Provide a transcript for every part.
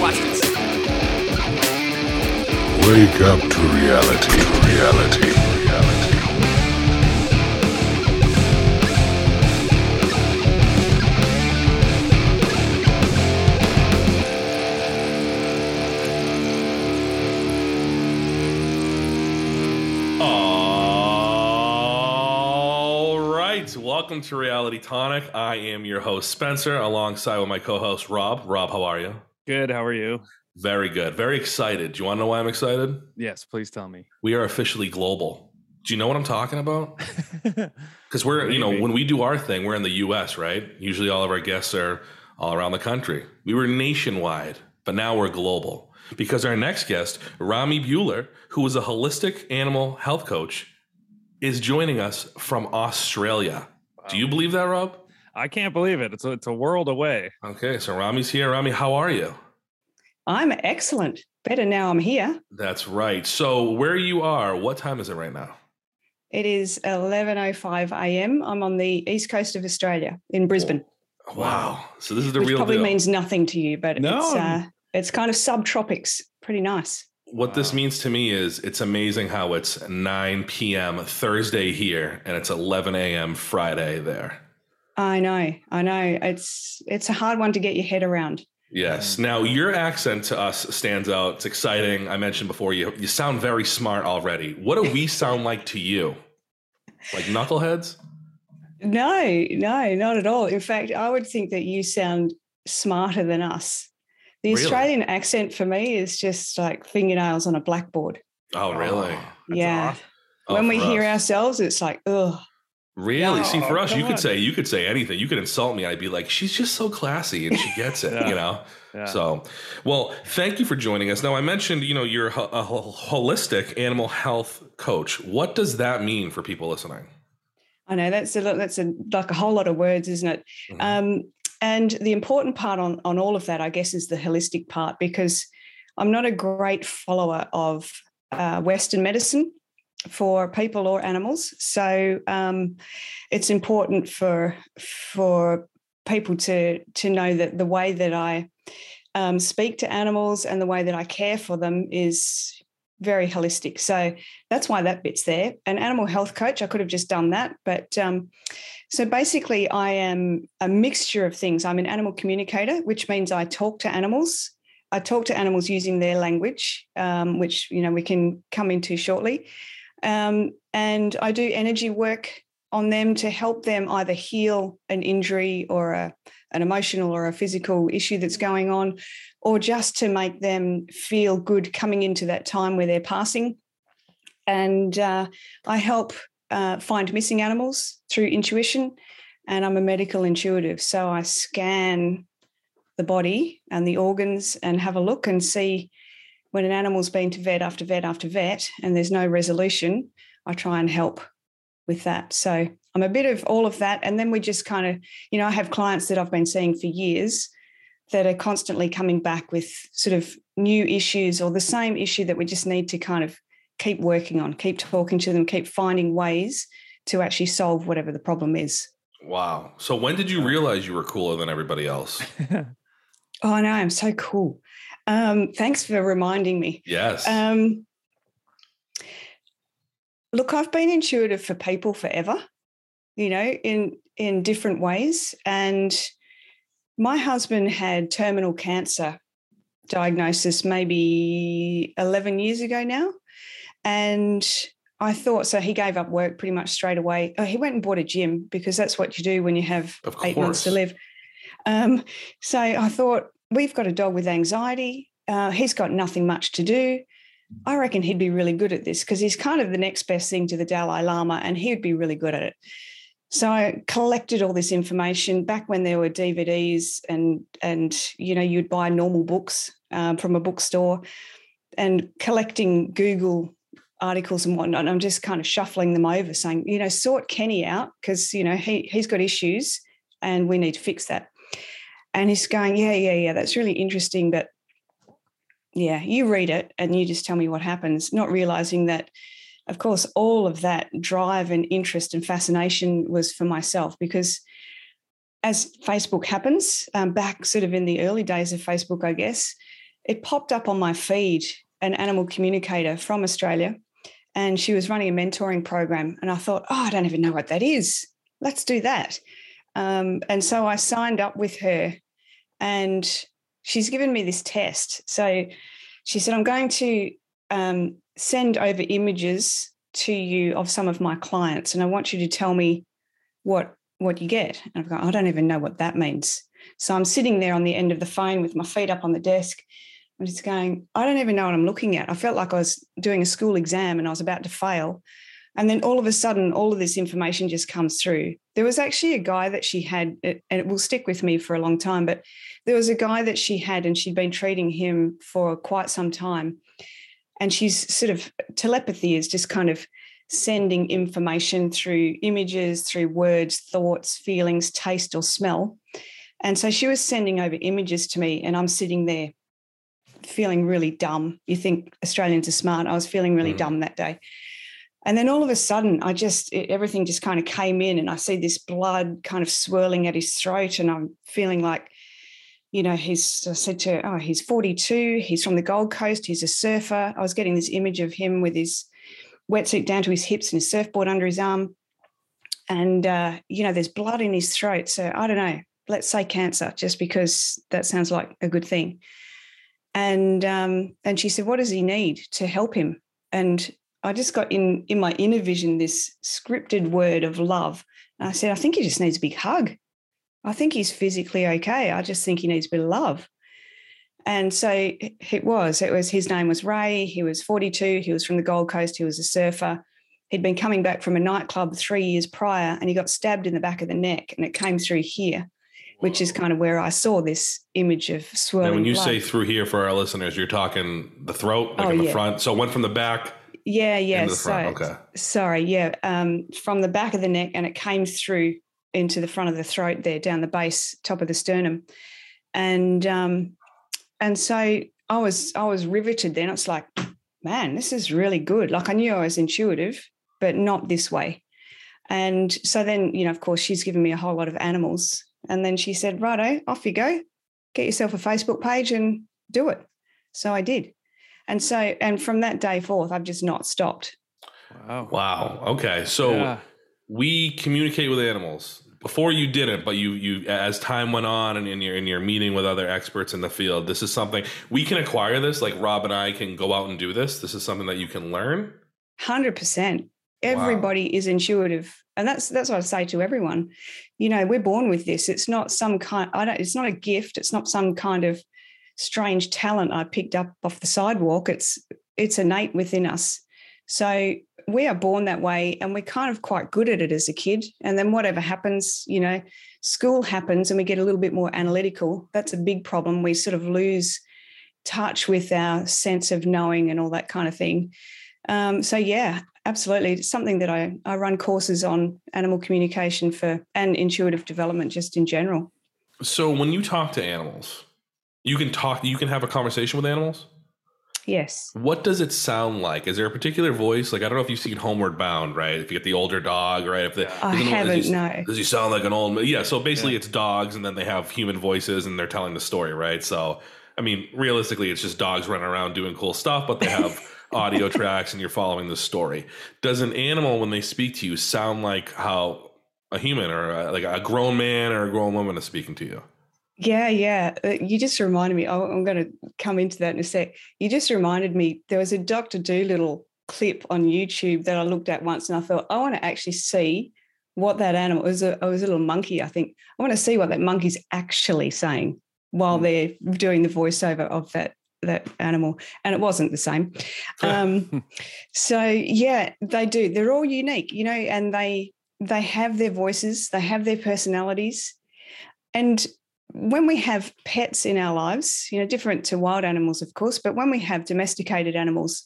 Watch this. Wake up to reality, reality, reality. All right, welcome to Reality Tonic. I am your host Spencer, alongside with my co-host Rob. Rob, how are you? Good. How are you? Very good. Very excited. Do you want to know why I'm excited? Yes, please tell me. We are officially global. Do you know what I'm talking about? Because we're, you know, when we do our thing, we're in the U.S., right? Usually, all of our guests are all around the country. We were nationwide, but now we're global because our next guest, Rommie Buhler, who is a holistic animal health coach, is joining us from Australia. Do you believe that, Rob? I can't believe it. It's a, it's a world away. Okay, so Rommie's here. Rommie, how are you? I'm excellent. Better now I'm here. That's right. So, where you are, what time is it right now? It is 11:05 a.m. I'm on the east coast of Australia in Brisbane, Wow. So, this is the which real probably deal. means nothing to you, but No. it's uh, it's kind of subtropics. Pretty nice. what this means to me is it's amazing how it's 9 p.m. Thursday here and it's 11 a.m. Friday there. I know. I know. It's it's a hard one to get your head around. Yes. Now, your accent to us stands out. It's exciting. I mentioned before, you, you sound very smart already. What do we sound like to you? Like knuckleheads? No, no, not at all. In fact, I would think that you sound smarter than us. The Really? Australian accent for me is just like fingernails on a blackboard. Oh, really? That's yeah. awesome. Oh, when we for hear us. ourselves, it's like, ugh. Really? See, for us, you come could on. say you could say anything. You could insult me. I'd be like, she's just so classy and she gets it. Yeah. You know. Yeah. So, well, thank you for joining us. Now, I mentioned, you know, you're a, ho- a ho- holistic animal health coach. What does that mean for people listening? I know that's a lot- that's a like a whole lot of words, isn't it? Mhm. Um, and the important part on on all of that, I guess, is the holistic part because I'm not a great follower of uh, Western medicine for people or animals. So um, it's important for for people to to know that the way that I um, speak to animals and the way that I care for them is very holistic. So that's why that bit's there. An animal health coach, I could have just done that, but um, so basically, I am a mixture of things. I'm an animal communicator, which means I talk to animals. I talk to animals using their language, um, which you know we can come into shortly, um, and I do energy work on them to help them either heal an injury or a, an emotional or a physical issue that's going on, or just to make them feel good coming into that time where they're passing. And uh, I help uh, find missing animals through intuition, and I'm a medical intuitive. So I scan the body and the organs and have a look and see when an animal's been to vet after vet after vet and there's no resolution, I try and help with that. So I'm a bit of all of that. And then we just kind of, you know, I have clients that I've been seeing for years that are constantly coming back with sort of new issues or the same issue that we just need to kind of keep working on, keep talking to them, keep finding ways to actually solve whatever the problem is. Wow. So, when did you realize you were cooler than everybody else? Oh, I know, I'm so cool. Um, thanks for reminding me. Yes. Um, look, I've been intuitive for people forever, you know, in in different ways. And my husband had terminal cancer diagnosis maybe 11 years ago now. And I thought so. He gave up work pretty much straight away. Oh, he went and bought a gym because that's what you do when you have eight months to live. Um, so I thought, we've got a dog with anxiety. Uh, he's got nothing much to do. I reckon he'd be really good at this because he's kind of the next best thing to the Dalai Lama and he would be really good at it. So I collected all this information back when there were DVDs and and you know you'd buy normal books um, from a bookstore and collecting Google articles and whatnot. And I'm just kind of shuffling them over, saying you know sort Kenny out because you know he he's got issues and we need to fix that. And he's going, yeah, yeah, yeah, that's really interesting, but yeah, you read it and you just tell me what happens, not realizing that, of course, all of that drive and interest and fascination was for myself because as Facebook happens, um, back sort of in the early days of Facebook, I guess, it popped up on my feed an animal communicator from Australia, and she was running a mentoring program. And I thought, oh, I don't even know what that is. Let's do that. Um, and so I signed up with her, and she's given me this test. So she said, I'm going to um, send over images to you of some of my clients, and I want you to tell me what what you get. And I've gone, I don't even know what that means. So I'm sitting there on the end of the phone with my feet up on the desk. I'm just going, I don't even know what I'm looking at. I felt like I was doing a school exam and I was about to fail. And then all of a sudden, all of this information just comes through. There was actually a guy that she had, and it will stick with me for a long time, but there was a guy that she had, and she'd been treating him for quite some time. And she's sort of telepathy is just kind of sending information through images, through words, thoughts, feelings, taste, or smell. And so she was sending over images to me, and I'm sitting there feeling really dumb. You think Australians are smart. I was feeling really mm. dumb that day. And then all of a sudden, I just, it, everything just kind of came in, and I see this blood kind of swirling at his throat, and I'm feeling like, you know, he's, I said to oh, he's 42, he's from the Gold Coast, he's a surfer. I was getting this image of him with his wetsuit down to his hips and his surfboard under his arm. And, uh, you know, there's blood in his throat. So I don't know, let's say cancer, just because that sounds like a good thing. And, um, and she said, what does he need to help him? And I just got in, in my inner vision this scripted word of love. And I said, I think he just needs a big hug. I think he's physically okay. I just think he needs a bit of love. And so it was. It was his name was Ray. He was 42. He was from the Gold Coast. He was a surfer. He'd been coming back from a nightclub three years prior, and he got stabbed in the back of the neck, and it came through here, which is kind of where I saw this image of swirling. And when you blood. say through here for our listeners, you're talking the throat, like oh, in the yeah. front. So it went from the back. Yeah, yeah. So, okay. Sorry, yeah. Um, from the back of the neck, and it came through into the front of the throat there, down the base, top of the sternum, and um, and so I was I was riveted then. It's like, man, this is really good. Like I knew I was intuitive, but not this way. And so then, you know, of course, she's given me a whole lot of animals. And then she said, righto, off you go. Get yourself a Facebook page and do it. So I did. And so, and from that day forth, I've just not stopped. Wow. Wow. Okay. So yeah. we communicate with animals before you didn't, but you you as time went on and in your in your meeting with other experts in the field, this is something we can acquire this. Like Rob and I can go out and do this. This is something that you can learn. Hundred percent. Everybody wow. is intuitive, and that's that's what I say to everyone. You know, we're born with this. It's not some kind. I don't. It's not a gift. It's not some kind of strange talent I picked up off the sidewalk. It's it's innate within us. So we are born that way and we're kind of quite good at it as a kid. And then whatever happens, you know, school happens and we get a little bit more analytical. That's a big problem. We sort of lose touch with our sense of knowing and all that kind of thing. Um, so yeah, absolutely. It's something that I, I run courses on animal communication for and intuitive development just in general. So when you talk to animals, you can talk you can have a conversation with animals? Yes. What does it sound like? Is there a particular voice? Like I don't know if you've seen Homeward Bound, right? If you get the older dog, right? If the I haven't. Does he, no. Does he sound like an old? Yeah. So basically, yeah. it's dogs, and then they have human voices, and they're telling the story, right? So I mean, realistically, it's just dogs running around doing cool stuff, but they have audio tracks, and you're following the story. Does an animal, when they speak to you, sound like how a human or a, like a grown man or a grown woman is speaking to you? Yeah, yeah. Uh, you just reminded me. I'm going to come into that in a sec. You just reminded me there was a Dr. Dolittle clip on YouTube that I looked at once, and I thought I want to actually see what that animal was. A, it was a little monkey, I think. I want to see what that monkey's actually saying while hmm. they're doing the voiceover of that that animal, and it wasn't the same. Um, so yeah, they do. They're all unique, you know, and they they have their voices, they have their personalities, and when we have pets in our lives, you know, different to wild animals, of course, but when we have domesticated animals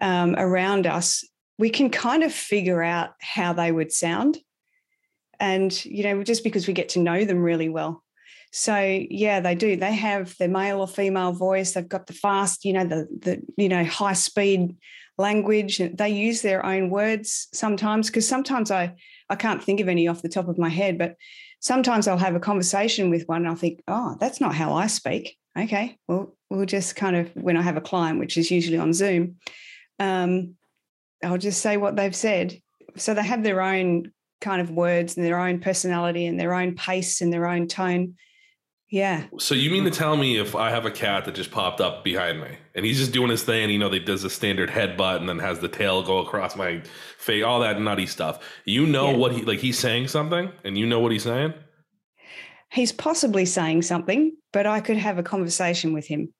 um, around us, we can kind of figure out how they would sound. And, you know, just because we get to know them really well. So yeah, they do. They have their male or female voice. They've got the fast, you know, the the you know high speed language. They use their own words sometimes because sometimes I I can't think of any off the top of my head, but sometimes I'll have a conversation with one and I'll think, oh, that's not how I speak. okay, well, we'll just kind of, when I have a client, which is usually on Zoom, um, I'll just say what they've said. So they have their own kind of words and their own personality and their own pace and their own tone. Yeah. So you mean to tell me if I have a cat that just popped up behind me and he's just doing his thing and you know they does a standard headbutt and then has the tail go across my face, all that nutty stuff. You know Yeah. what he like he's saying something and you know what he's saying? He's possibly saying something, but I could have a conversation with him.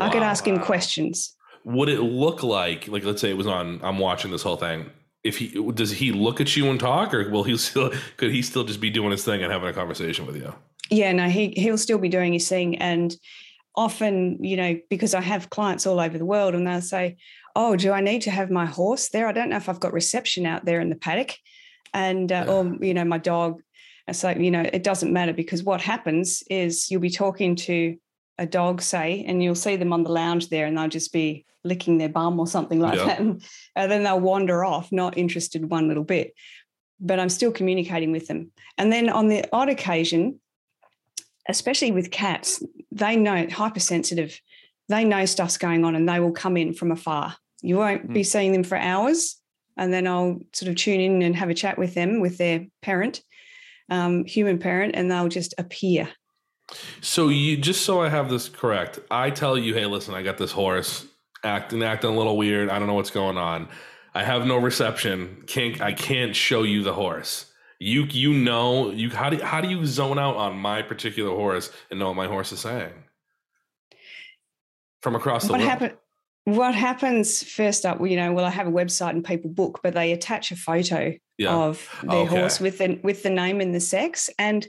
I could ask him questions. Would it look like like let's say it was on I'm watching this whole thing. If he does he look at you and talk or will he still could he still just be doing his thing and having a conversation with you? Yeah, no, he he'll still be doing his thing. And often, you know, because I have clients all over the world and they'll say, Oh, do I need to have my horse there? I don't know if I've got reception out there in the paddock. And uh, or, you know, my dog. And so, you know, it doesn't matter because what happens is you'll be talking to a dog, say, and you'll see them on the lounge there and they'll just be licking their bum or something like Yeah. that. And uh, then they'll wander off, not interested one little bit. But I'm still communicating with them. And then on the odd occasion, especially with cats, they know hypersensitive. They know stuff's going on and they will come in from afar. You won't be seeing them for hours. And then I'll sort of tune in and have a chat with them, with their parent, um, human parent, and they'll just appear. So you just so I have this correct, I tell you, hey, listen, I got this horse acting acting a little weird. I don't know what's going on. I have no reception. Can't I can't show you the horse. You you know you how do how do you zone out on my particular horse and know what my horse is saying from across the what happen, What happens first up? You know, well, I have a website and people book, but they attach a photo Yeah. of their Okay. horse with the with the name and the sex. And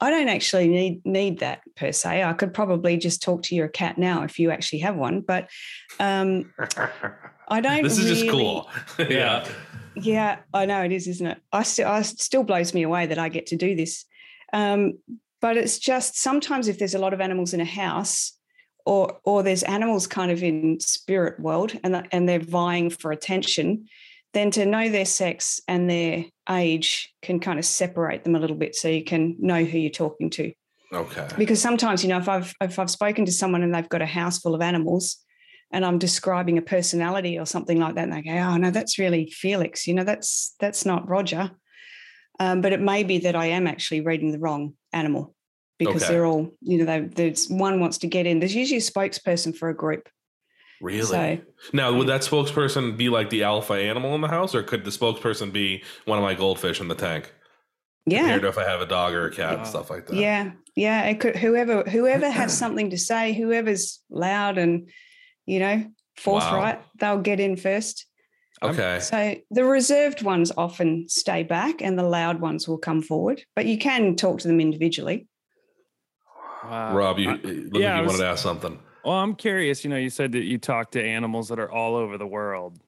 I don't actually need need that per se. I could probably just talk to your cat now if you actually have one. But um, I don't. this is just really- cool. yeah. Yeah, I know it is, isn't it? I still, I still blows me away that I get to do this. Um, but it's just sometimes if there's a lot of animals in a house, or or there's animals kind of in spirit world, and that- and they're vying for attention, then to know their sex and their age can kind of separate them a little bit, so you can know who you're talking to Okay. because sometimes you know if i've if i've spoken to someone and they've got a house full of animals and i'm describing a personality or something like that and they go oh no that's really felix you know that's that's not roger um, but it may be that i am actually reading the wrong animal because Okay. they're all you know they, there's one wants to get in there's usually a spokesperson for a group Really? So- now, would that spokesperson be like the alpha animal in the house, or could the spokesperson be one of my goldfish in the tank? yeah Compared to if I have a dog or a cat and stuff like that. yeah yeah it could whoever whoever has something to say whoever's loud and you know forthright they'll get in first Okay. So the reserved ones often stay back and the loud ones will come forward, but you can talk to them individually. Wow. Rob, you I- look like you yeah, I was- wanted to ask something. Well, I'm curious. You know, you said that you talk to animals that are all over the world.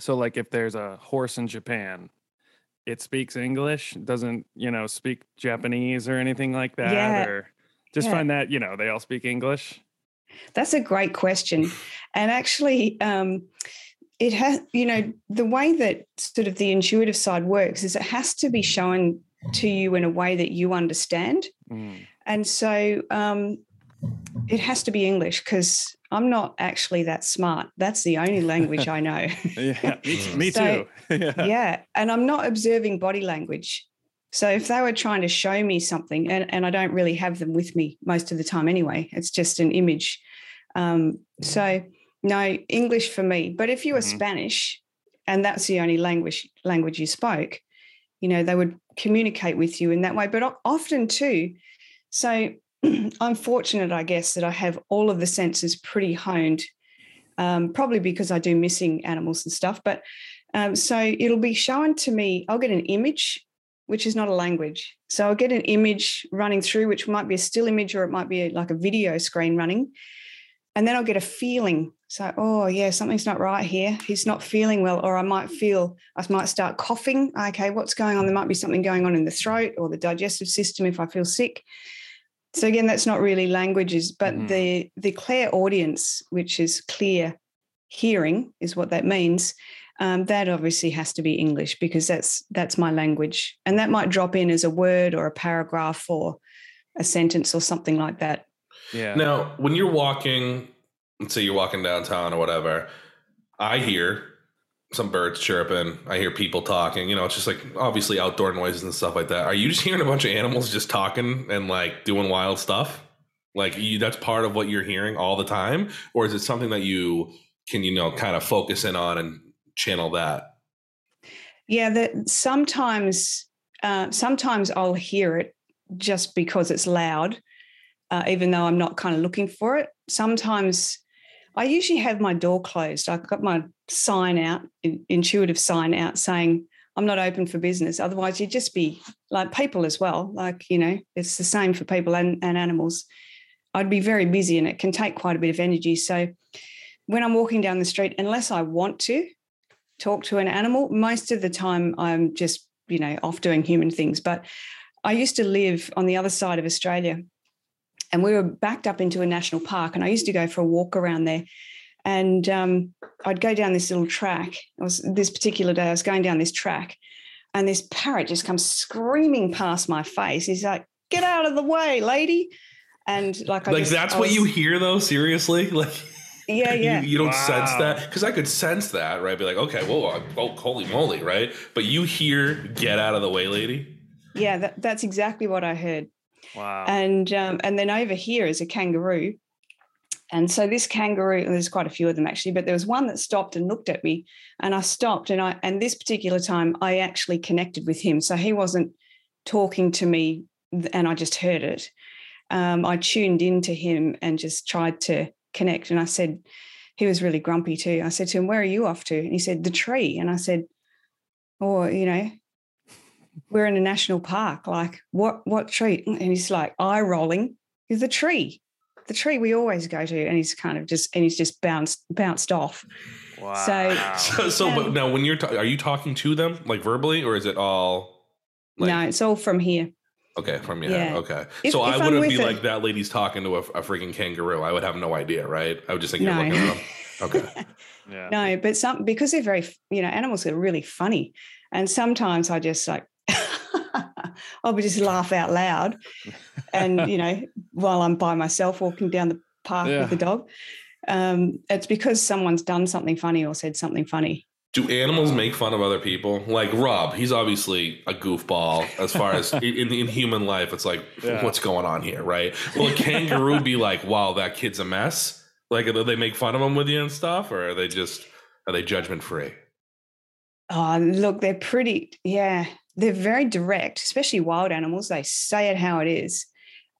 So, like, if there's a horse in Japan, it speaks English, doesn't, you know, speak Japanese or anything like that, Yeah. or just Yeah. find that you know they all speak English. That's a great question. And actually, um, it has, you know, the way that sort of the intuitive side works is it has to be shown to you in a way that you understand. Mm. And so um, it has to be English because I'm not actually that smart. That's the only language I know. Yeah, me, t- me So- too. yeah. yeah and i'm not observing body language so if they were trying to show me something and, and i don't really have them with me most of the time anyway it's just an image. Um, so no english for me but if you were Mhm. spanish and that's the only language language you spoke you know they would communicate with you in that way. But often too so i'm fortunate i guess that i have all of the senses pretty honed um, probably because i do missing animals and stuff but um, so it'll be shown to me, I'll get an image, which is not a language. So I'll get an image running through, which might be a still image or it might be like a video screen running. And then I'll get a feeling. So, oh, yeah, something's not right here. He's not feeling well. Or I might feel, I might start coughing. Okay, what's going on? There might be something going on in the throat or the digestive system if I feel sick. So again, that's not really languages, but Mhm. the the clairaudience, which is clear hearing, is what that means um, that obviously has to be English because that's that's my language, and that might drop in as a word or a paragraph or a sentence or something like that. Yeah. Now, when you're walking, let's say you're walking downtown or whatever, I hear some birds chirping. I hear people talking. You know, it's just like obviously outdoor noises and stuff like that. Are you just hearing a bunch of animals just talking and like doing wild stuff? Like you, that's part of what you're hearing all the time, or is it something that you can, you know, kind of focus in on and channel that? Yeah, that sometimes uh, sometimes I'll hear it just because it's loud, uh, even though I'm not kind of looking for it. Sometimes I usually have my door closed. I've got my sign out, intuitive sign out saying I'm not open for business. Otherwise, you'd just be like people as well. Like, you know, it's the same for people and, and animals. I'd be very busy and it can take quite a bit of energy. So when I'm walking down the street, unless I want to talk to an animal, most of the time I'm just, you know, off doing human things. But I used to live on the other side of Australia and we were backed up into a national park and I used to go for a walk around there. And um, I'd go down this little track. It was this particular day, I was going down this track and this parrot just comes screaming past my face. He's like, get out of the way, lady and like I like just, that's I what you hear though seriously like yeah yeah. you, you don't sense that? Because i could sense that right? Be like okay whoa oh holy moly right? But you hear get out of the way lady. Yeah that, that's exactly what I heard. Wow. and um, and then over here is a kangaroo. And so this kangaroo and there's quite a few of them actually but there was one that stopped and looked at me and i stopped and i and this particular time i actually connected with him. So he wasn't talking to me and i just heard it. Um, i tuned into him and just tried to connect. And i said he was really grumpy too. I said to him where are you off to? And he said the tree. And i said oh you know we're in a national park. Like what what tree? And he's like eye rolling. Is the tree. The tree we always go to. And he's kind of just and he's just bounced bounced off. Wow. so, so Yeah. but now when you're ta- are you talking to them like verbally or is it all like no it's all from here okay from your Yeah. okay. If- so i if I'm wouldn't be a- like that lady's talking to a, a freaking kangaroo. I would have no idea right? I would just think you're looking at them okay. Yeah. no but some because they're very you know animals are really funny. And sometimes i just like i'll just laugh out loud and you know while i'm by myself walking down the park Yeah. with the dog. Um, it's because someone's done something funny or said something funny Do animals make fun of other people? Like Rob, he's obviously a goofball as far as in, in, in human life. It's like, Yeah. what's going on here, right? Will a kangaroo be like, wow, that kid's a mess? Like, do they make fun of him with you and stuff, or are they just are they judgment free? Oh, look, they're pretty, yeah, they're very direct, especially wild animals. They say it how it is.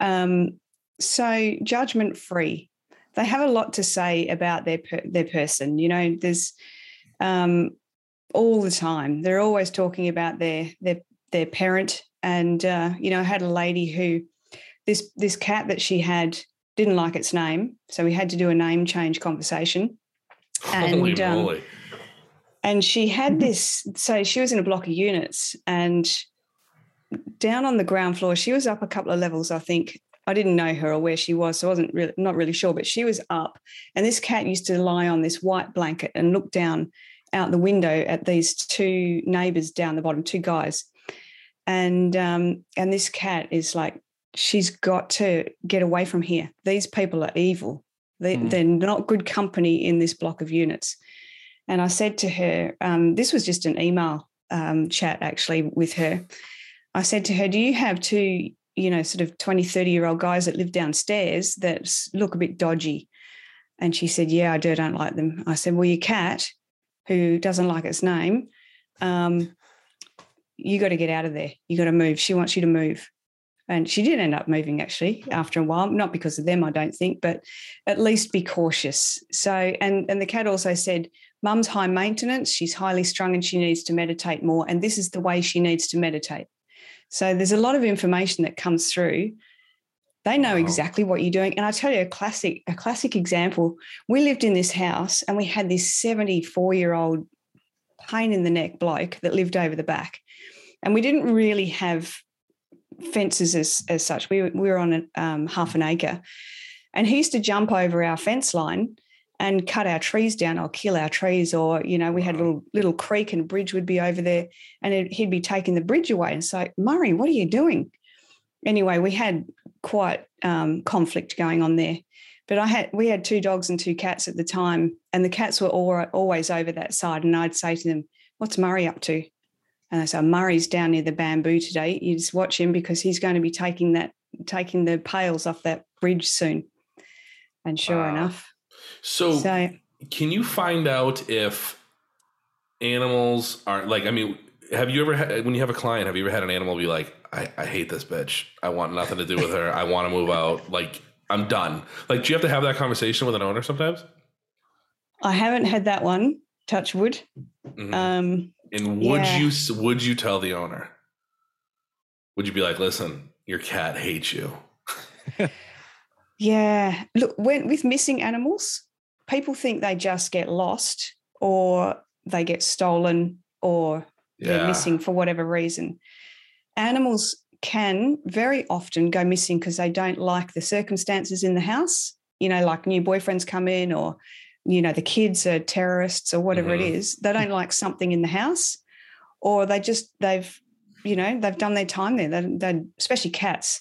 Um, so judgment free. They have a lot to say about their per- their person. You know, there's um, all the time. They're always talking about their their their parent. And uh, you know, I had a lady who this this cat that she had didn't like its name, so we had to do a name change conversation. Holy And, um, and she had this so she was in a block of units and down on the ground floor she was up a couple of levels i think i didn't know her or where she was so i wasn't really not really sure but she was up and this cat used to lie on this white blanket and look down out the window at these two neighbors down the bottom two guys and um and this cat is like she's got to get away from here these people are evil they, Mm. they're not good company in this block of units and I said to her, um, this was just an email um, chat actually with her. I said to her, Do you have two, you know, sort of 20, 30 year old guys that live downstairs that look a bit dodgy? And she said, Yeah, I do. Don't like them. I said, Well, your cat, who doesn't like its name, um, you got to get out of there. You got to move. She wants you to move. And she did end up moving actually after a while, not because of them, I don't think, but at least be cautious. So, and and the cat also said, Mum's high maintenance. She's highly strung and she needs to meditate more. And this is the way she needs to meditate. So there's a lot of information that comes through. They know Wow. exactly what you're doing. And I tell you a classic, a classic example. We lived in this house and we had this 74 year old pain in the neck bloke that lived over the back. And we didn't really have fences as, as such. We, were- we were on a, um, half an acre. And he used to jump over our fence line and cut our trees down or kill our trees or you know we had a little little creek and a bridge would be over there and it, he'd be taking the bridge away and say murray what are you doing anyway we had quite um, conflict going on there. But I had we had two dogs and two cats at the time, and the cats were all, always over that side. And I'd say to them, "What's Murray up to?" And I said, "Murray's down near the bamboo today. You just watch him because he's going to be taking that taking the pails off that bridge soon." And sure Wow. enough, So, so can you find out if animals are like? I mean, have you ever had when you have a client? Have you ever had an animal be like, "I, I hate this bitch. I want nothing to do with her. I want to move out. Like, I'm done." Like, do you have to have that conversation with an owner sometimes? I haven't had that one. Touch wood. Mhm. Um, and would yeah. you would you tell the owner? Would you be like, "Listen, your cat hates you." Yeah. Look, when with missing animals, people think they just get lost or they get stolen or they're missing for whatever reason. Animals can very often go missing because they don't like the circumstances in the house. You know, like new boyfriends come in or, you know, the kids are terrorists or whatever Mhm. it is. They don't like something in the house or they just, they've, you know, they've done their time there. They, they, especially cats.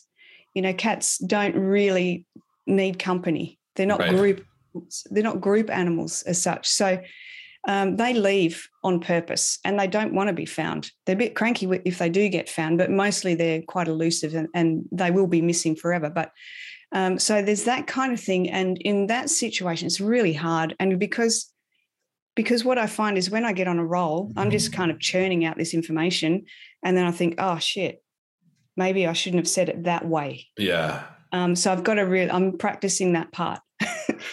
You know, cats don't really need company. They're not Right. group. They're not group animals as such. So um, they leave on purpose and they don't want to be found. They're a bit cranky if they do get found, but mostly they're quite elusive and, and they will be missing forever. But um, so there's that kind of thing, and in that situation, it's really hard. And because because what I find is when I get on a roll, I'm just kind of churning out this information, and then I think, oh shit, maybe I shouldn't have said it that way. Yeah. Um, so I've got to really, I'm practicing that part.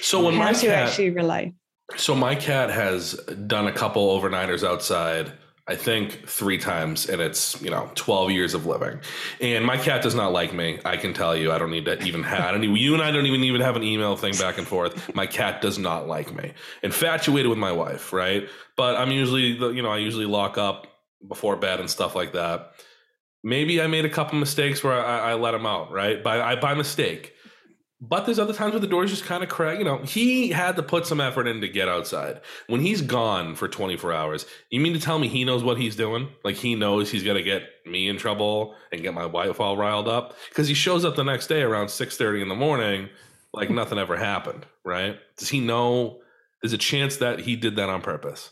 So when my cat, actually relay. so my cat has done a couple overnighters outside. I think three times in its you know twelve years of living, and my cat does not like me. I can tell you. I don't need to even have. I don't even, you and I don't even even have an email thing back and forth. My cat does not like me. Infatuated with my wife, right? But I'm usually the you know I usually lock up before bed and stuff like that. Maybe I made a couple mistakes where I, I let him out, right? By I by mistake. But there's other times where the doors just kind of crack. You know, he had to put some effort in to get outside. When he's gone for 24 hours, you mean to tell me he knows what he's doing? Like he knows he's gonna get me in trouble and get my wife all riled up because he shows up the next day around 6:30 in the morning, like nothing ever happened, right? Does he know? There's a chance that he did that on purpose.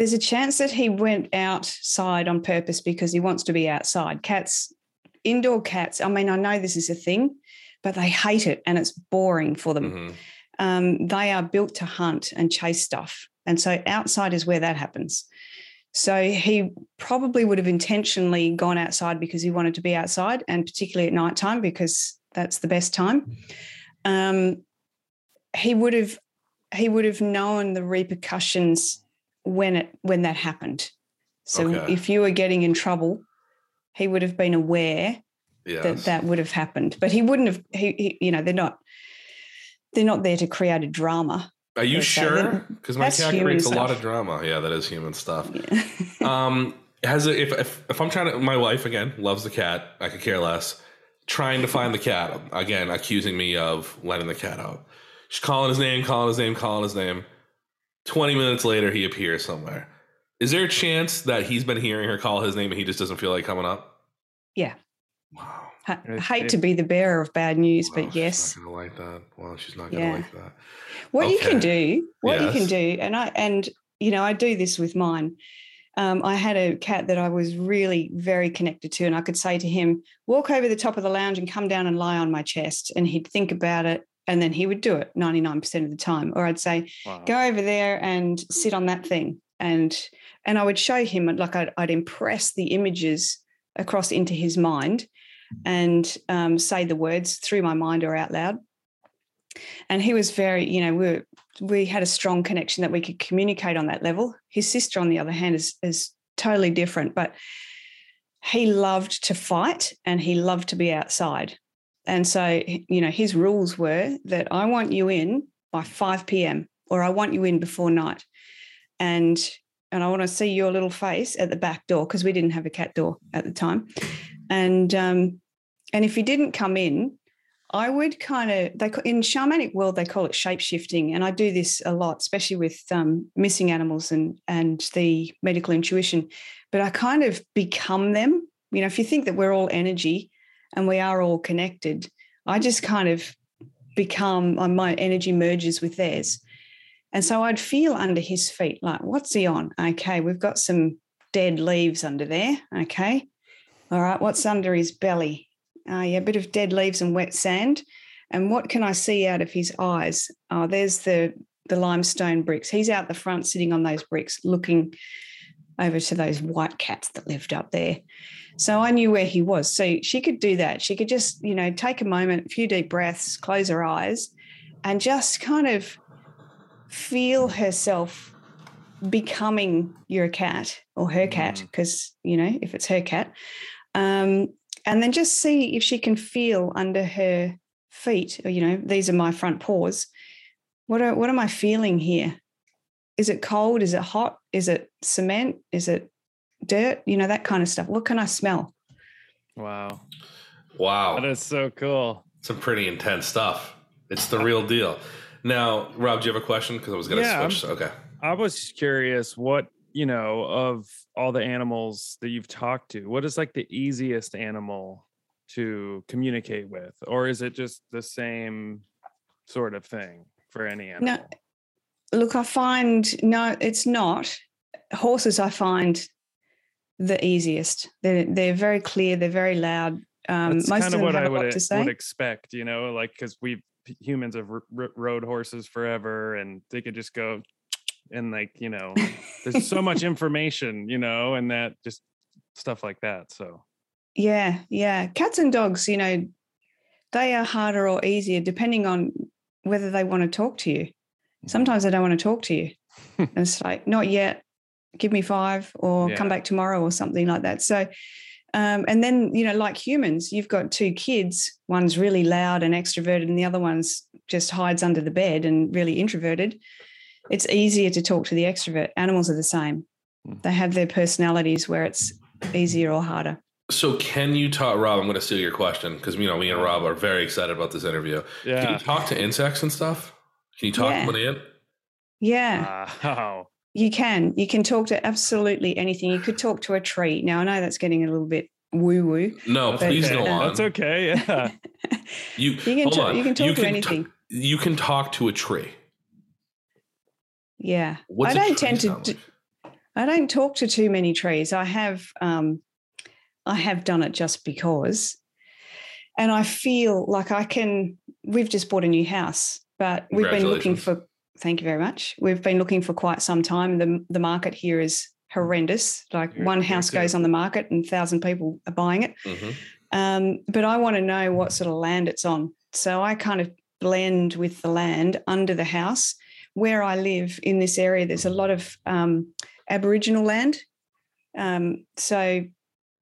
There's a chance that he went outside on purpose because he wants to be outside. Cats, indoor cats, I mean, I know this is a thing, but they hate it and it's boring for them. Mhm. Um, they are built to hunt and chase stuff. And so outside is where that happens. So he probably would have intentionally gone outside because he wanted to be outside and particularly at night time because that's the best time. Um, he would have he would have known the repercussions when it when that happened. So Okay. if you were getting in trouble, he would have been aware Yes. that that would have happened. But he wouldn't have. He, he you know, they're not. They're not there to create a drama. Are you sure? Because my cat creates a lot of drama. Yeah, that is human stuff. Yeah. um has a, if, if if i'm trying to my wife again loves the cat i could care less trying to find the cat again accusing me of letting the cat out she's calling his name calling his name calling his name 20 minutes later he appears somewhere. Is there a chance that he's been hearing her call his name and he just doesn't feel like coming up? Yeah. wow. I It's- hate to be the bearer of bad news, Well, but yes, she's not gonna like that. Well she's not gonna Yeah. like that. What you can do, what you can do, and I and you know I do this with mine. Um, I had a cat that I was really very connected to, and I could say to him, "Walk over the top of the lounge and come down and lie on my chest," and he'd think about it, and then he would do it ninety nine percent of the time. Or I'd say, Wow. go over there and sit on that thing and and i would show him like i'd, I'd impress the images across into his mind and um, say the words through my mind or out loud and he was very you know we were, we had a strong connection that we could communicate on that level his sister on the other hand is is totally different but he loved to fight and he loved to be outside and so you know his rules were that i want you in by 5 p.m or i want you in before night. And and i want to see your little face at the back door because we didn't have a cat door at the time. And um and if you didn't come in i would kind of they in shamanic world they call it shape shifting and i do this a lot especially with um, missing animals and and the medical intuition. But i kind of become them. You know if you think that we're all energy and we are all connected. I just kind of become uh, my energy merges with theirs. And so I'd feel under his feet, like, what's he on? Okay, we've got some dead leaves under there. Okay. All right, what's under his belly? Uh, yeah, a bit of dead leaves and wet sand. And what can I see out of his eyes? Oh, there's the the limestone bricks. He's out the front sitting on those bricks looking over to those white cats that lived up there. So I knew where he was. So she could do that. She could just, you know, take a moment, a few deep breaths, close her eyes, and just kind of feel herself becoming your cat or her cat, because, you know, if it's her cat. Um, and then just see if she can feel under her feet, or, you know, these are my front paws. What, are, what am I feeling here? Is it cold? Is it hot? Is it cement? Is it dirt? You know, that kind of stuff. What can I smell? Wow. Wow. That is so cool. Some pretty intense stuff. It's the uh, real deal. Now, Rob, do you have a question? Because I was going to yeah, switch. I'm, okay. I was curious what, you know, of all the animals that you've talked to, what is like the easiest animal to communicate with? Or is it just the same sort of thing for any animal? No, look, I find, no, it's not. Horses, I find the easiest. They're, they're very clear, they're very loud. Um, That's most kind of, what I would, would expect, you know, like because we humans have r- rode horses forever and they could just go and like you know there's so much information you know and that just stuff like that so yeah yeah cats and dogs you know they are harder or easier depending on whether they want to talk to you mm-hmm. sometimes they don't want to talk to you and it's like not yet give me five or yeah. come back tomorrow or something like that so um, and then, you know, like humans, you've got two kids. One's really loud and extroverted, and the other one's just hides under the bed and really introverted. It's easier to talk to the extrovert. Animals are the same. Hmm. They have their personalities where it's easier or harder. So, can you talk, Rob? I'm going to steal your question because you know me and Rob are very excited about this interview. Yeah. Can you talk to insects and stuff? Can you talk yeah. to them in? Yeah. Wow. You can. You can talk to absolutely anything. You could talk to a tree. Now I know that's getting a little bit woo woo. No, please go on. That's okay. Yeah. you, you can talk, you can talk you to can anything. T- you can talk to a tree. Yeah. What's I don't tend to like? I don't talk to too many trees. I have um I have done it just because. And I feel like I can we've just bought a new house, but we've been looking for Thank you very much. We've been looking for quite some time. The, the market here is horrendous. Like yeah, one house goes on the market and thousand people are buying it. Mm-hmm. Um, but I want to know what sort of land it's on. So I kind of blend with the land under the house. Where I live in this area, there's a lot of um, Aboriginal land. Um, so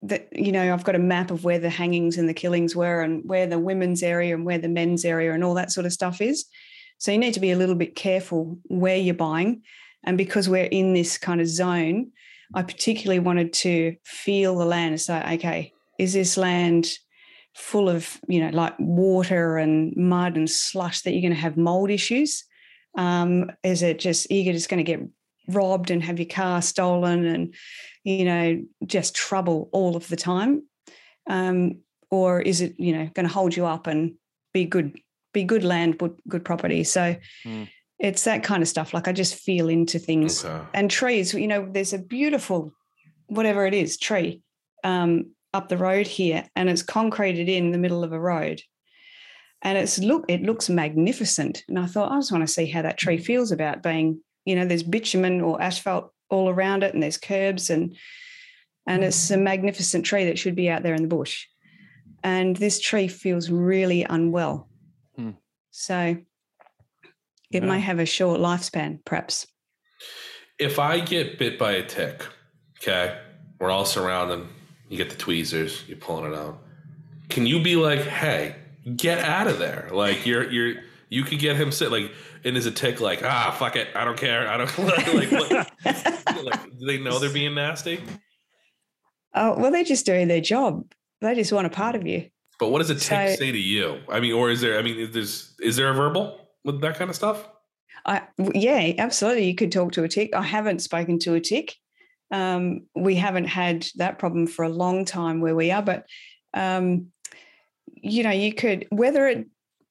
that you know, I've got a map of where the hangings and the killings were, and where the women's area and where the men's area and all that sort of stuff is. So you need to be a little bit careful where you're buying. And because we're in this kind of zone, I particularly wanted to feel the land and say, okay, is this land full of, you know, like water and mud and slush that you're going to have mold issues? Um, is it just, you're just going to get robbed and have your car stolen and, you know, just trouble all of the time? Um, or is it, you know, going to hold you up and be good be good land, good, good property. So mm. it's that kind of stuff. Like I just feel into things okay. and trees. You know, there's a beautiful, whatever it is, tree um, up the road here, and it's concreted in the middle of a road. And it's look, it looks magnificent. And I thought, I just want to see how that tree feels about being, you know, there's bitumen or asphalt all around it, and there's curbs and and it's a magnificent tree that should be out there in the bush. And this tree feels really unwell. So it yeah. may have a short lifespan, perhaps. If I get bit by a tick, okay, we're all surrounding, you get the tweezers, you're pulling it out. Can you be like, hey, get out of there? Like you're you're you could get him sit like and is a tick like ah fuck it I don't care I don't like, like, like do they know they're being nasty? Oh well, they're just doing their job. They just want a part of you. But what does a tick so, say to you? I mean, or is there? I mean, is there's is there a verbal with that kind of stuff? I yeah, absolutely. You could talk to a tick. I haven't spoken to a tick. Um, we haven't had that problem for a long time where we are, but um, you know, you could, whether it,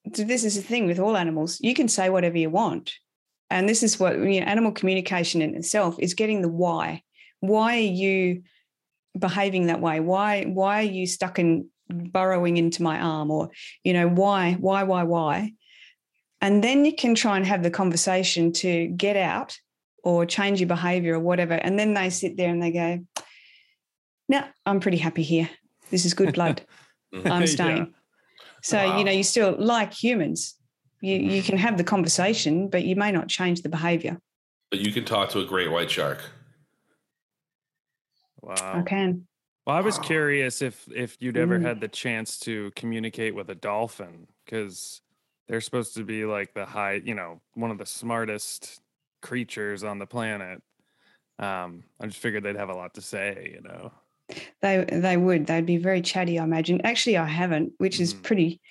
this is the thing with all animals, you can say whatever you want. And this is what, you know, animal communication in itself is getting the why. Why are you behaving that way? Why, why are you stuck in burrowing into my arm? Or, you know, why, why, why, why? And then you can try and have the conversation to get out or change your behavior or whatever. And then they sit there and they go, no, I'm pretty happy here. This is good blood. I'm staying. Yeah. So, wow. you know, you still like humans. You mm-hmm. you can have the conversation, but you may not change the behavior. But you can talk to a great white shark. Wow. I can. Well, I was curious if if you'd ever mm. had the chance to communicate with a dolphin because they're supposed to be like the high, you know, one of the smartest creatures on the planet. Um, I just figured they'd have a lot to say, you know. They they would. They'd be very chatty, I imagine. Actually, I haven't, which is mm. pretty.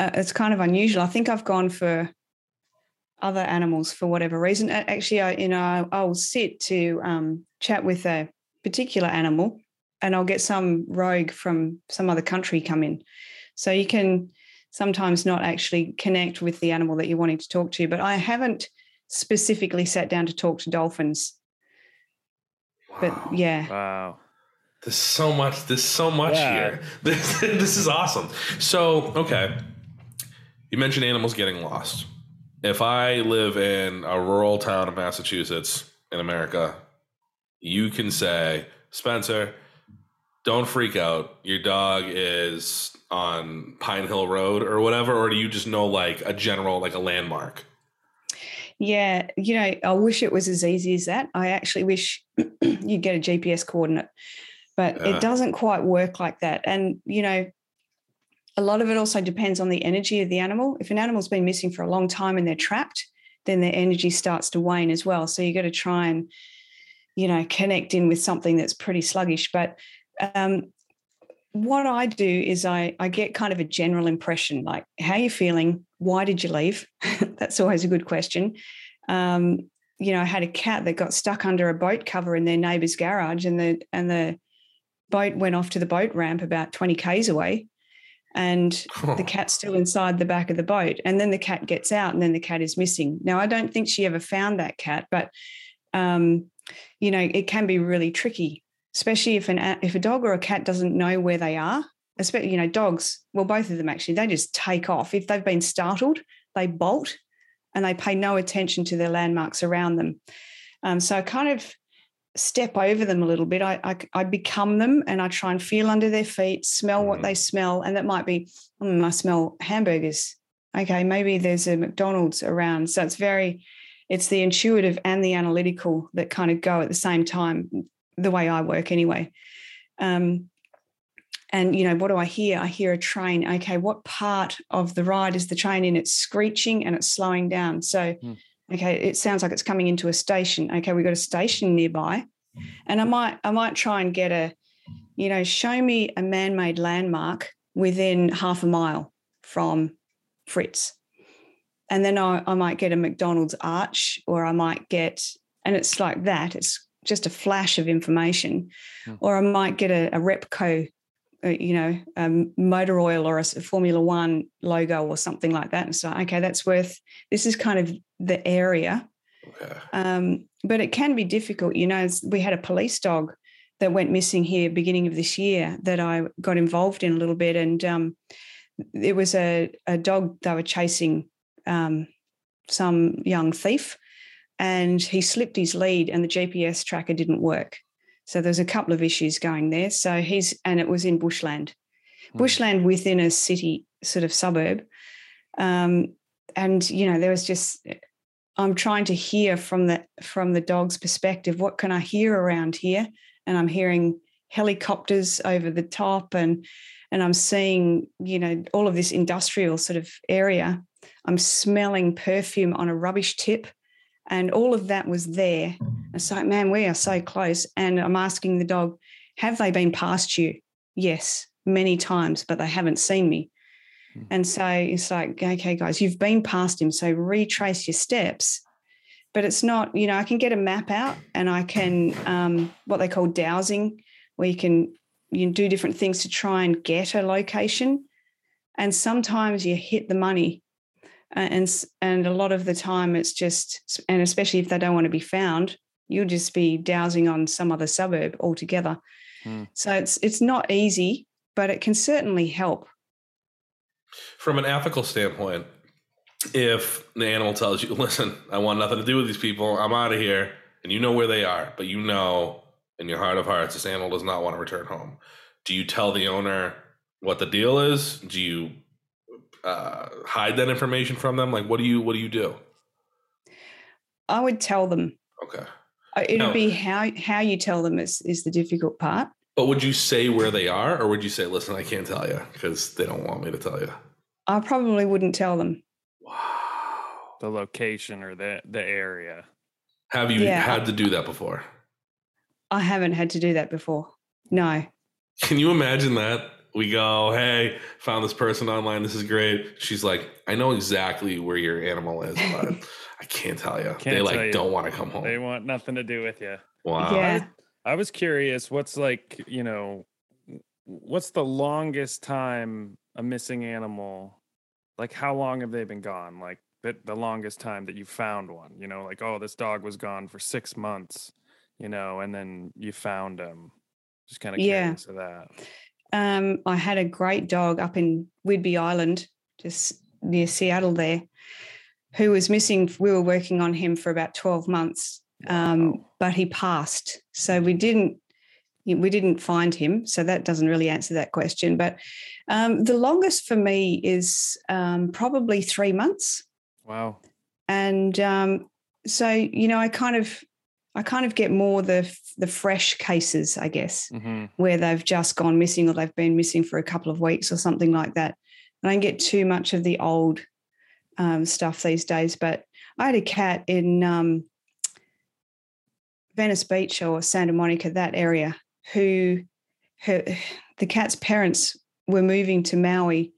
Uh, it's kind of unusual. I think I've gone for other animals for whatever reason. Actually, I you know I'll sit to um, chat with a particular animal, and I'll get some rogue from some other country come in. So you can sometimes not actually connect with the animal that you're wanting to talk to. But I haven't specifically sat down to talk to dolphins. Wow. But yeah. Wow. There's so much. There's so much yeah. here. This, this is awesome. So, okay. You mentioned animals getting lost. If I live in a rural town of Massachusetts in America, you can say, Spencer, don't freak out. Your dog is on Pine Hill Road or whatever, or do you just know like a general, like a landmark? Yeah, you know, I wish it was as easy as that. I actually wish you get a GPS coordinate, but yeah. it doesn't quite work like that. And, you know, a lot of it also depends on the energy of the animal. If an animal's been missing for a long time and they're trapped, then their energy starts to wane as well. So you got to try and, you know, connect in with something that's pretty sluggish. But um, what I do is I, I get kind of a general impression like, how you feeling? Why did you leave? That's always a good question. Um, you know, I had a cat that got stuck under a boat cover in their neighbour's garage, and the and the boat went off to the boat ramp about 20 k's away, and oh. the cat's still inside the back of the boat. And then the cat gets out, and then the cat is missing. Now, I don't think she ever found that cat, but um, you know, it can be really tricky especially if an if a dog or a cat doesn't know where they are especially you know dogs well both of them actually they just take off. If they've been startled they bolt and they pay no attention to their landmarks around them. Um, so i kind of step over them a little bit. I, I, I become them and i try and feel under their feet smell what mm. they smell and that might be mm, i smell hamburgers. Okay maybe there's a mcdonald's around. So it's very it's the intuitive and the analytical that kind of go at the same time the way I work anyway. Um, and you know what do i hear? I hear a train. Okay what part of the ride is the train in? It's screeching and it's slowing down. So mm. okay it sounds like it's coming into a station. Okay we've got a station nearby. And i might i might try and get a you know show me a man-made landmark within half a mile from fritz. And then I, I might get a mcdonald's arch or i might get and it's like that. It's just a flash of information, mm. or I might get a, a Repco, uh, you know, um, motor oil or a Formula One logo or something like that, and so okay, that's worth. This is kind of the area, okay. um, but it can be difficult. You know, we had a police dog that went missing here beginning of this year that I got involved in a little bit, and um, it was a, a dog they were chasing um, some young thief and he slipped his lead and the GPS tracker didn't work. So there's a couple of issues going there. So he's, and it was in bushland, mm. bushland within a city sort of suburb. Um, and, you know, there was just, I'm trying to hear from the, from the dog's perspective, what can I hear around here? And I'm hearing helicopters over the top and, and I'm seeing, you know, all of this industrial sort of area. I'm smelling perfume on a rubbish tip and all of that was there. It's like, man, we are so close. And I'm asking the dog, have they been past you? Yes, many times, but they haven't seen me. Hmm. And so it's like, okay, guys, you've been past him. So retrace your steps. But it's not, you know, I can get a map out and I can, um, what they call dowsing, where you can you do different things to try and get a location. and sometimes you hit the money and and a lot of the time it's just and especially if they don't want to be found you'll just be dowsing on some other suburb altogether Hmm. so it's it's not easy but it can certainly help From an ethical standpoint, if the animal tells you, listen, I want nothing to do with these people, I'm out of here, and you know where they are, but you know in your heart of hearts this animal does not want to return home, do you tell the owner what the deal is? Do you uh, hide that information from them? Like, what do you what do you do? i would tell them Okay, it'd No. be how how you tell them is is the difficult part but would you say where they are, or would you say, listen, I can't tell you because they don't want me to tell you? i probably wouldn't tell them Wow. The location or the the area. Have you Yeah. had to do that before? i haven't had to do that before no Can you imagine that? We go, hey, found this person online. This is great. She's like, I know exactly where your animal is, but I can't tell you. Can't they tell like you. don't want to come home. They want nothing to do with you. wow. yeah I was curious, what's like, you know, what's the longest time a missing animal, like how long have they been gone? Like the, the longest time that you found one, you know, like, oh, this dog was gone for six months, you know, and then you found him. Just kind of Yeah. curious of that. Um, I had a great dog up in Whidbey Island, just near Seattle there, who was missing. We were working on him for about 12 months, um, but he passed. So we didn't we didn't find him. So that doesn't really answer that question. But um, the longest for me is um, probably three months. Wow. And um, so, you know, I kind of I kind of get more the the fresh cases, I guess hmm where they've just gone missing or they've been missing for a couple of weeks or something like that. And I don't get too much of the old um, stuff these days. But I had a cat in um, Venice Beach or Santa Monica, that area, who her, the cat's parents were moving to Maui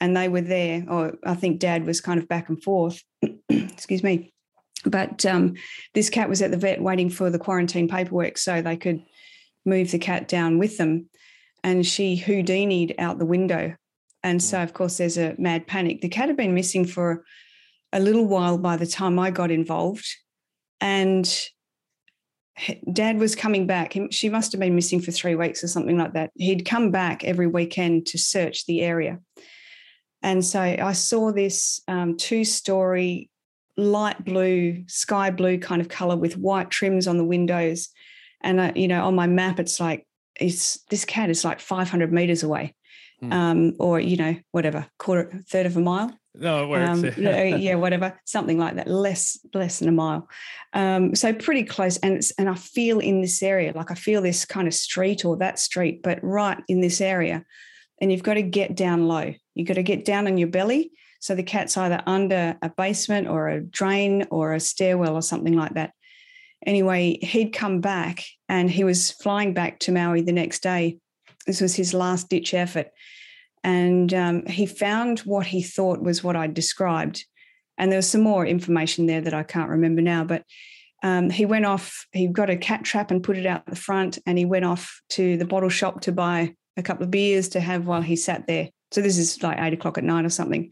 and they were there, or I think dad was kind of back and forth. Excuse me. But um, this cat was at the vet waiting for the quarantine paperwork so they could move the cat down with them. And she Houdini'd out the window. And so, of course, there's a mad panic. The cat had been missing for a little while by the time I got involved. And dad was coming back. She must have been missing for three weeks or something like that. He'd come back every weekend to search the area. And so I saw this um, two story light blue, sky blue kind of color with white trims on the windows. And, uh, you know, on my map, it's like, it's, this cat is like 500 meters away. Hmm. Um, or you know whatever quarter third of a mile No, it works. um, yeah, yeah, whatever, something like that, less less than a mile. Um, so pretty close, and it's, and I feel in this area, like I feel this kind of street or that street, but right in this area, and you've got to get down low. You've got to get down on your belly, so the cat's either under a basement or a drain or a stairwell or something like that. Anyway, he'd come back, and he was flying back to Maui the next day. This was his last ditch effort and um, he found what he thought was what I described. And there was some more information there that I can't remember now, but um, he went off, he got a cat trap and put it out the front, and he went off to the bottle shop to buy a couple of beers to have while he sat there. So this is like eight o'clock at night or something.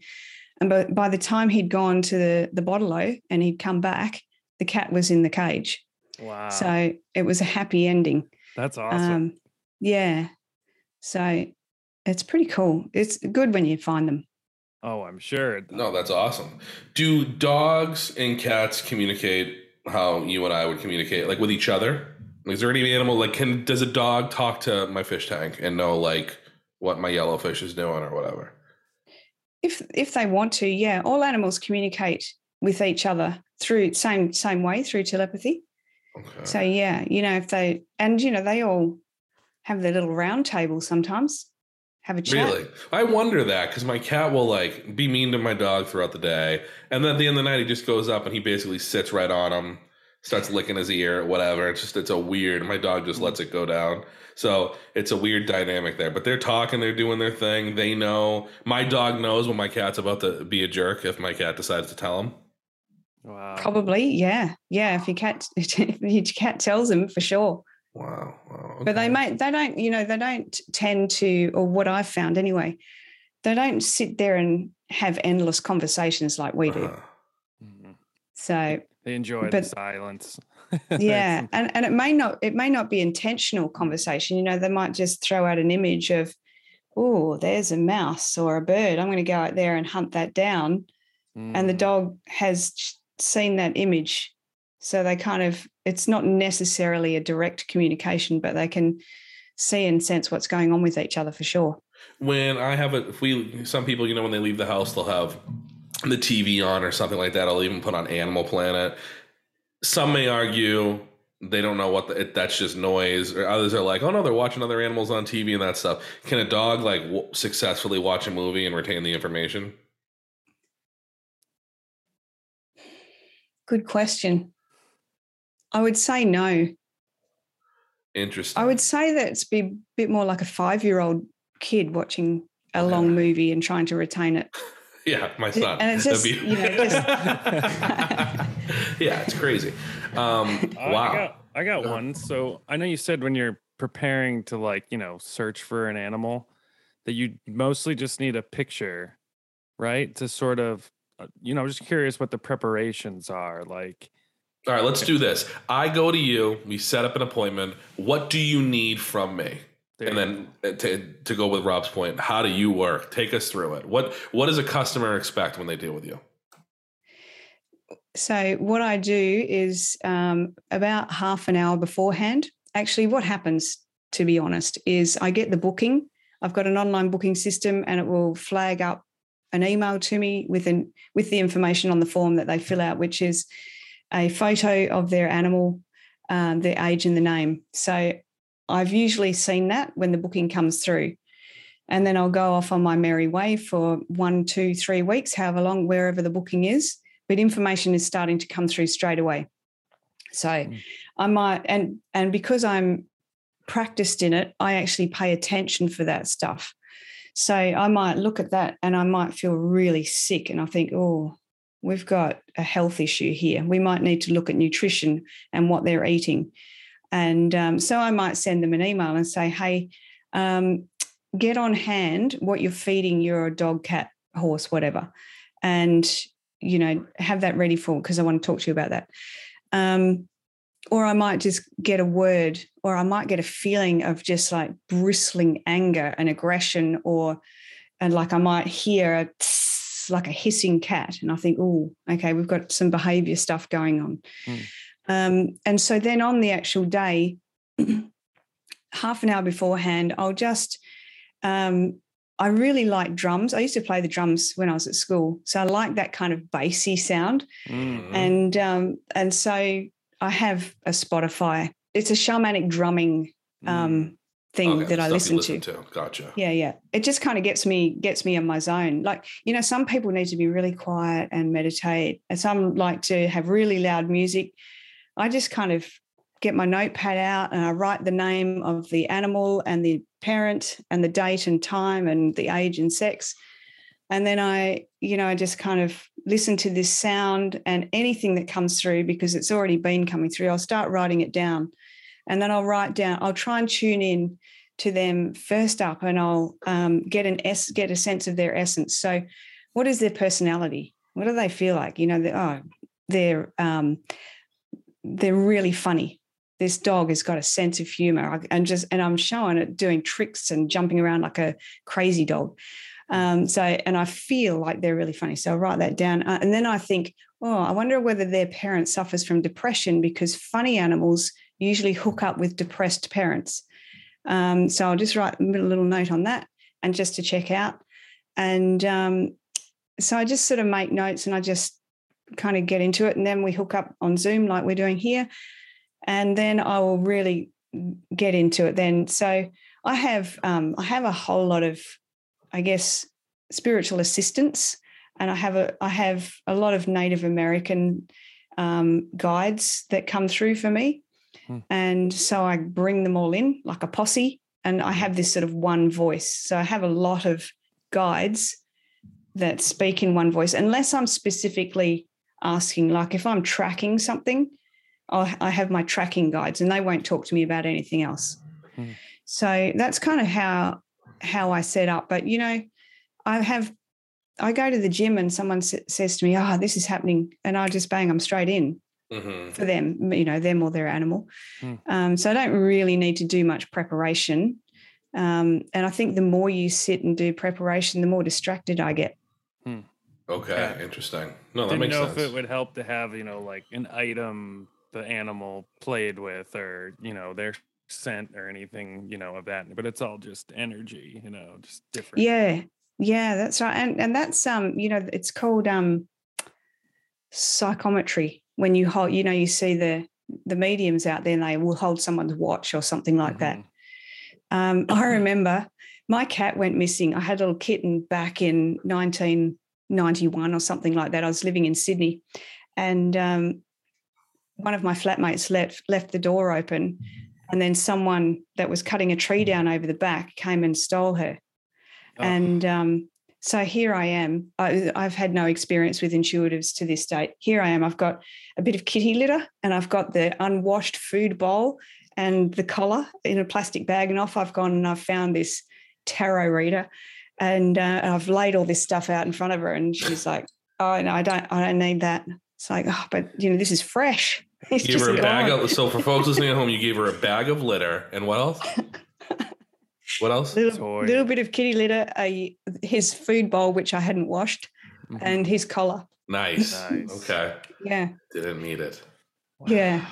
And by, by the time he'd gone to the, the bottle and he'd come back, the cat was in the cage. wow. So it was a happy ending. That's awesome. Um, yeah. So it's pretty cool. It's good when you find them. oh, I'm sure. No, that's awesome. Do dogs and cats communicate how you and I would communicate, like with each other? Is there any animal like can does a dog talk to my fish tank and know like what my yellowfish is doing or whatever? If if they want to, yeah. All animals communicate with each other through same same way through telepathy. Okay. So yeah, you know, if they and you know, they all have their little round table sometimes, have a chat. Really? I wonder that because my cat will like be mean to my dog throughout the day. And then at the end of the night, he just goes up and he basically sits right on him, starts licking his ear, whatever. It's just, it's a weird, my dog just lets mm. it go down. So it's a weird dynamic there. But they're talking, they're doing their thing. They know, my dog knows when my cat's about to be a jerk if my cat decides to tell him. Wow. Probably, yeah. Yeah. If your cat if your cat tells him for sure. Wow. wow But they okay. may they don't, you know, they don't tend to, or what I've found anyway, they don't sit there and have endless conversations like we do. Uh-huh. Mhm. So They enjoy the silence. yeah and and it may not it may not be intentional conversation you know they might just throw out an image of oh there's a mouse or a bird i'm going to go out there and hunt that down and the Mm. dog has seen that image so they kind of it's not necessarily a direct communication but they can see and sense what's going on with each other for sure when I have a, if we, some people, you know, when they leave the house, they'll have the TV on or something like that. I'll even put on Animal Planet. Some may argue they don't know what the, it, that's just noise, or others are like, oh no, they're watching other animals on TV and that stuff. Can a dog like w- successfully watch a movie and retain the information? good question i would say no Interesting. i would say that it's be a bit more like a five year old kid watching a long Yeah. movie and trying to retain it yeah, my son. and it's just, you know, yeah, it's crazy. Um, I- wow. I got, I got one. So I know you said when you're preparing to like, you know, search for an animal that you mostly just need a picture, right? To sort of, uh, you know, I'm just curious what the preparations are. Like, All right, let's do this. I go to you. We set up an appointment. What do you need from me? there And then uh, to, to go with Rob's point, how do you work? Take us through it. What what does a customer expect when they deal with you? So what I do is um, about half an hour beforehand. Actually, what happens, to be honest, is I get the booking. I've got an online booking system, and it will flag up an email to me with an with the information on the form that they fill out, which is a photo of their animal, um, their age, and the name. So I've usually seen that when the booking comes through. And then I'll go off on my merry way for one, two, three weeks, however long, wherever the booking is but information is starting to come through straight away. So Mm. I might and and because I'm practiced in it, I actually pay attention for that stuff. So I might look at that and I might feel really sick and I think, oh, we've got a health issue here. We might need to look at nutrition and what they're eating. And um, so I might send them an email and say, hey, um, get on hand what you're feeding your dog, cat, horse, whatever. And you know, have that ready for because I want to talk to you about that. Um, or I might just get a word, or I might get a feeling of just like bristling anger and aggression, or and like I might hear a tss, like a hissing cat, and I think, oh, okay, we've got some behavior stuff going on. Mm. Um, and so then on the actual day, half an hour beforehand, I'll just um, I really like drums. I used to play the drums when I was at school, so I like that kind of bassy sound. Mm. And um, and so I have a Spotify. It's a shamanic drumming um, thing Okay, that I you listen, to. Gotcha. Yeah, yeah. It just kind of gets me gets me in my zone. Like you know, some people need to be really quiet and meditate, and some like to have really loud music. I just kind of get my notepad out and I write the name of the animal and the parent and the date and time and the age and sex. And then I, you know, I just kind of listen to this sound and anything that comes through because it's already been coming through, I'll start writing it down. And then I'll write down, I'll try and tune in to them first up and I'll um, get an s get a sense of their essence. So what is their personality? What do they feel like? You know, they're, oh, they're um, they're really funny this dog has got a sense of humor and just and i'm showing it doing tricks and jumping around like a crazy dog. Um, so and i feel like they're really funny so i'll write that down. Uh, and then i think oh i wonder whether their parent suffers from depression because funny animals usually hook up with depressed parents. Um, so i'll just write a little note on that and just to check out. And um, so i just sort of make notes and i just kind of get into it and then we hook up on zoom like we're doing here and then I will really get into it then. So I have um, I have a whole lot of, I guess, spiritual assistance, and I have a I have a lot of Native American um, guides that come through for me, Hmm. and so I bring them all in like a posse, and I have this sort of one voice. So I have a lot of guides that speak in one voice, unless I'm specifically asking, like if I'm tracking something. I'll, I have my tracking guides, and they won't talk to me about anything else. Hmm. So that's kind of how how I set up. But you know, I have, I go to the gym and someone s- says to me, "Oh, this is happening," and I just bang them straight in hmm for them, you know, them or their animal. Hmm. Um, so I don't really need to do much preparation. Um, and I think the more you sit and do preparation, the more distracted I get. Okay, Yeah. interesting. No, that Didn't makes know sense. if it would help to have you know like an item the animal played with, or you know their scent or anything you know of that. But it's all just energy, you know, just different. Yeah, yeah, that's right. And and that's um, you know, it's called um psychometry. When you hold, you know, you see the the mediums out there and they will hold someone's watch or something like that. Mhm. Um, I remember my cat went missing. I had a little kitten back in 1991 or something like that. I was living in Sydney, and um, one of my flatmates left left the door open, and then someone that was cutting a tree down over the back came and stole her. Oh, And um, so here I am. I, I've had no experience with intuitives to this date. Here I am. I've got a bit of kitty litter and I've got the unwashed food bowl and the collar in a plastic bag. And off I've gone and I've found this tarot reader. And uh, I've laid all this stuff out in front of her. And she's like, oh, no, I don't, I don't need that. It's like, oh, but you know, this is fresh. It's You gave her a just bag of. So for folks listening at home, you gave her a bag of litter, and what else? What else? little, Toy. little bit of kitty litter, a, his food bowl, which I hadn't washed, mhm. and his collar. Nice. Nice. Okay. Yeah. Didn't need it. Yeah.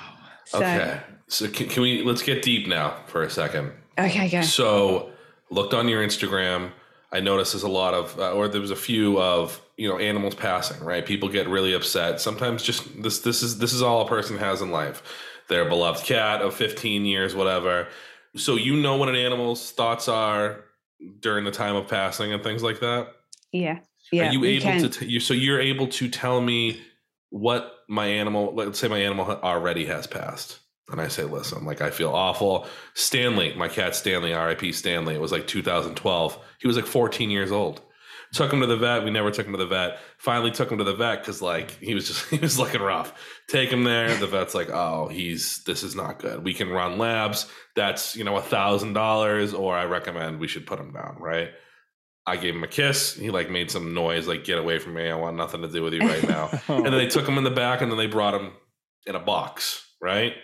So, Okay. So can, can we let's get deep now for a second. okay, go. So looked on your Instagram. I noticed there's a lot of, uh, or there was a few of, you know, animals passing. Right? People get really upset. Sometimes just this. This is this is all a person has in life. Their beloved cat of 15 years, whatever. So you know what an animal's thoughts are during the time of passing and things like that. Yeah. Yeah. Are you able can. to? T- you, so you're able to tell me what my animal. Let's say my animal already has passed, and I say, "Listen, like I feel awful." Stanley, my cat Stanley, R.I.P. Stanley. It was like 2012. He was like 14 years old. Took him to the vet. We never took him to the vet. Finally took him to the vet because like he was just he was looking rough. Take him there. The vet's like, "Oh, he's this is not good. We can run labs. That's you know a thousand dollars, or I recommend we should put him down." Right. I gave him a kiss. He like made some noise, like "Get away from me! I want nothing to do with you right now." Oh. and then they took him in the back, and then they brought him in a box. Right?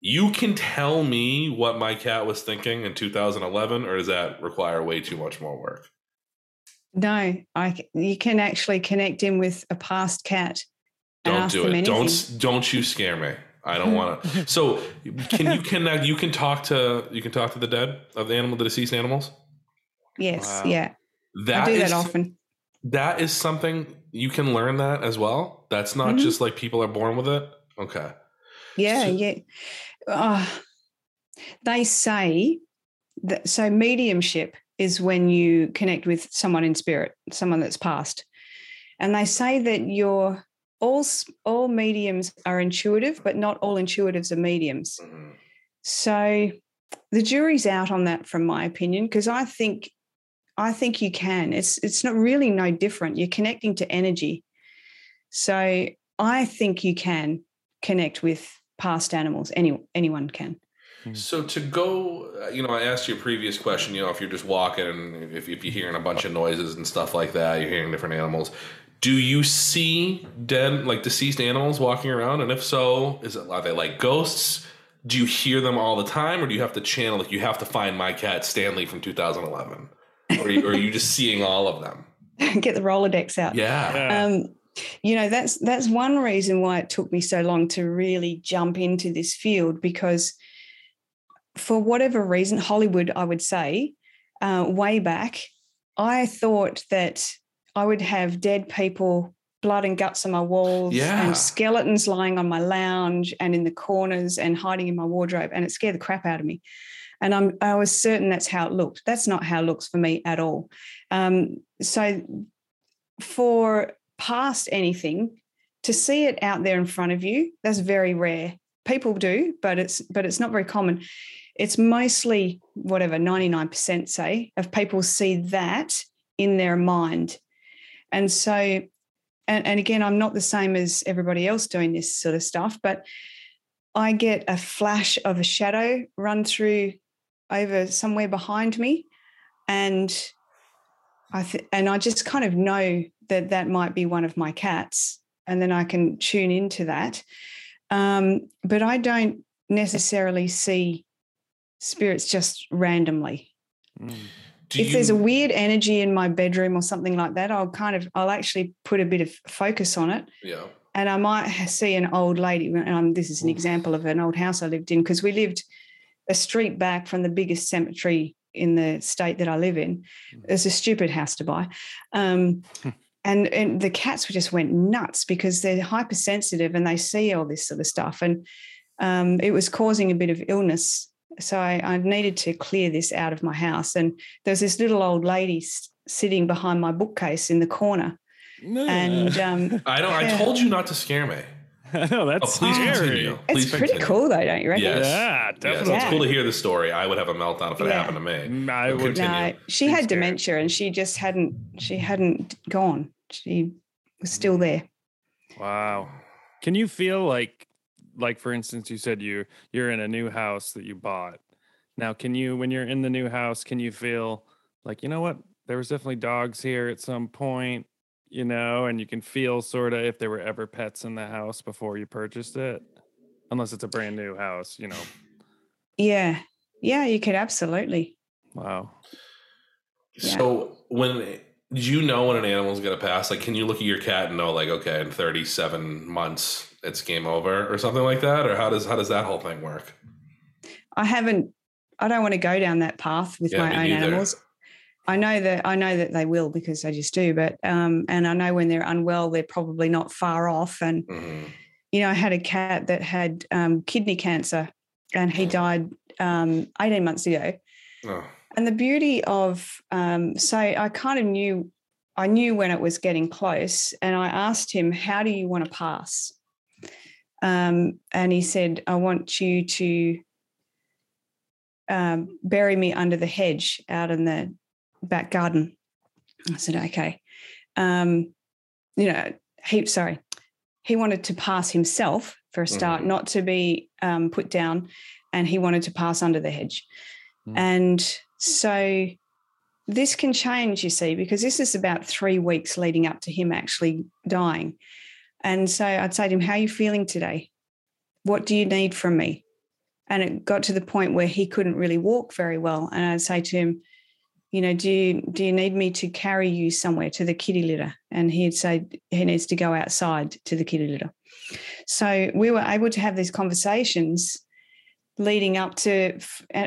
You can tell me what my cat was thinking in 2011, or does that require way too much more work? No, I You can actually connect in with a past cat. Don't do it. Don't don't you scare me. I don't want to. So can you connect? You can talk to you can talk to the dead of the animal, the deceased animals. Yes. Wow. Yeah. That I do is- that often. That is something you can learn that as well. That's not Mhm. just like people are born with it. Okay. Yeah. So- yeah. Uh, they say that. So mediumship is when you connect with someone in spirit, someone that's passed, and they say that your all all mediums are intuitive, but not all intuitives are mediums. Mhm. So the jury's out on that from my opinion because I think I think you can. It's it's not really no different. You're connecting to energy. So I think you can connect with past animals. Any anyone can. So to go, uh, you know, I asked you a previous question. You know, if you're just walking and if, if you're hearing a bunch of noises and stuff like that, you're hearing different animals. Do you see dead, like deceased animals walking around? And if so, is it are they like ghosts? Do you hear them all the time, or do you have to channel? Like you have to find my cat Stanley from 2011, or, you- or are you just seeing all of them? Get the Rolodex out. Yeah. Yeah. Um, you know, that's that's one reason why it took me so long to really jump into this field because for whatever reason, Hollywood, I would say, uh, way back, I thought that I would have dead people, blood and guts on my walls, Yeah. and skeletons lying on my lounge and in the corners and hiding in my wardrobe, and it scared the crap out of me. And I'm I was certain that's how it looked. That's not how it looks for me at all. Um, so for past anything, to see it out there in front of you, that's very rare. People do, but it's but it's not very common. It's mostly whatever 99% say of people see that in their mind. And so, and, and again, I'm not the same as everybody else doing this sort of stuff, but I get a flash of a shadow run through over somewhere behind me. And I th- and I just kind of know that that might be one of my cats, and then I can tune into that. Um, but I don't necessarily see spirits just randomly. Mm. Do if there's a weird energy in my bedroom or something like that, I'll kind of I'll actually put a bit of focus on it, yeah. and I might see an old lady. And um, this is an example of an old house I lived in because we lived a street back from the biggest cemetery in the state that I live in. It's a stupid house to buy. Um, and, and the cats just went nuts because they're hypersensitive and they see all this sort of stuff. And um, it was causing a bit of illness. So I, I needed to clear this out of my house. And there's this little old lady s- sitting behind my bookcase in the corner. And um, I don't. I told you not to scare me. no, Oh, that's please scary. continue. Please it's pretty cool, though, don't you reckon? Yes. Yeah, Yes, definitely. it's cool to hear the story. I would have a meltdown if it Yeah. happened to me. Mm, I But would. continue. No, she Be had scared. dementia and she just hadn't she hadn't gone. She was still there. Wow. Can you feel like like for instance you said you you're in a new house that you bought. Now can you when you're in the new house can you feel like you know what there was definitely dogs here at some point, you know, and you can feel sort of if there were ever pets in the house before you purchased it. Unless it's a brand new house, you know. Yeah. Yeah, you could absolutely. Wow. Yeah. So when did you know when an animal's gonna pass? Like, can you look at your cat and know, like, okay, in thirty-seven months it's game over, or something like that, or how does how does that whole thing work? I haven't I don't want to go down that path with Yeah, my own neither. animals. I know that I know that they will because they just do, but um and I know when they're unwell, they're probably not far off. And Mhm. you know, I had a cat that had um, kidney cancer and he died um 18 months ago. Oh, And the beauty of um, so I kind of knew I knew when it was getting close, and I asked him, "How do you want to pass?" Um, and he said, "I want you to um, bury me under the hedge out in the back garden." I said, "Okay." Um, you know, he sorry, he wanted to pass himself for a start, Mhm. not to be um, put down, and he wanted to pass under the hedge. Mm. And so this can change, you see, because this is about three weeks leading up to him actually dying. And so I'd say to him, How are you feeling today? What do you need from me? And it got to the point where he couldn't really walk very well. And I'd say to him, you know, do you do you need me to carry you somewhere to the kitty litter? And he'd say he needs to go outside to the kitty litter. So we were able to have these conversations leading up to,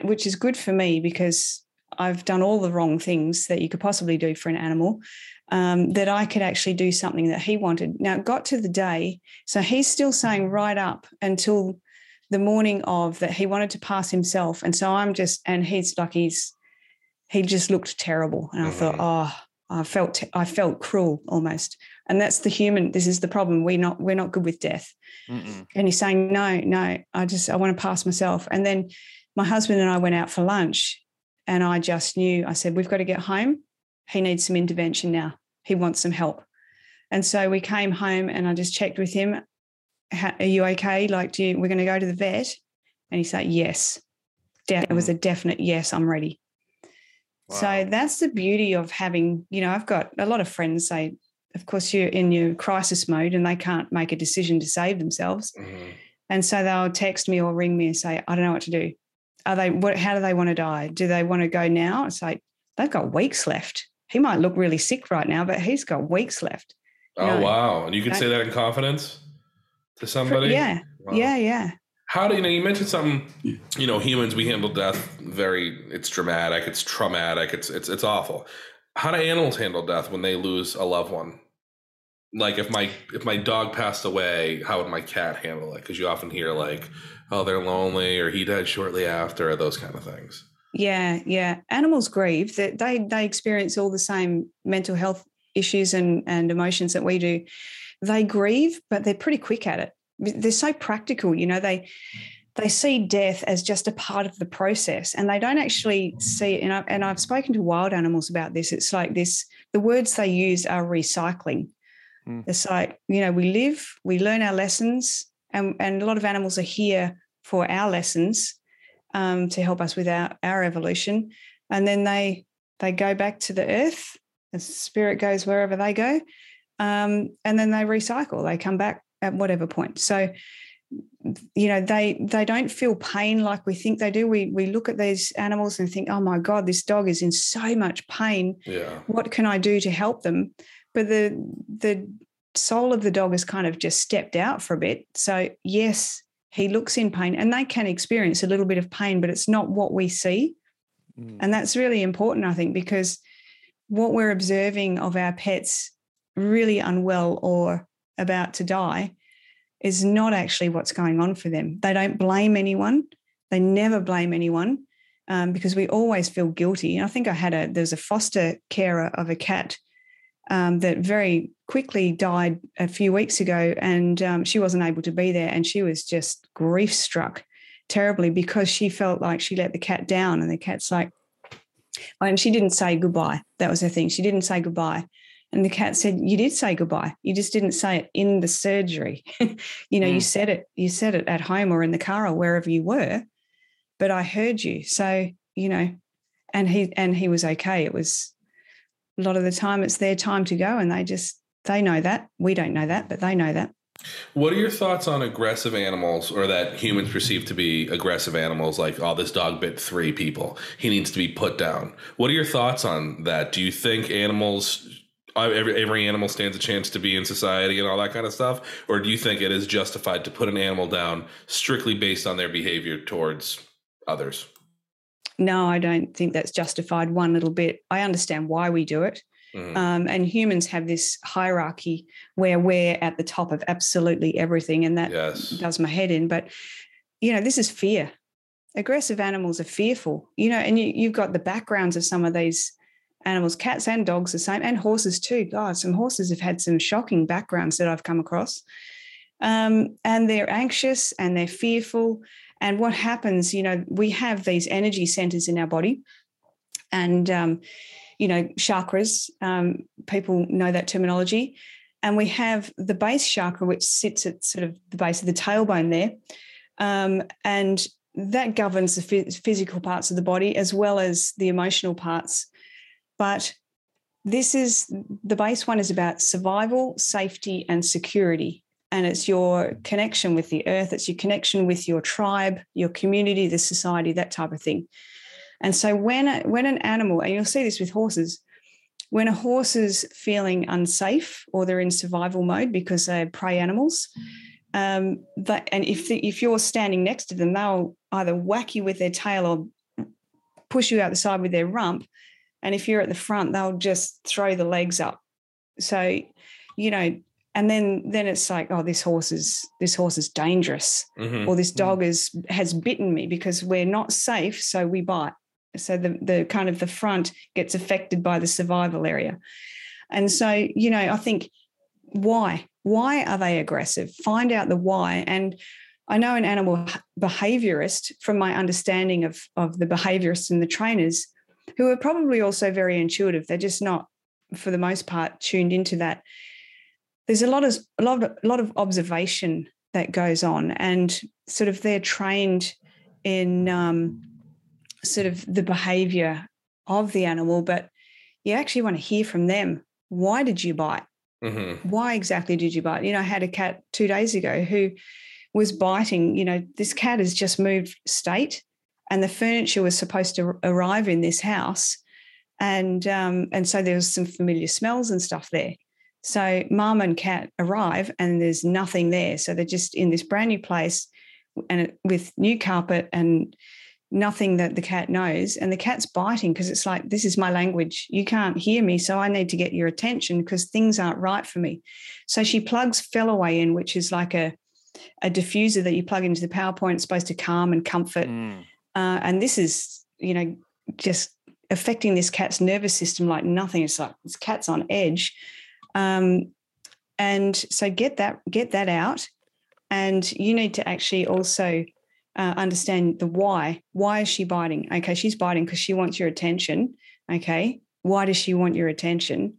which is good for me because I've done all the wrong things that you could possibly do for an animal. Um, that I could actually do something that he wanted. Now it got to the day, so he's still saying right up until the morning of that he wanted to pass himself, and so I'm just, and he's like he's, he just looked terrible, and I thought, Mhm. oh, I felt, I felt cruel almost, and that's the human. This is the problem. We're not, we're not good with death Mm-mm. and he's saying no no i just i want to pass myself and then my husband and i went out for lunch and i just knew i said we've got to get home he needs some intervention now he wants some help and so we came home and i just checked with him are you okay like do you we're going to go to the vet and he said yes De- it was a definite yes i'm ready so that's the beauty of having you know i've got a lot of friends say of course you're in your crisis mode and they can't make a decision to save themselves mhm. and so they'll text me or ring me and say, I don't know what to do. Are they what how do they want to die? Do they want to go now? It's like they've got weeks left. He might look really sick right now, but he's got weeks left. Oh No. wow! And you can say that in confidence to somebody. yeah, Wow. yeah, yeah. How do you know? You mentioned something. You know, humans we handle death very. It's dramatic. It's traumatic. It's it's it's awful. How do animals handle death when they lose a loved one? Like if my if my dog passed away, how would my cat handle it? Because you often hear like, oh, they're lonely, or he died shortly after, or those kind of things. Yeah, yeah. Animals grieve. That they they experience all the same mental health issues and and emotions that we do. They grieve, but they're pretty quick at it. They're so practical. You know, they they see death as just a part of the process, and they don't actually see. And I, and I've spoken to wild animals about this. It's like this. The words they use are recycling. Hmm. It's like you know, we live, we learn our lessons, and and a lot of animals are here for our lessons um, to help us with our, our evolution. And then they they go back to the earth the spirit goes wherever they go. Um, and then they recycle, they come back at whatever point. So, you know, they they don't feel pain like we think they do. We we look at these animals and think, oh my God, this dog is in so much pain. Yeah. What can I do to help them? But the the soul of the dog has kind of just stepped out for a bit. So yes, he looks in pain and they can experience a little bit of pain, but it's not what we see. Mm. And that's really important, I think, because what we're observing of our pets really unwell or about to die is not actually what's going on for them. They don't blame anyone. They never blame anyone um, because we always feel guilty. And I think I had a there's a foster carer of a cat um, that very quickly died a few weeks ago, and um, she wasn't able to be there, and she was just grief struck terribly because she felt like she let the cat down, and the cat's like, and she didn't say goodbye. That was her thing. She didn't say goodbye. And the cat said, You did say goodbye. You just didn't say it in the surgery. you know, you Mm. said it, you said it at home or in the car or wherever you were, but I heard you. So, you know, and he and he was okay. It was a lot of the time it's their time to go and they just they know that. We don't know that, but they know that. What are your thoughts on aggressive animals or that humans perceive to be aggressive animals like, oh, this dog bit three people. He needs to be put down. What are your thoughts on that? Do you think animals, uh, every, every animal stands a chance to be in society and all that kind of stuff? Or do you think it is justified to put an animal down strictly based on their behavior towards others? No, I don't think that's justified one little bit. I understand why we do it. Mhm. Um, and humans have this hierarchy where we're at the top of absolutely everything, and that yes. does my head in. But you know, this is fear. Aggressive animals are fearful. You know, and you, you've got the backgrounds of some of these animals. Cats and dogs the same, and horses too. God, some horses have had some shocking backgrounds that I've come across. Um, and they're anxious and they're fearful. And what happens? You know, we have these energy centers in our body, and um, you know, chakras. Um, people know that terminology. And we have the base chakra, which sits at sort of the base of the tailbone there. Um, and that governs the phys- physical parts of the body as well as the emotional parts. But this is the base one is about survival, safety, and security. And it's your connection with the earth, it's your connection with your tribe, your community, the society, that type of thing. And so when when an animal, and you'll see this with horses, when a horse is feeling unsafe or they're in survival mode because they're prey animals, um, and if the, if you're standing next to them, they'll either whack you with their tail or push you out the side with their rump. And if you're at the front, they'll just throw the legs up. So, you know, and then then it's like, oh, this horse is this horse is dangerous. Mhm. or this dog is has bitten me because we're not safe so we bite. So the the kind of the front gets affected by the survival area. And so you know i think why? Why are they aggressive? Find out the why. And i know an animal behaviorist from my understanding of of the behaviorists and the trainers who are probably also very intuitive. They're just not for the most part tuned into that there's a lot of a lot of, a lot of observation that goes on and sort of they're trained in um, sort of the behavior of the animal but you actually want to hear from them. Why did you bite? Mhm. why exactly did you bite? You know i had a cat two days ago who was biting you know this cat has just moved state and the furniture was supposed to arrive in this house and um, and so there was some familiar smells and stuff there so mum and cat arrive and there's nothing there. So they're just in this brand new place and with new carpet and nothing that the cat knows. And the cat's biting because it's like, this is my language. You can't hear me. So I need to get your attention because things aren't right for me. So she plugs Feliway in, which is like a, a diffuser that you plug into the power point. It's supposed to calm and comfort. Mm. Uh, and this is, you know, just affecting this cat's nervous system like nothing. It's like this cat's on edge. Um, and so get that get that out, and you need to actually also uh, understand the why. Why is she biting? Okay, she's biting because she wants your attention. Okay, why does she want your attention?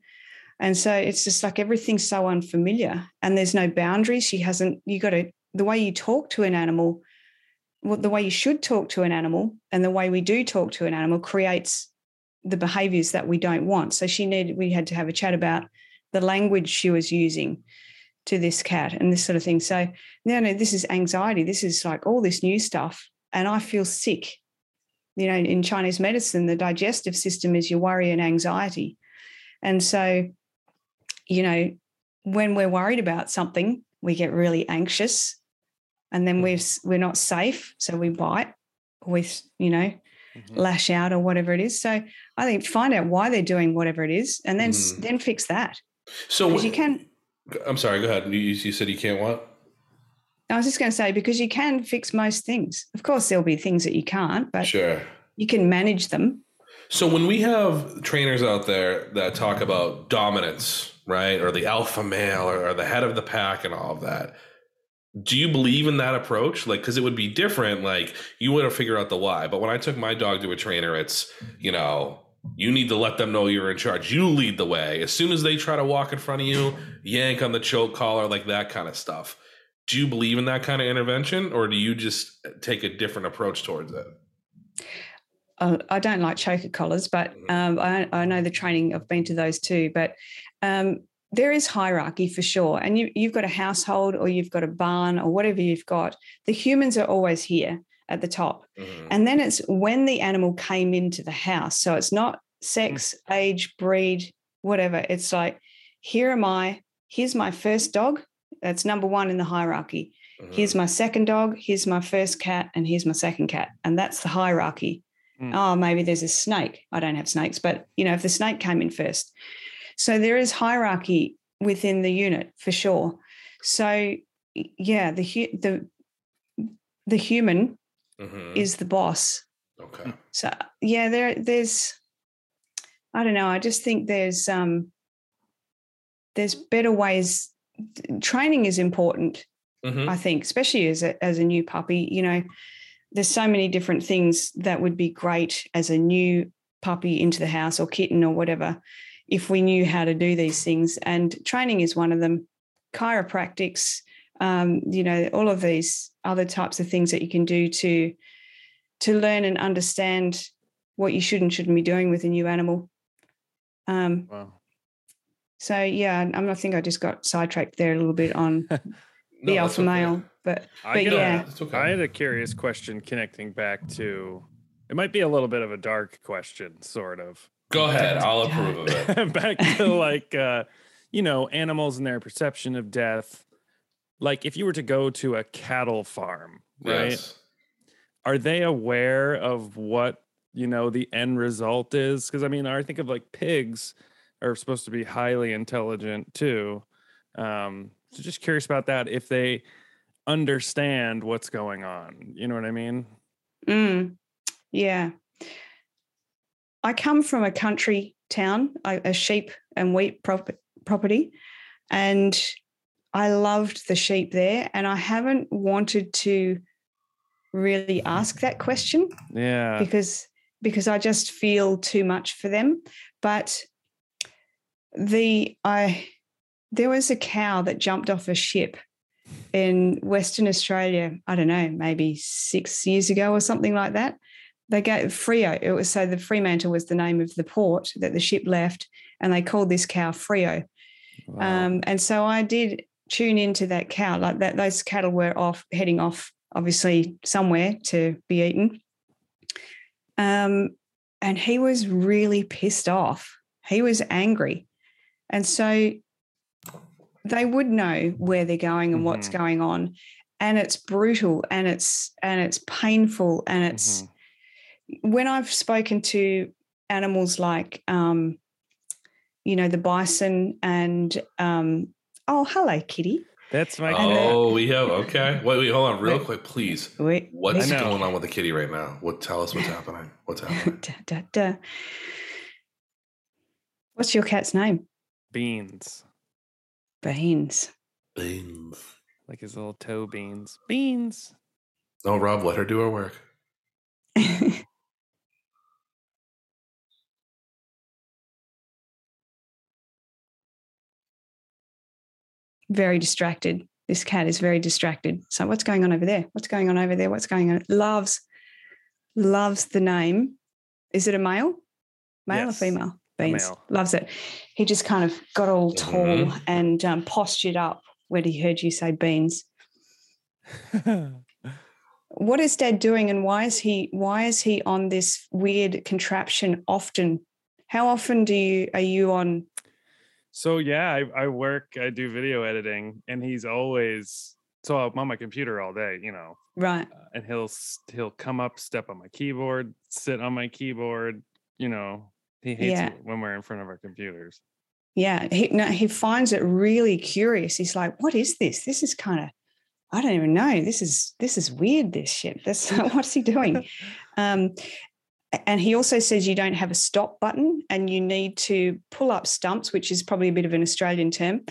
And so it's just like everything's so unfamiliar, and there's no boundaries. She hasn't. You got to the way you talk to an animal, well, the way you should talk to an animal, and the way we do talk to an animal creates the behaviors that we don't want. So she needed, we had to have a chat about the language she was using to this cat and this sort of thing. So, no, no, this is anxiety. This is like all this new stuff. And I feel sick. You know, in Chinese medicine, the digestive system is your worry and anxiety. And so, you know, when we're worried about something, we get really anxious and then we're, we're not safe. So we bite, we, you know, Mhm. lash out or whatever it is. So I think find out why they're doing whatever it is and then Mhm. then fix that. So you can I'm sorry. Go ahead. You, you said you can't what? I was just going to say because you can fix most things. Of course there'll be things that you can't, but Sure. you can manage them. So when we have trainers out there that talk about dominance, right, or the alpha male, or, or the head of the pack, and all of that, do you believe in that approach? Like, because it would be different. Like, you want to figure out the why. But when I took my dog to a trainer, it's you know, you need to let them know you're in charge. You lead the way. As soon as they try to walk in front of you, yank on the choke collar, like that kind of stuff. Do you believe in that kind of intervention, or do you just take a different approach towards it? Uh, I don't like choker collars, but Mhm. um, I, I know the training. I've been to those too, but um, there is hierarchy for sure. And you, you've got a household, or you've got a barn, or whatever you've got. The humans are always here at the top, Mhm. and then it's when the animal came into the house. So it's not sex, age, breed, whatever. It's like, here am I. Here's my first dog. That's number one in the hierarchy. Mhm. Here's my second dog. Here's my first cat, and here's my second cat. And that's the hierarchy. Mm. Oh, maybe there's a snake. I don't have snakes, but you know, if the snake came in first. So there is hierarchy within the unit for sure. So yeah, the the the human Mhm. is the boss. okay. So yeah, there there's I don't know. I just think there's um there's better ways. Training is important. Mhm. I think, especially as a as a new puppy, you know, there's so many different things that would be great as a new puppy into the house or kitten or whatever, if we knew how to do these things. And training is one of them. Chiropractics, um, you know, all of these other types of things that you can do to to learn and understand what you should and shouldn't be doing with a new animal. Um, Wow. so yeah, I'm, I think I just got sidetracked there a little bit on No, the alpha okay. male, but I But got a- yeah. Okay. I had a curious question connecting back to it might be a little bit of a dark question, sort of. Go ahead. I'll approve of it. back to like uh, you know, animals and their perception of death. Like if you were to go to a cattle farm, right? Yes. Are they aware of what, you know, the end result is? Because I mean, I think of like pigs are supposed to be highly intelligent too. Um, so just curious about that if they understand what's going on. You know what I mean? Mm, yeah. I come from a country town, a, a sheep and wheat prop- property, and I loved the sheep there. And I haven't wanted to really ask that question Yeah. because because I just feel too much for them. But the I there was a cow that jumped off a ship in Western Australia. I don't know, maybe six years ago or something like that. They gave Freo. It was so the Fremantle was the name of the port that the ship left, and they called this cow Freo. Wow. Um, and so I did tune into that cow. Like that, those cattle were off, heading off, obviously somewhere to be eaten. Um, and he was really pissed off. He was angry, and so they would know where they're going and what's Mhm. going on, and it's brutal and it's and it's painful and it's Mhm. when I've spoken to animals like, um, you know, the bison and, um, oh, hello, kitty. That's my And the- Oh, we have okay. Wait, wait, hold on, real Wait. quick, please. Wait, What's I know. going on with the kitty right now? What? Tell us what's happening. What's happening? da, da, da. What's your cat's name? beans. Beans. Beans. Like his little toe beans. Beans. No, Rob, let her do her work. very distracted. This cat is very distracted. So what's going on over there? What's going on over there? What's going on? Loves, loves the name. Is it a male? Male Yes, or female? Beans. Loves it. He just kind of got all tall Mhm. and um, postured up when he heard you say beans. What is Dad doing, and why is he why is he on this weird contraption often? How often do you are you on? So yeah, I, I work, I do video editing, and he's always so I'm on my computer all day, you know, Right. uh, and he'll he'll come up, step on my keyboard, sit on my keyboard, you know. He hates Yeah. it when we're in front of our computers. Yeah. He no, he finds it really curious. He's like, "What is this? This is kind of." I don't even know. This is this is weird. This shit. This what's he doing? Um, and he also says you don't have a stop button and you need to pull up stumps, which is probably a bit of an Australian term.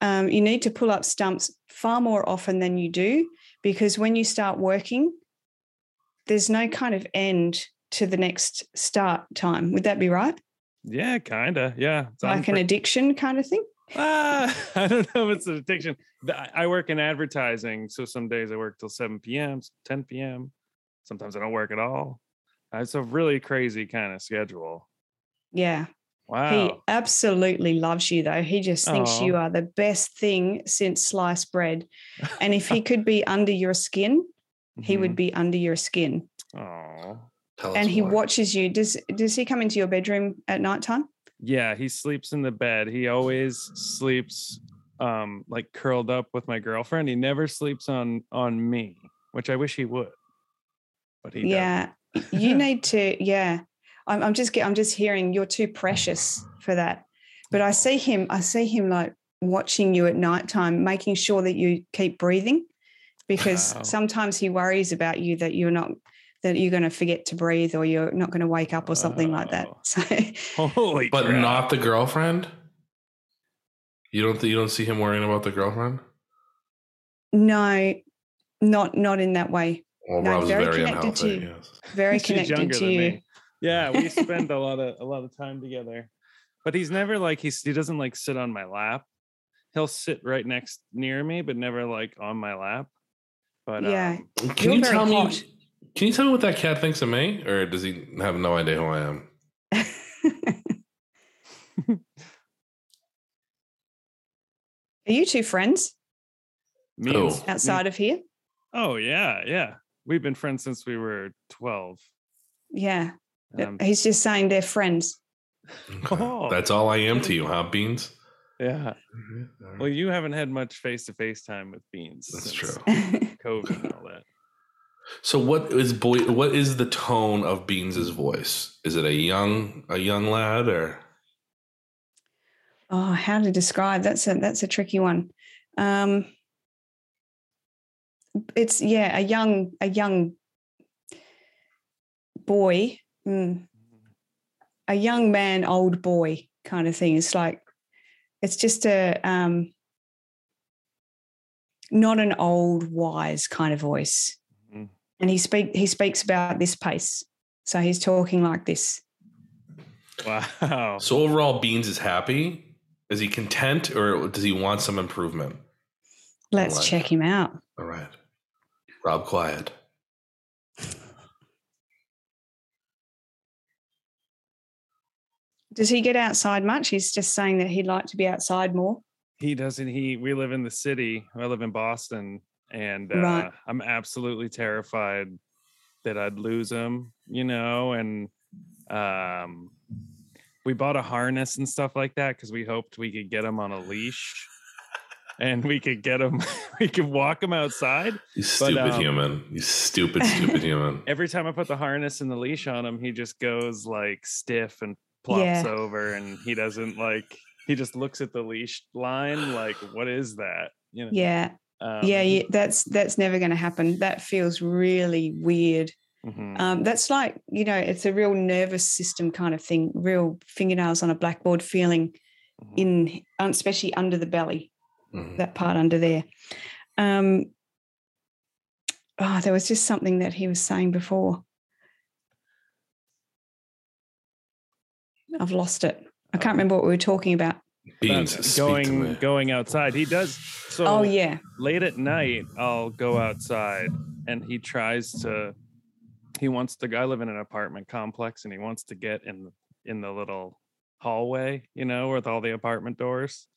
Um, you need to pull up stumps far more often than you do because when you start working, there's no kind of end to the next start time. Would that be right? Yeah, kinda. Yeah, it's Like an addiction kind of thing? Ah, I don't know if it's an addiction. I work in advertising, so some days I work till 7 p.m., 10 p.m. Sometimes I don't work at all. It's a really crazy kind of schedule. Yeah. Wow. He absolutely loves you, though. He just thinks you are the best thing since sliced bread. And if he could be under your skin, he would be under your skin. Oh. Tell us And he more. watches you. Does does he come into your bedroom at nighttime? Yeah, he sleeps in the bed. He always sleeps um like curled up with my girlfriend. He never sleeps on on me, which I wish he would. But he doesn't. Yeah. you need to, yeah. I'm, I'm just I'm just hearing you're too precious for that. But I see him, I see him like watching you at nighttime, making sure that you keep breathing because Wow. sometimes he worries about you that you're not that you're going to forget to breathe or you're not going to wake up or something like that. So Holy but crap. not the girlfriend. You don't. You don't see him worrying about the girlfriend. no, not not in that way. Well, No, Rob's very very, connected to you. Yes. Very She's connected younger to than you. me. Yeah, we spend a lot of a lot of time together. But he's never like he's he doesn't like sit on my lap. He'll sit right next near me, but never like on my lap. But Yeah. um, Can You're you tell me? hot. Can you tell me what that cat thinks of me, or does he have no idea who I am? Are you two friends me Who? me- outside of here? Oh yeah, yeah. We've been friends since we were twelve. Yeah. Um, He's just saying they're friends. Okay. Oh. That's all I am to you, huh, Beans? yeah. Well, you haven't had much face to face time with Beans. That's since true. COVID and all that. So, what is boy? What is the tone of Beans's voice? Is it a young, a young lad, or oh, how to describe that's a that's a tricky one. Um, it's yeah, a young a young boy, mm, a young man, old boy kind of thing. It's like it's just a um, not an old wise kind of voice. Mhm. And he speak he speaks about this pace. So he's talking like this. Wow. so? Overall, Beans is happy. Is he content, or does he want some improvement? Let's check him out. All right, Rob, quiet. Does he get outside much? He's just saying that he'd like to be outside more. He doesn't. He. We live in the city. I live in Boston, and uh, Right. I'm absolutely terrified that I'd lose him. You know, and um, we bought a harness and stuff like that because we hoped we could get him on a leash, and we could get him. we could walk him outside. You But, stupid um, human. You stupid, stupid human. Every time I put the harness and the leash on him, he just goes like stiff and plops Yeah. over, and he doesn't like. He just looks at the leash line like, "What is that?" You know. Yeah, Um, yeah, yeah. That's that's never going to happen. That feels really weird. mhm. Um, that's like you know, it's a real nervous system kind of thing. Real fingernails on a blackboard feeling Mhm. in, especially under the belly, Mhm. that part under there. Um, oh, there was just something that he was saying before. I've lost it. I can't remember what we were talking about. Beans, about speak to me. going going outside. He does so oh yeah, late at night. I'll go outside, and he tries to. He wants to. I live in an apartment complex, and he wants to get in in the little hallway, you know, with all the apartment doors,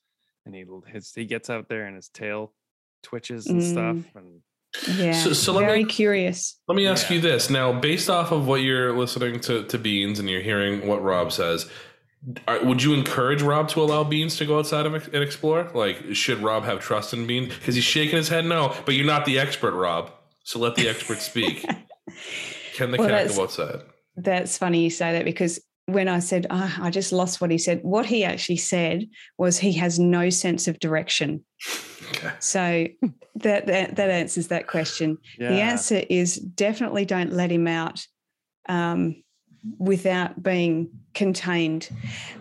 and he his he gets out there and his tail twitches and stuff, Mm. and Yeah. So- so let Very me- curious. Let me ask Yeah. you this now, based off of what you're listening to, to Beans and you're hearing what Rob says, are, would you encourage Rob to allow Beans to go outside of, and explore? Like, should Rob have trust in Beans? Because he's shaking his head no, but you're not the expert, Rob. So let the expert speak. Can the Well, cat go outside? That's funny you say that because when I said, oh, I just lost what he said, what he actually said was he has no sense of direction. Okay. So that, that, that answers that question. yeah, The answer is definitely don't let him out um, without being contained.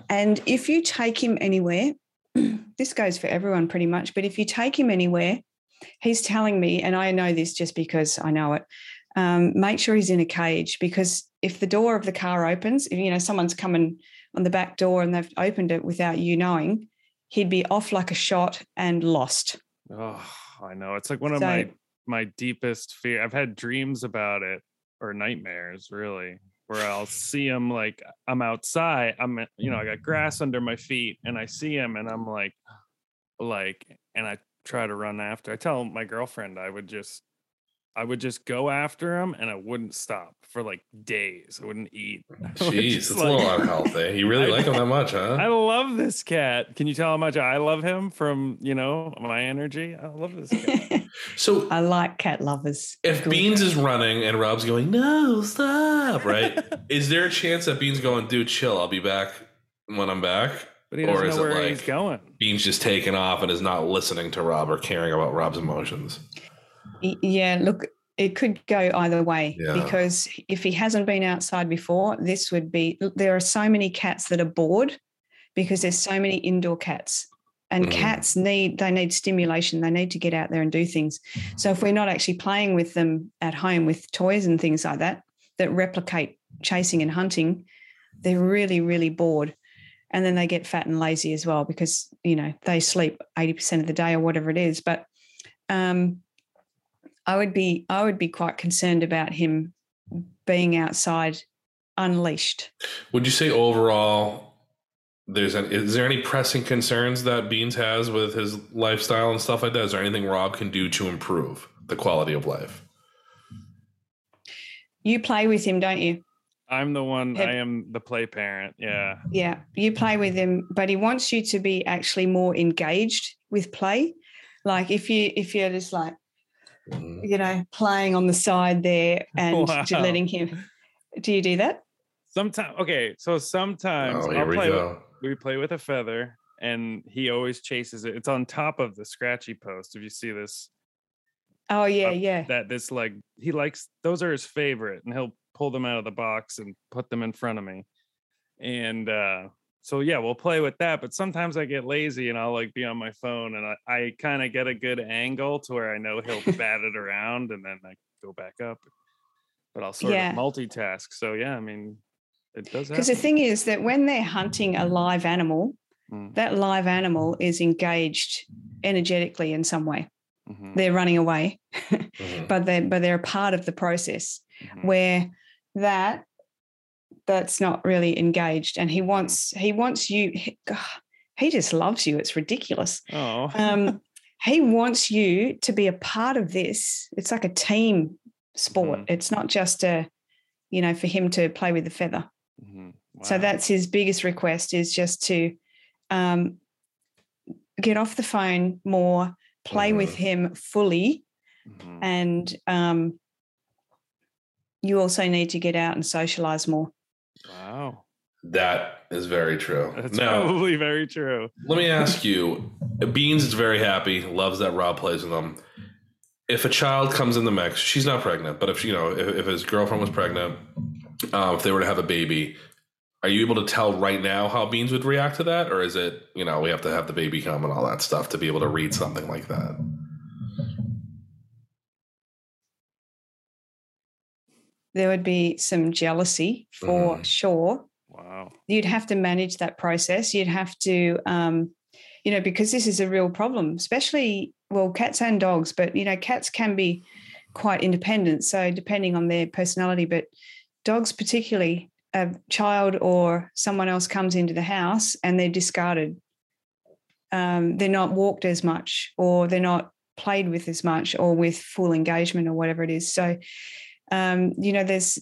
And if you take him anywhere, this goes for everyone pretty much, but if you take him anywhere, he's telling me, and I know this just because I know it, um, make sure he's in a cage because if the door of the car opens, if you know someone's coming on the back door and they've opened it without you knowing, he'd be off like a shot and lost. Oh, I know. It's like one of my my deepest fear. I've had dreams about it or nightmares, really, where I'll see him like I'm outside. I'm you know I got grass under my feet, and I see him, and I'm like, like, and I try to run after. I tell my girlfriend I would just. I would just go after him and I wouldn't stop for like days. I wouldn't eat. I Jeez, just, it's a little unhealthy. You really I like him that much, huh? I love this cat. Can you tell how much I love him from, you know, my energy? I love this cat. So I like cat lovers. if Good. Beans is running and Rob's going, no, stop, right? is there a chance that Beans going, dude, chill, I'll be back when I'm back? But he Or is know it where he's like- going. Beans just taking off and is not listening to Rob or caring about Rob's emotions. Yeah, look, it could go either way Yeah. because if he hasn't been outside before, this would be there are so many cats that are bored because there's so many indoor cats. And Mhm. cats need they need stimulation. They need to get out there and do things. So if we're not actually playing with them at home with toys and things like that that replicate chasing and hunting, they're really, really bored. And then they get fat and lazy as well because, you know, they sleep 80% of the day or whatever it is. But um, I would be I would be quite concerned about him being outside unleashed. Would you say overall, there's an, is there any pressing concerns that Beans has with his lifestyle and stuff like that? Is there anything Rob can do to improve the quality of life? You play with him, don't you? I'm the one, Have- I am the play parent. Yeah. Yeah, you play with him, but he wants you to be actually more engaged with play. Like if you if you're just like. You know playing on the side there and just Wow. letting him. Do you do that? Sometimes, okay. So sometimes Oh, I'll we play with, we play with a feather and he always chases it. It's on top of the scratchy post. If you see this, Oh yeah, Uh, yeah. that this like he likes those are his favorite and he'll pull them out of the box and put them in front of me and uh so yeah we'll play with that but sometimes i get lazy and i'll like be on my phone and i, I kind of get a good angle to where i know he'll bat it around and then i go back up but i'll sort Yeah. of multitask so yeah i mean it does Because the thing is that when they're hunting a live animal, Mm, that live animal is engaged energetically in some way. mhm, They're running away, Mhm. but they but they're a part of the process. mhm. where that that's not really engaged and he wants he wants you he, God, he just loves you it's ridiculous oh um he wants you to be a part of this it's like a team sport Mhm. it's not just a you know for him to play with the feather mhm, so that's his biggest request is just to um get off the phone more play with Mhm. him fully Mhm. and um, you also need to get out and socialize more. Wow That is very true. that's now, probably very true let me ask you Beans is very happy, loves that Rob plays with him. If a child comes in the mix, she's not pregnant, but if you know, if, if his girlfriend was pregnant, uh, if they were to have a baby, are you able to tell right now how Beans would react to that? Or is it, you know, we have to have the baby come and all that stuff to be able to read something like that? There would be some jealousy for Mhm. sure. wow You'd have to manage that process. You'd have to, um, you know, because this is a real problem, especially, well, cats and dogs, but, you know, cats can be quite independent. So, depending on their personality, but dogs, particularly, a child or someone else comes into the house and they're discarded. Um, they're not walked as much, or they're not played with as much, or with full engagement, or whatever it is. So, um, you know, there's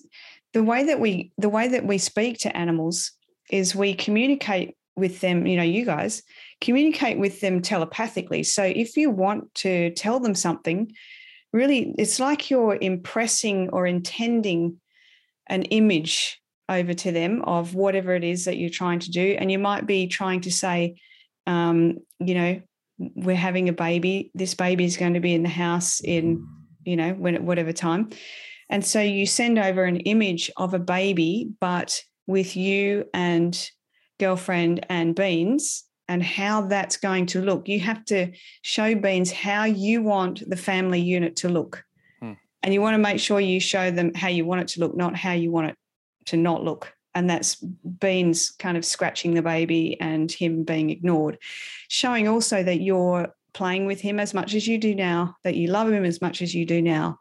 the way that we the way that we speak to animals is we communicate with them. You know, you guys communicate with them telepathically. So, if you want to tell them something, really, it's like you're impressing or intending an image over to them of whatever it is that you're trying to do. And you might be trying to say, um, you know, we're having a baby. This baby is going to be in the house in, you know, when whatever time. And so you send over an image of a baby, but with you and girlfriend and Beans and how that's going to look. You have to show Beans how you want the family unit to look. Hmm. And you want to make sure you show them how you want it to look, not how you want it to not look. And that's Beans kind of scratching the baby and him being ignored, showing also that you're playing with him as much as you do now, that you love him as much as you do now.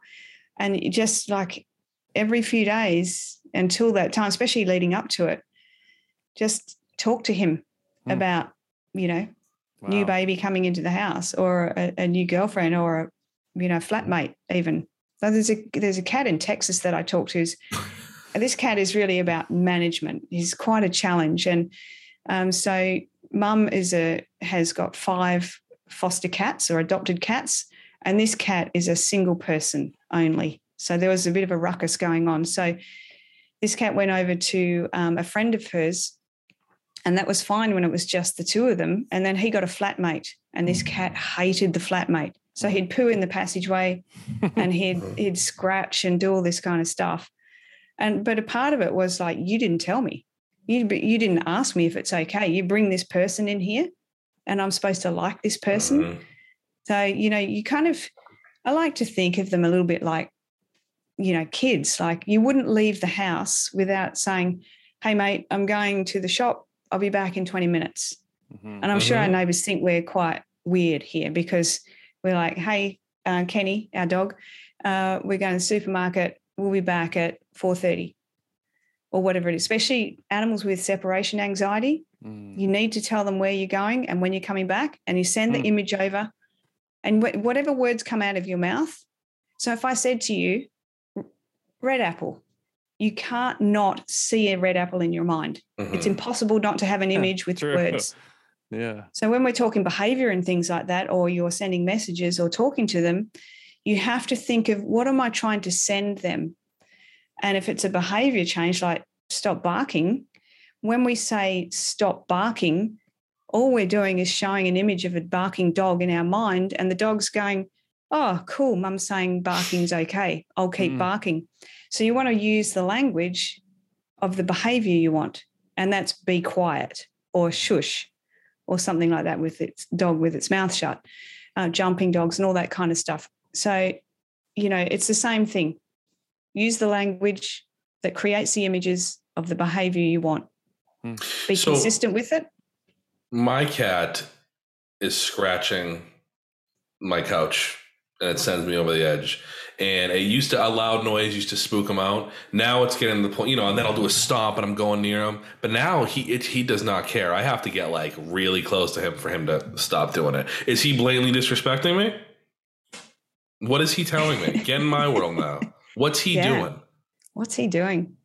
And just like every few days until that time, especially leading up to it, just talk to him mm. about, you know, wow. new baby coming into the house or a, a new girlfriend or a, you know, flatmate even. So there's a there's a cat in Texas that I talk to this cat is really about management. He's quite a challenge, and um, so mum is a has got five foster cats or adopted cats, and this cat is a single person only. So there was a bit of a ruckus going on. So this cat went over to um, a friend of hers, and that was fine when it was just the two of them. And then he got a flatmate, and this cat hated the flatmate. So he'd poo in the passageway, and he'd he'd scratch and do all this kind of stuff. And but a part of it was like you didn't tell me. You you didn't ask me if it's okay. You bring this person in here, and I'm supposed to like this person. Mm-hmm. So you know, you kind of. I like to think of them a little bit like, you know, kids. Like you wouldn't leave the house without saying, "Hey, mate, I'm going to the shop. I'll be back in 20 minutes." Mm-hmm. And I'm mm-hmm. sure our mm-hmm. neighbours think we're quite weird here because we're like, "Hey, uh, Kenny, our dog, uh, we're going to the supermarket we'll be back at 4.30 or whatever it is, especially animals with separation anxiety. Mm. You need to tell them where you're going and when you're coming back, and you send mm. the image over. And wh- whatever words come out of your mouth. So if I said to you, red apple, you can't not see a red apple in your mind. Mm-hmm. It's impossible not to have an image with True. words. Yeah. So when we're talking behavior and things like that, or you're sending messages or talking to them, you have to think of what am I trying to send them? And if it's a behavior change, like stop barking, when we say stop barking, all we're doing is showing an image of a barking dog in our mind, and the dog's going, Oh, cool, mum's saying barking's okay. I'll keep mm. barking. So you want to use the language of the behavior you want, and that's be quiet or shush or something like that with its dog with its mouth shut, uh, jumping dogs and all that kind of stuff. So, you know, it's the same thing. Use the language that creates the images of the behavior you want. Hmm. Be so consistent with it. My cat is scratching my couch and it sends me over the edge. And it used to a loud noise used to spook him out. Now it's getting to the point, you know, and then I'll do a stomp and I'm going near him. But now he it, he does not care. I have to get like really close to him for him to stop doing it. Is he blatantly disrespecting me? What is he telling me? Get in my world now. What's he yeah. doing? What's he doing?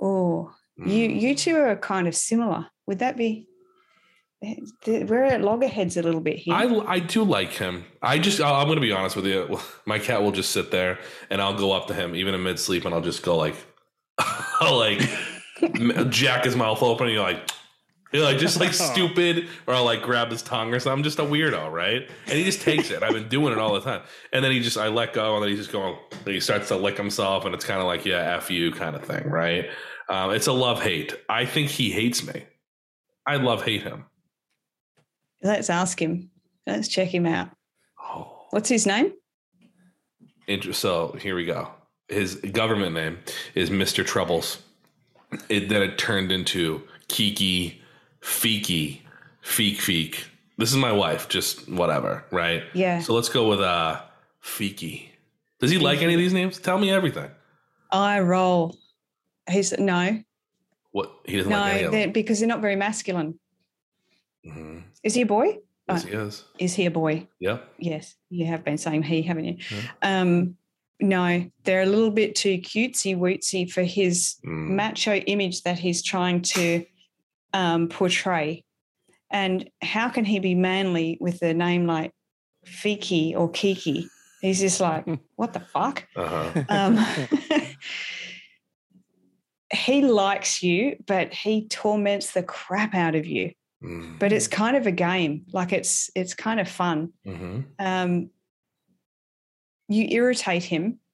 Oh, mm. you you two are kind of similar. Would that be? We're at loggerheads a little bit here. I I do like him. I just I'm going to be honest with you. My cat will just sit there, and I'll go up to him even in mid sleep, and I'll just go like, I'll like jack his mouth open, and you're like You're like just like stupid, or I'll like grab his tongue or something. I'm just a weirdo, right? And he just takes it. I've been doing it all the time. And then he just, I let go, and then he's just going, he starts to lick himself, and it's kind of like, yeah, F you kind of thing, right? Um, it's a love hate. I think he hates me. I love hate him. Let's ask him. Let's check him out. Oh. What's his name? So here we go. His government name is Mr. Troubles. It, then it turned into Kiki Fiki, Feek Feek. This is my wife, just whatever, right? Yeah. So let's go with uh Feeky. Does he like any of these names? Tell me everything. I roll. He's no. What he doesn't like No, of they're, because they're not very masculine. Mhm. Is he a boy? Yes, he is. Is he a boy? Yeah. Yes, you have been saying he, haven't you? Yeah. Um, no, they're a little bit too cutesy wootsy for his Mm. macho image that he's trying to um, portray. And how can he be manly with a name like Fiki or Kiki? He's just like, what the fuck? Uh-huh. Um, he likes you, but he torments the crap out of you. But it's kind of a game. Like it's it's kind of fun. Mhm. Um, you irritate him.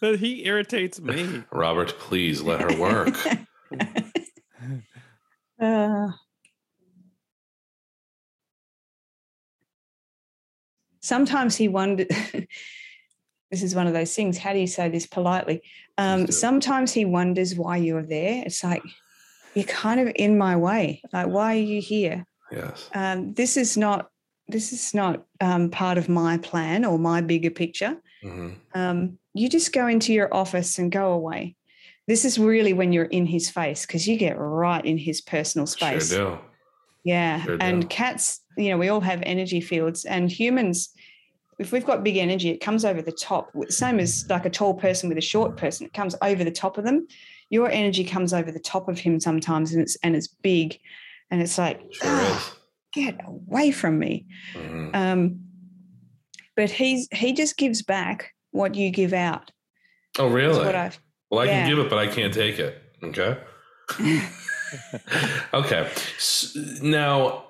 But he irritates me. Robert, please let her work. Uh, sometimes he wonders. this is one of those things. How do you say this politely? Um, sometimes he wonders why you're there. It's like you're kind of in my way. Like, why are you here? yes. Um, this is not. This is not um, part of my plan or my bigger picture. hmm um, you just go into your office and go away. This is really when you're in his face because you get right in his personal Sure space. do. Yeah. Sure and cats, you know, we all have energy fields, and humans, if we've got big energy, it comes over the top. Same as like a tall person with a short person, it comes over the top of them. Your energy comes over the top of him sometimes, and it's and it's big, and it's like, Sure "Ah, get away from me. Mhm. Um, but he's he just gives back what you give out. Oh, really? Well, I Yeah. can give it, but I can't take it. Okay. okay. S- now,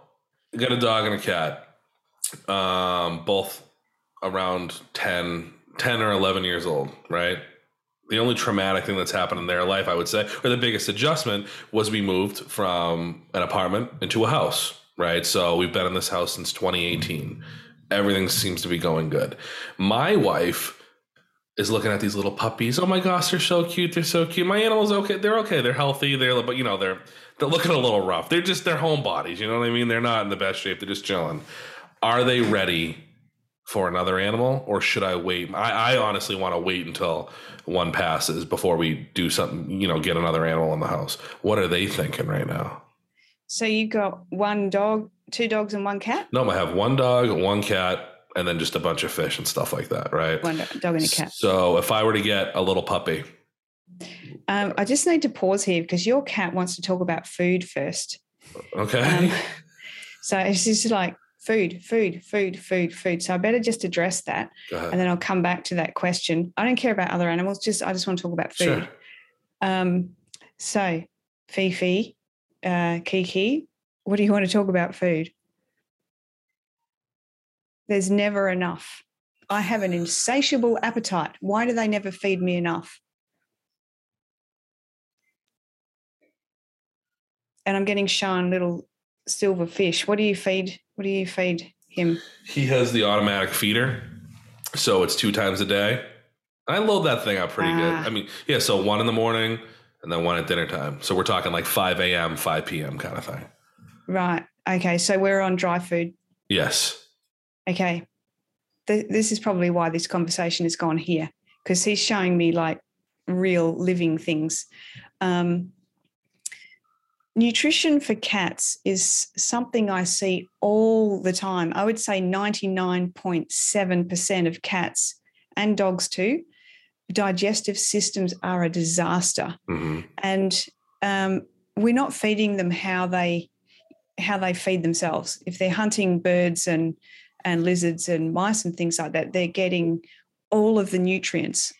I got a dog and a cat, um, both around 10, 10 or 11 years old, right? The only traumatic thing that's happened in their life, I would say, or the biggest adjustment was we moved from an apartment into a house, right? So we've been in this house since 2018. Everything seems to be going good. My wife is looking at these little puppies. Oh my gosh, they're so cute. They're so cute. My animals okay. They're okay. They're healthy. They're but you know they're they're looking a little rough. They're just they're homebodies. You know what I mean? They're not in the best shape. They're just chilling. Are they ready for another animal, or should I wait? I, I honestly want to wait until one passes before we do something. You know, get another animal in the house. What are they thinking right now? So you've got one dog, two dogs, and one cat. No, I have one dog, one cat, and then just a bunch of fish and stuff like that. Right. One dog and a cat. So if I were to get a little puppy, Um, I just need to pause here because your cat wants to talk about food first. okay. Um, so it's just like food, food, food, food, food. So I better just address that, and then I'll come back to that question. I don't care about other animals. Just I just want to talk about food. Sure. Um, so Fifi, uh, Kiki, what do you want to talk about food? There's never enough. I have an insatiable appetite. Why do they never feed me enough? And I'm getting shown little silver fish. What do you feed? What do you feed him? He has the automatic feeder, so it's two times a day. I load that thing up pretty good. Ah. I mean, yeah, so one in the morning and then one at dinner time. So we're talking like 5 a.m., 5 p.m. kind of thing. Right. Okay. So we're on dry food. Yes. okay, th- this is probably why this conversation has gone here because he's showing me like real living things. Um, nutrition for cats is something I see all the time. I would say 99.7% of cats and dogs too, digestive systems are a disaster hmm and um, we're not feeding them how they how they feed themselves. If they're hunting birds and and lizards and mice and things like that, they're getting all of the nutrients,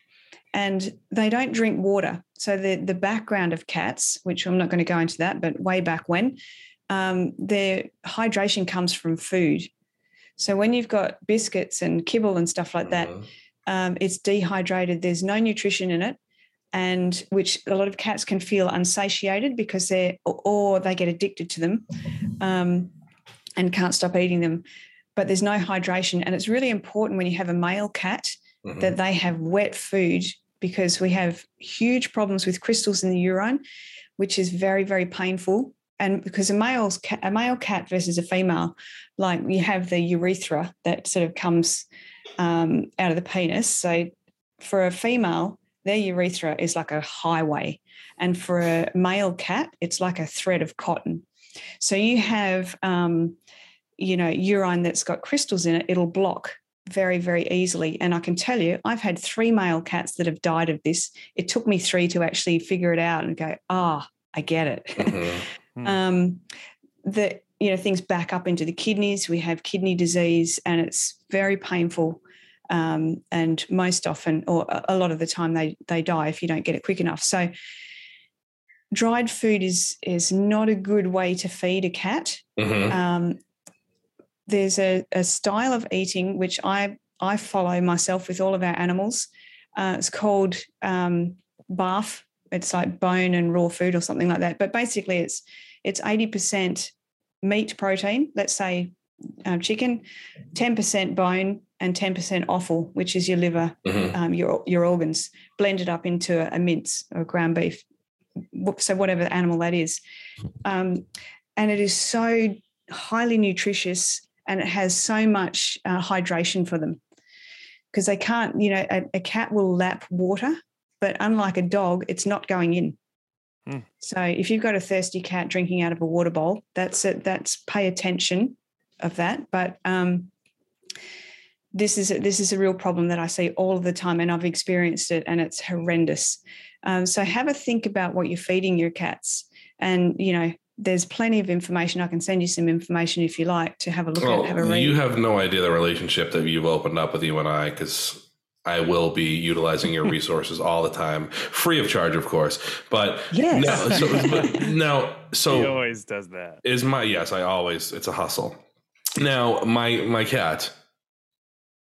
and they don't drink water. So the the background of cats, which I'm not going to go into that, but way back when, um, their hydration comes from food. So when you've got biscuits and kibble and stuff like that, Mhm. um, it's dehydrated. There's no nutrition in it, and which a lot of cats can feel unsatiated because they're or- or they get addicted to them, um, and can't stop eating them. But there's no hydration, and it's really important when you have a male cat Mhm. that they have wet food because we have huge problems with crystals in the urine, which is very very painful. And because a male's a male cat versus a female, like you have the urethra that sort of comes um, out of the penis. So for a female, their urethra is like a highway. And for a male cat, it's like a thread of cotton. So you have, um, you know, urine that's got crystals in it, it'll block very, very easily. And I can tell you, I've had three male cats that have died of this. It took me three to actually figure it out and go, ah, I get it. Mhm. um, the you know things back up into the kidneys. We have kidney disease, and it's very painful. Um, and most often, or a- lot of the time, they they die if you don't get it quick enough. So, dried food is is not a good way to feed a cat. Mhm. Um, there's a, a style of eating which I I follow myself with all of our animals. Uh, it's called um, BARF. It's like bone and raw food or something like that. But basically, it's it's eighty percent meat protein. Let's say um, chicken, ten percent bone, and ten percent offal, which is your liver, Mhm. um, your your organs, blended up into a, a mince or ground beef. So whatever animal that is, um, and it is so highly nutritious and it has so much uh, hydration for them because they can't. You know, a, a cat will lap water, but unlike a dog, it's not going in. Hmm. So if you've got a thirsty cat drinking out of a water bowl, that's it. That's pay attention of that. But um, this is a, this is a real problem that I see all of the time, and I've experienced it, and it's horrendous. Um, so have a think about what you're feeding your cats, and you know there's plenty of information. I can send you some information if you like to have a look Well, at, have a read. you have no idea the relationship that you've opened up with you and I, because I will be utilizing your resources all the time, free of charge, of course. But yes. now, so, but now, he always does that. is my yes. I always it's a hustle. Now, my my cat,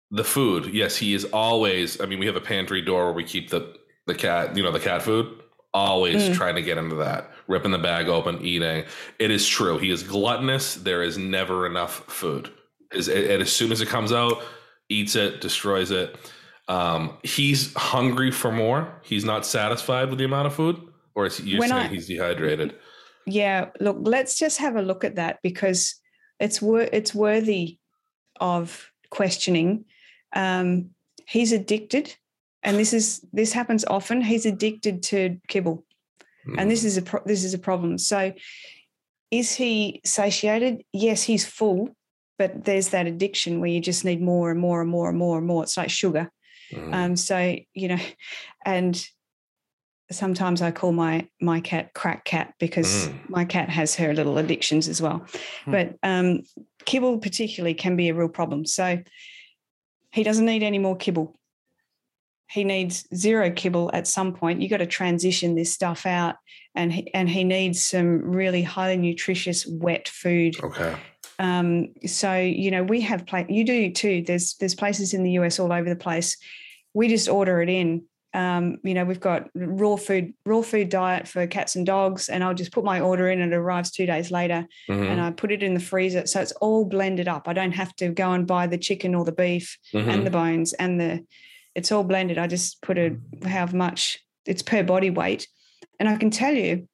the food. Yes, he is always. I mean, we have a pantry door where we keep the the cat. You know, the cat food. Always Mm. trying to get into that, ripping the bag open, eating. It is true. He is gluttonous. There is never enough food. Is and as soon as it comes out, eats it, destroys it. Um, he's hungry for more. He's not satisfied with the amount of food, or is he, you're saying I- he's dehydrated? yeah look let's just have a look at that because it's wor- it's worthy of questioning um, he's addicted and this is this happens often he's addicted to kibble and this is a pro- this is a problem so is he satiated yes he's full but there's that addiction where you just need more and more and more and more and more it's like sugar Mm. um, so you know, and sometimes I call my my cat crack cat because Mm. my cat has her little addictions as well. Hmm. But um, kibble particularly can be a real problem. So he doesn't need any more kibble. He needs zero kibble at some point. You got to transition this stuff out, and he, and he needs some really highly nutritious wet food okay. um, so you know we have pla- you do too there's there's places in the us all over the place we just order it in um, you know we've got raw food raw food diet for cats and dogs and i'll just put my order in and it arrives two days later Mhm. and i put it in the freezer so it's all blended up i don't have to go and buy the chicken or the beef Mhm. and the bones and the it's all blended. I just put it how much it's per body weight. And i can tell you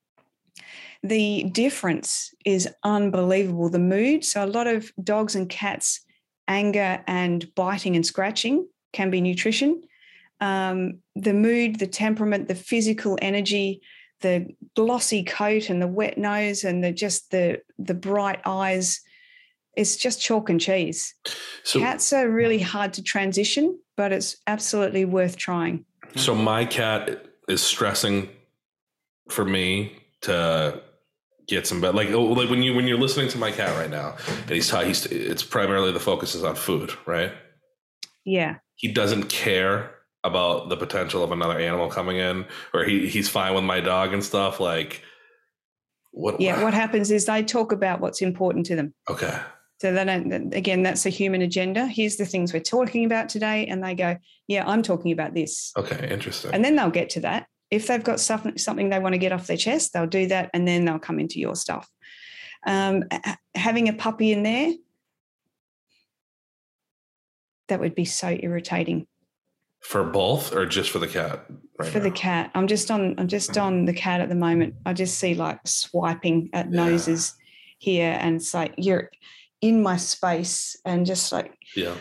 the difference is unbelievable. The mood so a lot of dogs and cats anger and biting and scratching can be nutrition. Um, the mood the temperament the physical energy the glossy coat and the wet nose and the just the the bright eyes it's just chalk and cheese so, Cats are really hard to transition, but it's absolutely worth trying. so my cat is stressing for me to get some better. Like, oh, like when you when you're listening to my cat right now, and he's ta- he's it's primarily the focus is on food, right? Yeah. He doesn't care about the potential of another animal coming in, or he he's fine with my dog and stuff. Like, what? Yeah. What happens is they talk about what's important to them. Okay. So they don't, again, that's a human agenda. Here's the things we're talking about today. And they go, yeah, I'm talking about this. Okay. Interesting. And then they'll get to that. If they've got something, something they want to get off their chest, they'll do that. And then they'll come into your stuff. Um, having a puppy in there, that would be so irritating. for both, or just for the cat? Right for the cat i'm just on i'm just on the cat at the moment i just see like swiping at Yeah. noses here and it's like you're in my space and just like Yeah.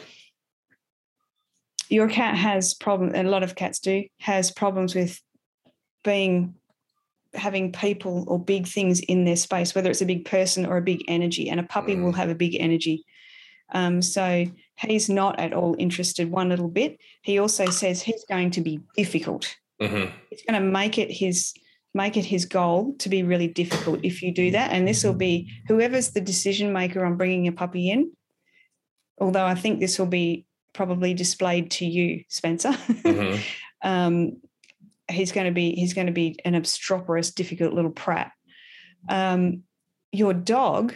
your cat has problem. A lot of cats do has problems with being having people or big things in their space, whether it's a big person or a big energy. And a puppy will have a big energy. Um, so he's not at all interested one little bit. He also says he's going to be difficult. hmm He's going to make it his make it his goal to be really difficult if you do that. And this will be whoever's the decision maker on bringing a puppy in. Although I think this will be probably displayed to you, Spencer. hmm um, he's going to be he's going to be an obstreperous, difficult little prat. Um, your dog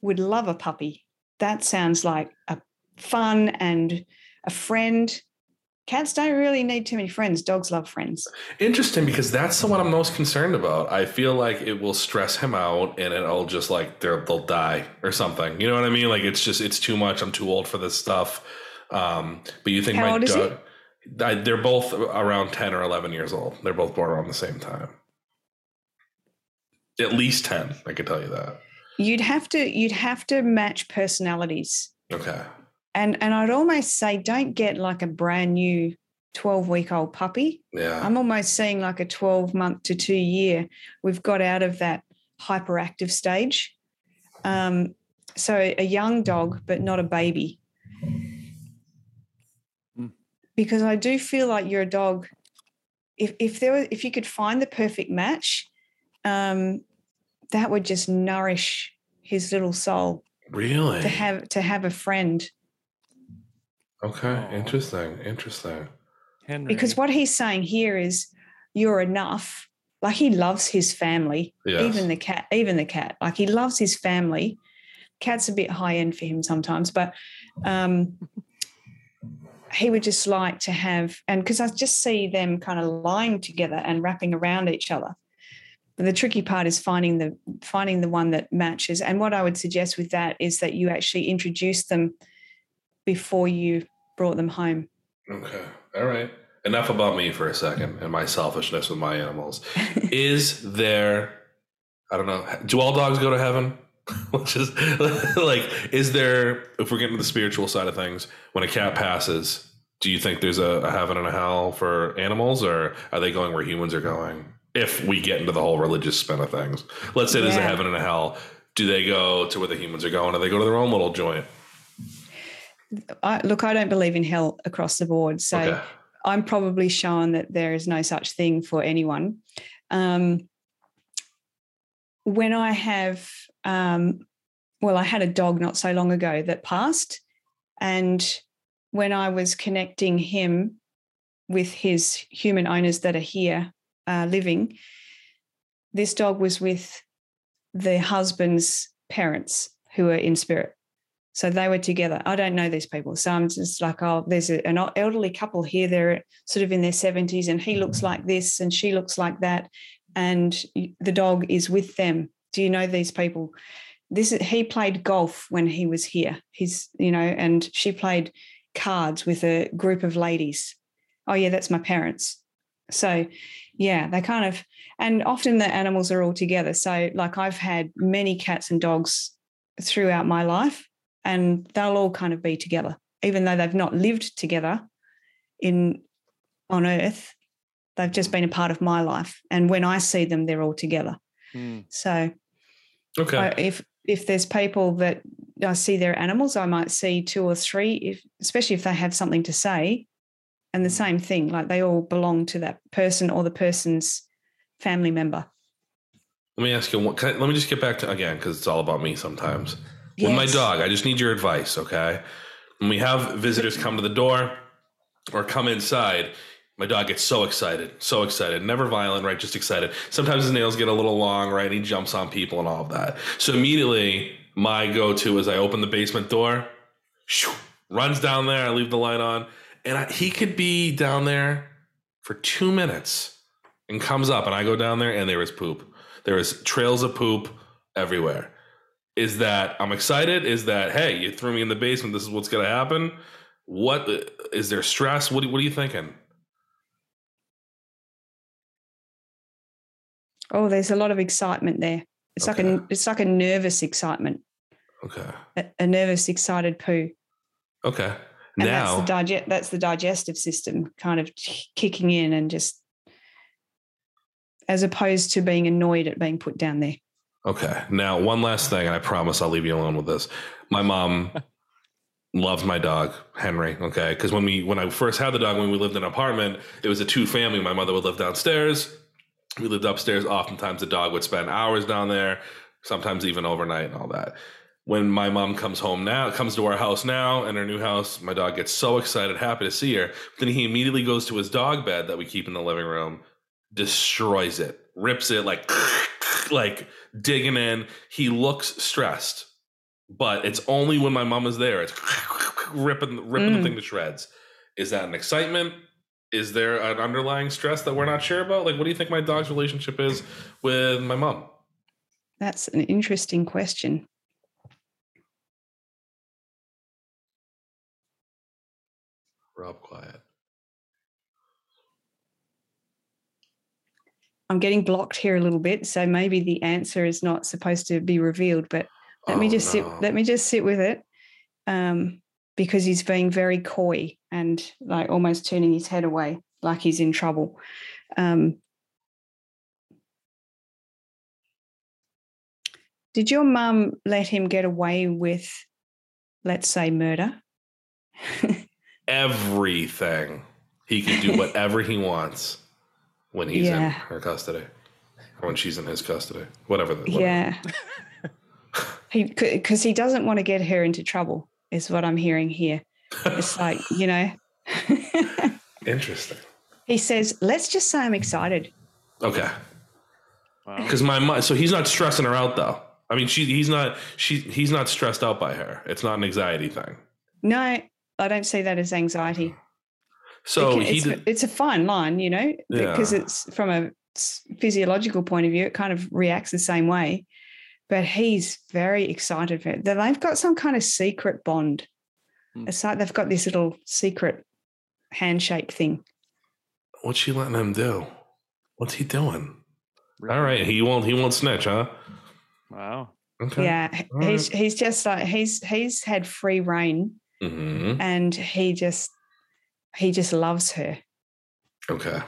would love a puppy. That sounds like a fun and a friend. Cats don't really need too many friends. Dogs love friends. Interesting because that's the one I'm most concerned about. I feel like it will stress him out and it'll just like they'll die or something. You know what I mean? Like it's just it's too much. I'm too old for this stuff. Um, but you think How my old is he? dog? I- They're both around ten or eleven years old. They're both born around the same time. At least ten, I could tell you that. You'd have to you'd have to match personalities. Okay. And and I'd almost say don't get like a brand new 12 week old puppy. Yeah. I'm almost seeing like a 12 month to two year. We've got out of that hyperactive stage. Um, so a young dog, but not a baby. Hmm. Because I do feel like you're a dog. If if there were, if you could find the perfect match, um, that would just nourish his little soul really? to have to have a friend. Okay. Aw. Interesting. Interesting. Henry. Because what he's saying here is you're enough. Like he loves his family. Yes. even the cat even the cat like he loves his family cat's a bit high end for him sometimes but um he would just like to have and because i just see them kind of lying together and wrapping around each other but the tricky part is finding the finding the one that matches and what i would suggest with that is that you actually introduce them before you brought them home Okay. All right. Enough about me for a second and my selfishness with my animals. Is there, I don't know, do all dogs go to heaven? Which is like, is there, if we're getting to the spiritual side of things, when a cat passes, do you think there's a, a heaven and a hell for animals or are they going where humans are going? If we get into the whole religious spin of things, let's say there's a heaven and a hell. Do they go to where the humans are going or they go to their own little joint? I, look i don't believe in hell across the board so Okay. I'm probably shown that there is no such thing for anyone. Um, when I have, um, well, I had a dog not so long ago that passed. And when I was connecting him with his human owners that are here uh, living, this dog was with the husband's parents who are in spirit. So they were together. I don't know these people. So I'm just like, oh, there's a, an elderly couple here. They're sort of in their 70s, and he mm-hmm. looks like this and she looks like that. And the dog is with them. Do you know these people? This is, he played golf when he was here. He's, you know, and she played cards with a group of ladies. Oh, yeah, that's my parents. So, yeah, they kind of, and often the animals are all together. So, like, I've had many cats and dogs throughout my life and they'll all kind of be together even though they've not lived together in on earth they've just been a part of my life and when i see them they're all together Hmm. so Okay. I- if if there's people that i see their animals i might see two or three if especially if they have something to say and the same thing like they all belong to that person or the person's family member Let me ask you one. Can I, let me just get back to again because it's all about me sometimes. With my dog, I just need your advice, okay? When we have visitors come to the door or come inside, my dog gets so excited, so excited. Never violent, right? Just excited. Sometimes his nails get a little long, right? And he jumps on people and all of that. So immediately, my go-to is I open the basement door, shoo, runs down there. I leave the light on, and I, he could be down there for two minutes and comes up, and I go down there, and there is poop. There is trails of poop everywhere. Is that I'm excited? Is that hey, you threw me in the basement? This is what's going to happen. What is there stress? What what are you thinking? oh there's a lot of excitement there it's like a it's like a nervous excitement Okay, a, a nervous excited poo okay. and now, that's the digest that's the digestive system kind of kicking in and just as opposed to being annoyed at being put down there. Okay. Now, one last thing, and I promise I'll leave you alone with this. My mom loves my dog Henry. Okay, because when we when I first had the dog, when we lived in an apartment, it was a two family. My mother would live downstairs. We lived upstairs. Oftentimes, the dog would spend hours down there, sometimes even overnight and all that. When my mom comes home now, comes to our house now, in her new house, my dog gets so excited, happy to see her. Then he immediately goes to his dog bed that we keep in the living room, destroys it, rips it like like digging in. He looks stressed, but it's only when my mom is there. It's ripping ripping the Mm. thing to shreds. Is that an excitement? Is there an underlying stress that we're not sure about? Like, what do you think my dog's relationship is with my mom? That's an interesting question. Rob, quiet. I'm getting blocked here a little bit, so maybe the answer is not supposed to be revealed. But let me Oh, just sit. Let me just sit with it, um, because he's being very coy and like almost turning his head away, like he's in trouble. Um, did your mum let him get away with, let's say, murder? everything. He can do whatever he wants when he's in her custody or when she's in his custody. Whatever. The, whatever. Yeah. he because he doesn't want to get her into trouble is what I'm hearing here. It's like, you know, Interesting. he says, let's just say I'm excited. Okay. Wow. Because my mom, so he's not stressing her out though. I mean, she he's not she he's not stressed out by her. It's not an anxiety thing. No, I don't see that as anxiety. So It can- he it's, did, it's a fine line, you know, because it's from a physiological point of view, it kind of reacts the same way. But he's very excited for it. That They've got some kind of secret bond. Hmm. It's like they've got this little secret handshake thing. what's she letting him do? What's he doing? All right, he won't he won't snitch, huh? Wow. Okay. Yeah, All he's he's just like he's he's had free reign, hmm and he just he just loves her. Okay.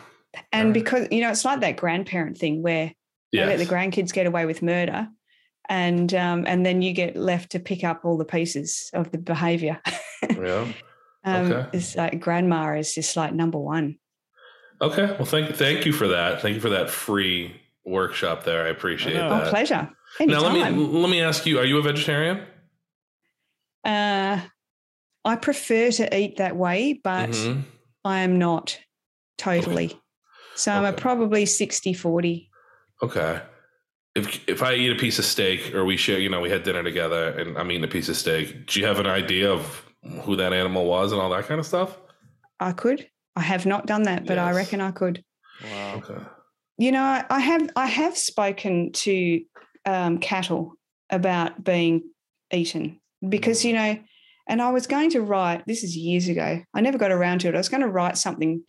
And Right. because you know, it's like that grandparent thing where they let the grandkids get away with murder, and um, and then you get left to pick up all the pieces of the behaviour. yeah. um, Okay. It's like grandma is just like number one. Okay. Well, thank thank you for that. Thank you for that free workshop there. I appreciate. Oh, that. pleasure. Now let me let me ask you: Are you a vegetarian? Uh, I prefer to eat that way, but Mhm. I am not totally. So I'm a probably 60 40. Okay. If if I eat a piece of steak, or we share, you know, we had dinner together, and I'm eating a piece of steak. Do you have an idea of who that animal was and all that kind of stuff? I could. I have not done that, but I reckon I could. Wow. Okay. You know, I- I have I have spoken to um, cattle about being eaten because you know, and I was going to write. This is years ago. I never got around to it. I was going to write something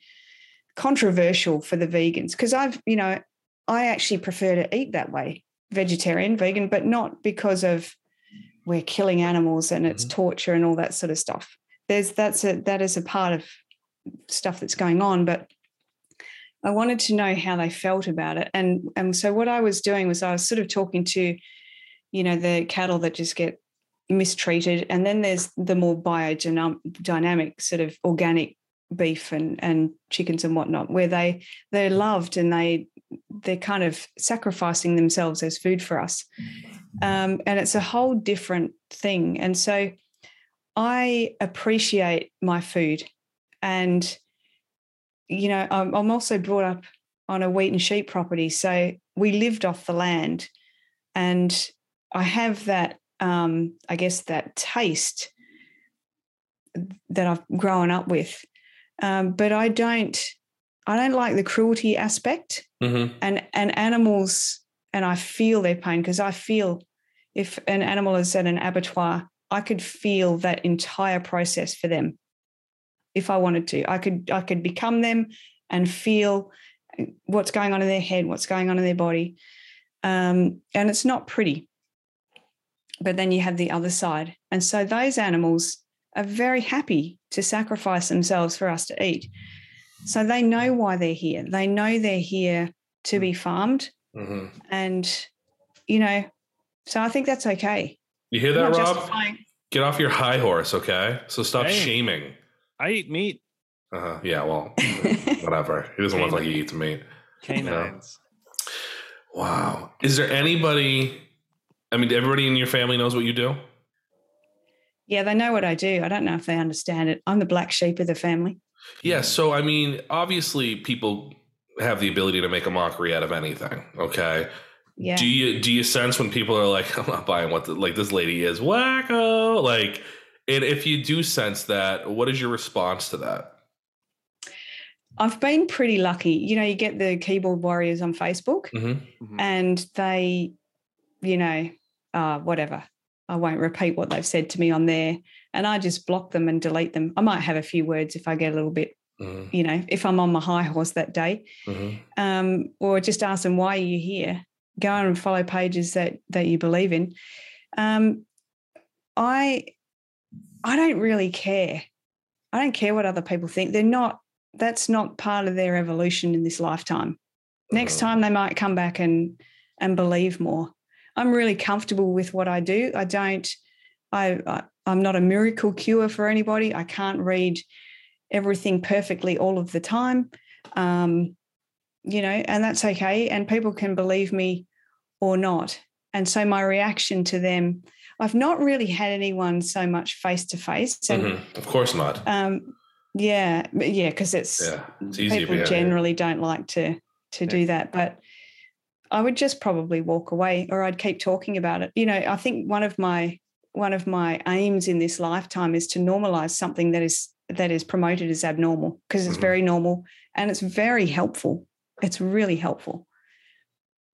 controversial for the vegans because I've you know I actually prefer to eat that way, vegetarian, vegan, but not because of we're killing animals and it's Mhm. torture and all that sort of stuff. There's that's a that is a part of stuff that's going on, but I wanted to know how they felt about it. And and so what I was doing was I was sort of talking to, you know, the cattle that just get mistreated. And then there's the more biodynamic sort of organic beef and and chickens and whatnot, where they they're loved and they they're kind of sacrificing themselves as food for us. Um, and it's a whole different thing. And so I appreciate my food and you know, I'm, I'm also brought up on a wheat and sheep property. So we lived off the land. And I have that, um, I guess, that taste that I've grown up with. Um, but I don't, I don't like the cruelty aspect Mm-hmm. and, and animals, and I feel their pain because I feel if an animal is at an abattoir, I could feel that entire process for them if I wanted to. I could I could become them and feel what's going on in their head, what's going on in their body. Um, and it's not pretty. But then you have the other side. And so those animals are very happy to sacrifice themselves for us to eat. So they know why they're here. They know they're here to be farmed. Mhm. And, you know, so I think that's okay. You hear that, Rob? justifying- Get off your high horse, okay? So stop Hey. shaming. I eat meat. Uh-huh. Yeah, well, whatever. He doesn't look like he eats meat. Canines. Wow. Is there anybody? I mean, everybody in your family knows what you do. Yeah, they know what I do. I don't know if they understand it. I'm the black sheep of the family. Yeah. So, I mean, obviously, people have the ability to make a mockery out of anything. Okay. Yeah. Do you do you sense when people are like, I'm not buying what the, like this lady is wacko? Like, and if you do sense that, what is your response to that? I've been pretty lucky. You know, you get the keyboard warriors on Facebook Mm-hmm. Mhm. and they, you know, uh, whatever. I won't repeat what they've said to me on there. And I just block them and delete them. I might have a few words if I get a little bit, Mm-hmm. you know, if I'm on my high horse that day. Mm-hmm. um, or just ask them why are you here. Go and follow pages that that you believe in. Um, I I don't really care. I don't care what other people think. They're not. That's not part of their evolution in this lifetime. Next Mhm. time they might come back and and believe more. I'm really comfortable with what I do. I don't. I, I I'm not a miracle cure for anybody. I can't read everything perfectly all of the time. Um, you know, and that's okay. And people can believe me or not. And so my reaction to them, I've not really had anyone so much face to face. Of course not. um, yeah, yeah, because it's Yeah. It's easy people be out here. generally don't like to to do that. But I would just probably walk away or I'd keep talking about it. You know, I think one of my one of my aims in this lifetime is to normalize something that is that is promoted as abnormal because it's Mhm. very normal and it's very helpful. It's really helpful.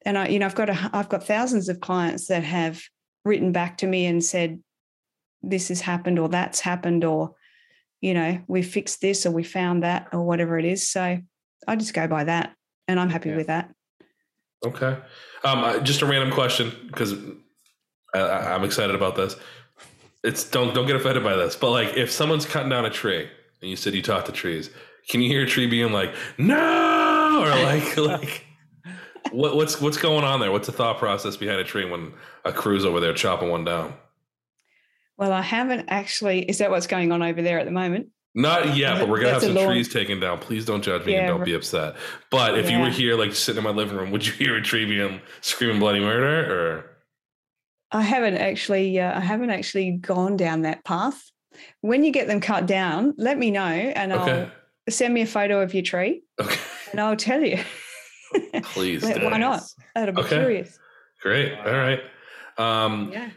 And I, you know, I've got a, I've got thousands of clients that have written back to me and said, this has happened or that's happened or, you know, we fixed this or we found that or whatever it is. So I just go by that and I'm happy Yeah. with that. Okay. Um, uh, just a random question because I'm excited about this. It's don't don't get offended by this, but like if someone's cutting down a tree and you said you talk to trees, can you hear a tree being like no or like like what what's what's going on there? What's the thought process behind a tree when a crew's over there chopping one down? Well, I haven't actually, is that what's going on over there at the moment? Not yet, but we're gonna have That's a some long- trees taken down. Please don't judge me Yeah, and don't right. be upset. But if you were here, like sitting in my living room, would you hear a tree being screaming bloody murder or? I haven't actually, uh, I haven't actually gone down that path. When you get them cut down, let me know and Okay. I'll send me a photo of your tree Okay. and I'll tell you. Please. Let- do. why not? That'll be Okay. curious. Great. All right. Um, Yeah.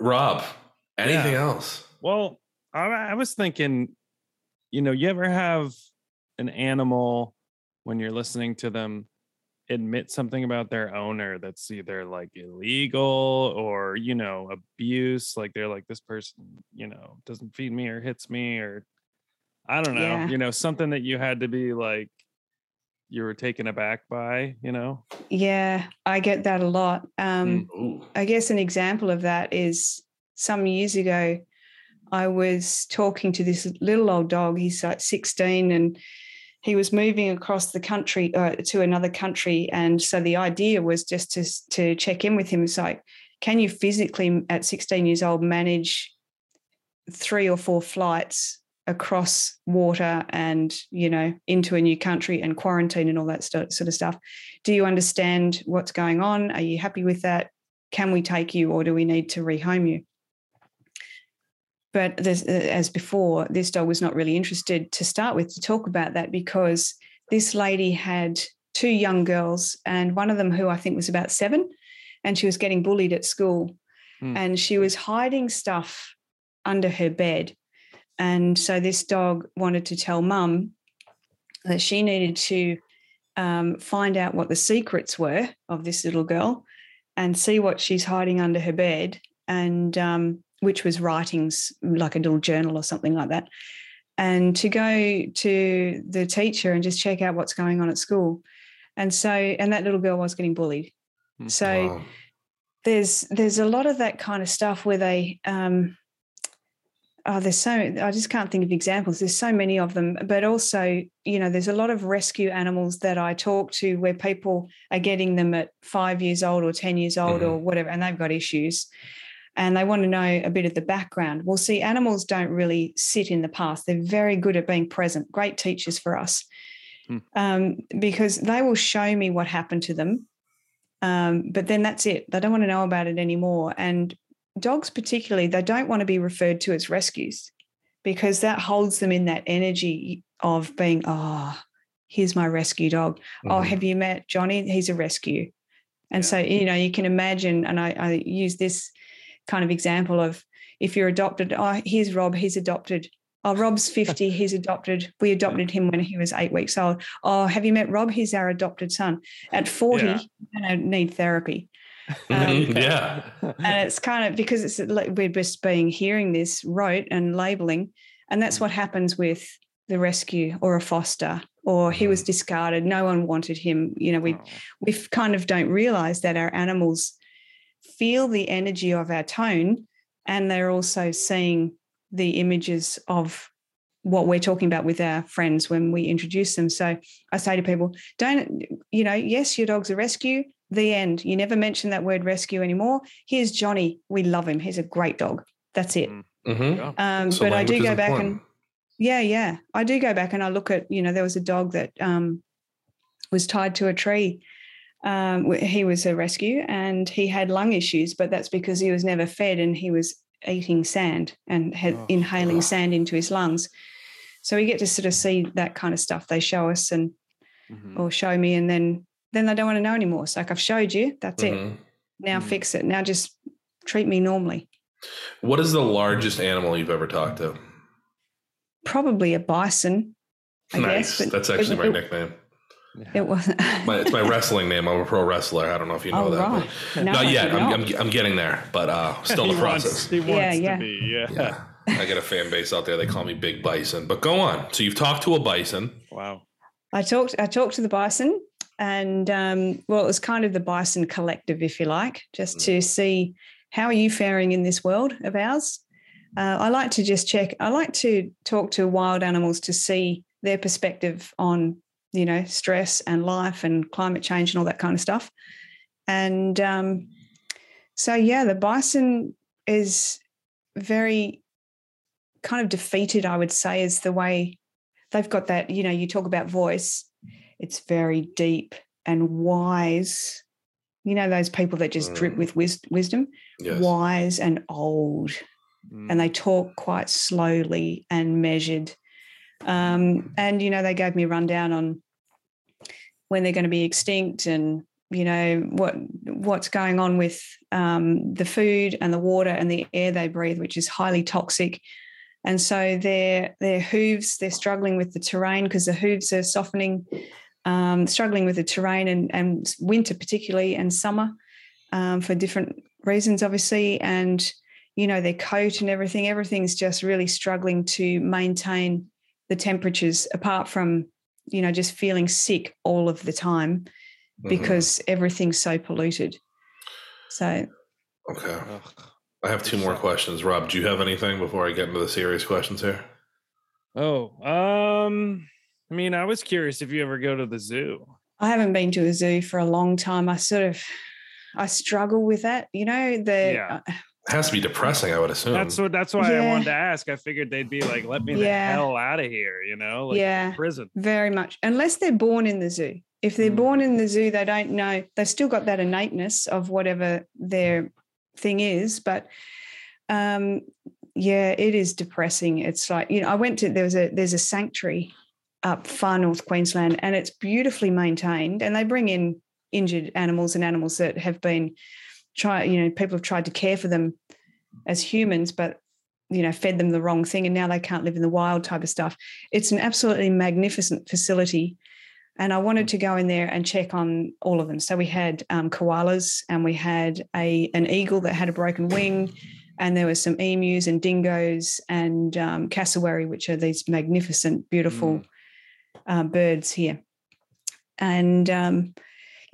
Rob, anything Yeah. else? Well, I, I was thinking, you know, you ever have an animal when you're listening to them admit something about their owner that's either like illegal or, you know, abuse? Like they're like, this person, you know, doesn't feed me or hits me or I don't know, Yeah. you know, something that you had to be like, you were taken aback by, you know? Yeah, I get that a lot. Um, Ooh. I guess an example of that is some years ago, I was talking to this little old dog. He's like 16 and he was moving across the country uh, to another country. And so the idea was just to, to check in with him. It's like, can you physically at 16 years old manage three or four flights across water and you know into a new country and quarantine and all that sort of stuff do you understand what's going on are you happy with that can we take you or do we need to rehome you but this, uh, as before this dog was not really interested to start with to talk about that because this lady had two young girls and one of them who i think was about seven and she was getting bullied at school. Hmm. and she was hiding stuff under her bed. And so this dog wanted to tell mum that she needed to um, find out what the secrets were of this little girl and see what she's hiding under her bed. And um, which was writings like a little journal or something like that and to go to the teacher and just check out what's going on at school and so and that little girl was getting bullied Hmm. so Wow. there's there's a lot of that kind of stuff where they um oh, there's so I just can't think of examples. There's so many of them, but also, you know, there's a lot of rescue animals that I talk to where people are getting them at five years old or 10 years old or whatever, and they've got issues and they want to know a bit of the background. Well, see, animals don't really sit in the past. They're very good at being present, great teachers for us Hmm. um, because they will show me what happened to them. Um, but then that's it. They don't want to know about it anymore. And dogs, particularly, they don't want to be referred to as rescues because that holds them in that energy of being, oh, here's my rescue dog. Oh, Mhm. have you met Johnny? He's a rescue. And Yeah. so, you know, you can imagine, and I, I use this kind of example of if you're adopted, oh, here's Rob, he's adopted. Oh, Rob's 50, he's adopted. We adopted him when he was eight weeks old. Oh, have you met Rob? He's our adopted son. At 40, Yeah. you're going to need therapy. Um, yeah. And it's kind of because it's like we're just being hearing this rote and labeling. And that's what happens with the rescue or a foster or he was discarded. No one wanted him. You know, we Oh. we kind of don't realize that our animals feel the energy of our tone and they're also seeing the images of what we're talking about with our friends when we introduce them. So I say to people, don't, you know, yes, your dog's a rescue, the end. You never mention that word rescue anymore. Here's Johnny. We love him. He's a great dog. That's it. Mm. Mhm. Yeah. Um, So but I do go back and yeah, yeah. I do go back and I look at, you know, there was a dog that um, was tied to a tree. Um, he was a rescue and he had lung issues, but that's because he was never fed and he was eating sand and had Oh, inhaling sand into his lungs. So we get to sort of see that kind of stuff they show us and Mhm. or show me, and then then they don't want to know anymore. It's like I've showed you, that's it. Mhm. Now Mm. fix it. Now just treat me normally. What is the largest animal you've ever talked to? Probably a bison. I nice. guess, but That's it- actually my it- nickname. It wasn't. My, it's my wrestling name. I'm a pro wrestler. I don't know if you know Oh, that. right. But not yet. I'm. I'm, I'm getting there, but uh, still in he the wants, process. he wants Yeah, to yeah. be. Yeah. Yeah. I get a fan base out there. They call me Big Bison. But go on. So you've talked to a bison. Wow. I talked. I talked to the bison, and um, well, it was kind of the bison collective, if you like, just to see how are you faring in this world of ours. Uh, I like to just check. I like to talk to wild animals to see their perspective on, you know, stress and life and climate change and all that kind of stuff. And um, so, yeah, the bison is very kind of defeated. I would say is the way they've got that, you know, you talk about voice, it's very deep and wise. You know, those people that just drip Mm. with wis- wisdom, Yes. wise and old, Mm. and they talk quite slowly and measured. Um, and, you know, they gave me a rundown on when they're going to be extinct and, you know, what what's going on with um, the food and the water and the air they breathe, which is highly toxic. And so their their hooves, they're struggling with the terrain because the hooves are softening, um, struggling with the terrain and, and winter particularly and summer um, for different reasons, obviously. And you know their coat and everything, everything's just really struggling to maintain the temperatures. Apart from you know just feeling sick all of the time Mhm. because everything's so polluted. So Okay. I have two more questions. Rob, do you have anything before I get into the serious questions here? Oh, um, I mean, I was curious if you ever go to the zoo. I haven't been to a zoo for a long time. I sort of I struggle with that. You know, the Yeah. It has to be depressing, I would assume. That's what. That's why I wanted to ask. I figured they'd be like, "Let me the hell out of here," you know, like Yeah. prison. very much unless they're born in the zoo. If they're Mm. born in the zoo, they don't know. They've still got that innateness of whatever their thing is, but um yeah, it is depressing. It's like, you know, I went to there was a there's a sanctuary up far north Queensland and it's beautifully maintained and they bring in injured animals and animals that have been try you know people have tried to care for them as humans but you know fed them the wrong thing and now they can't live in the wild type of stuff. It's an absolutely magnificent facility and i wanted to go in there and check on all of them. So we had um, koalas and we had a an eagle that had a broken wing and there were some emus and dingoes and um, cassowary which are these magnificent beautiful uh, birds here. And um,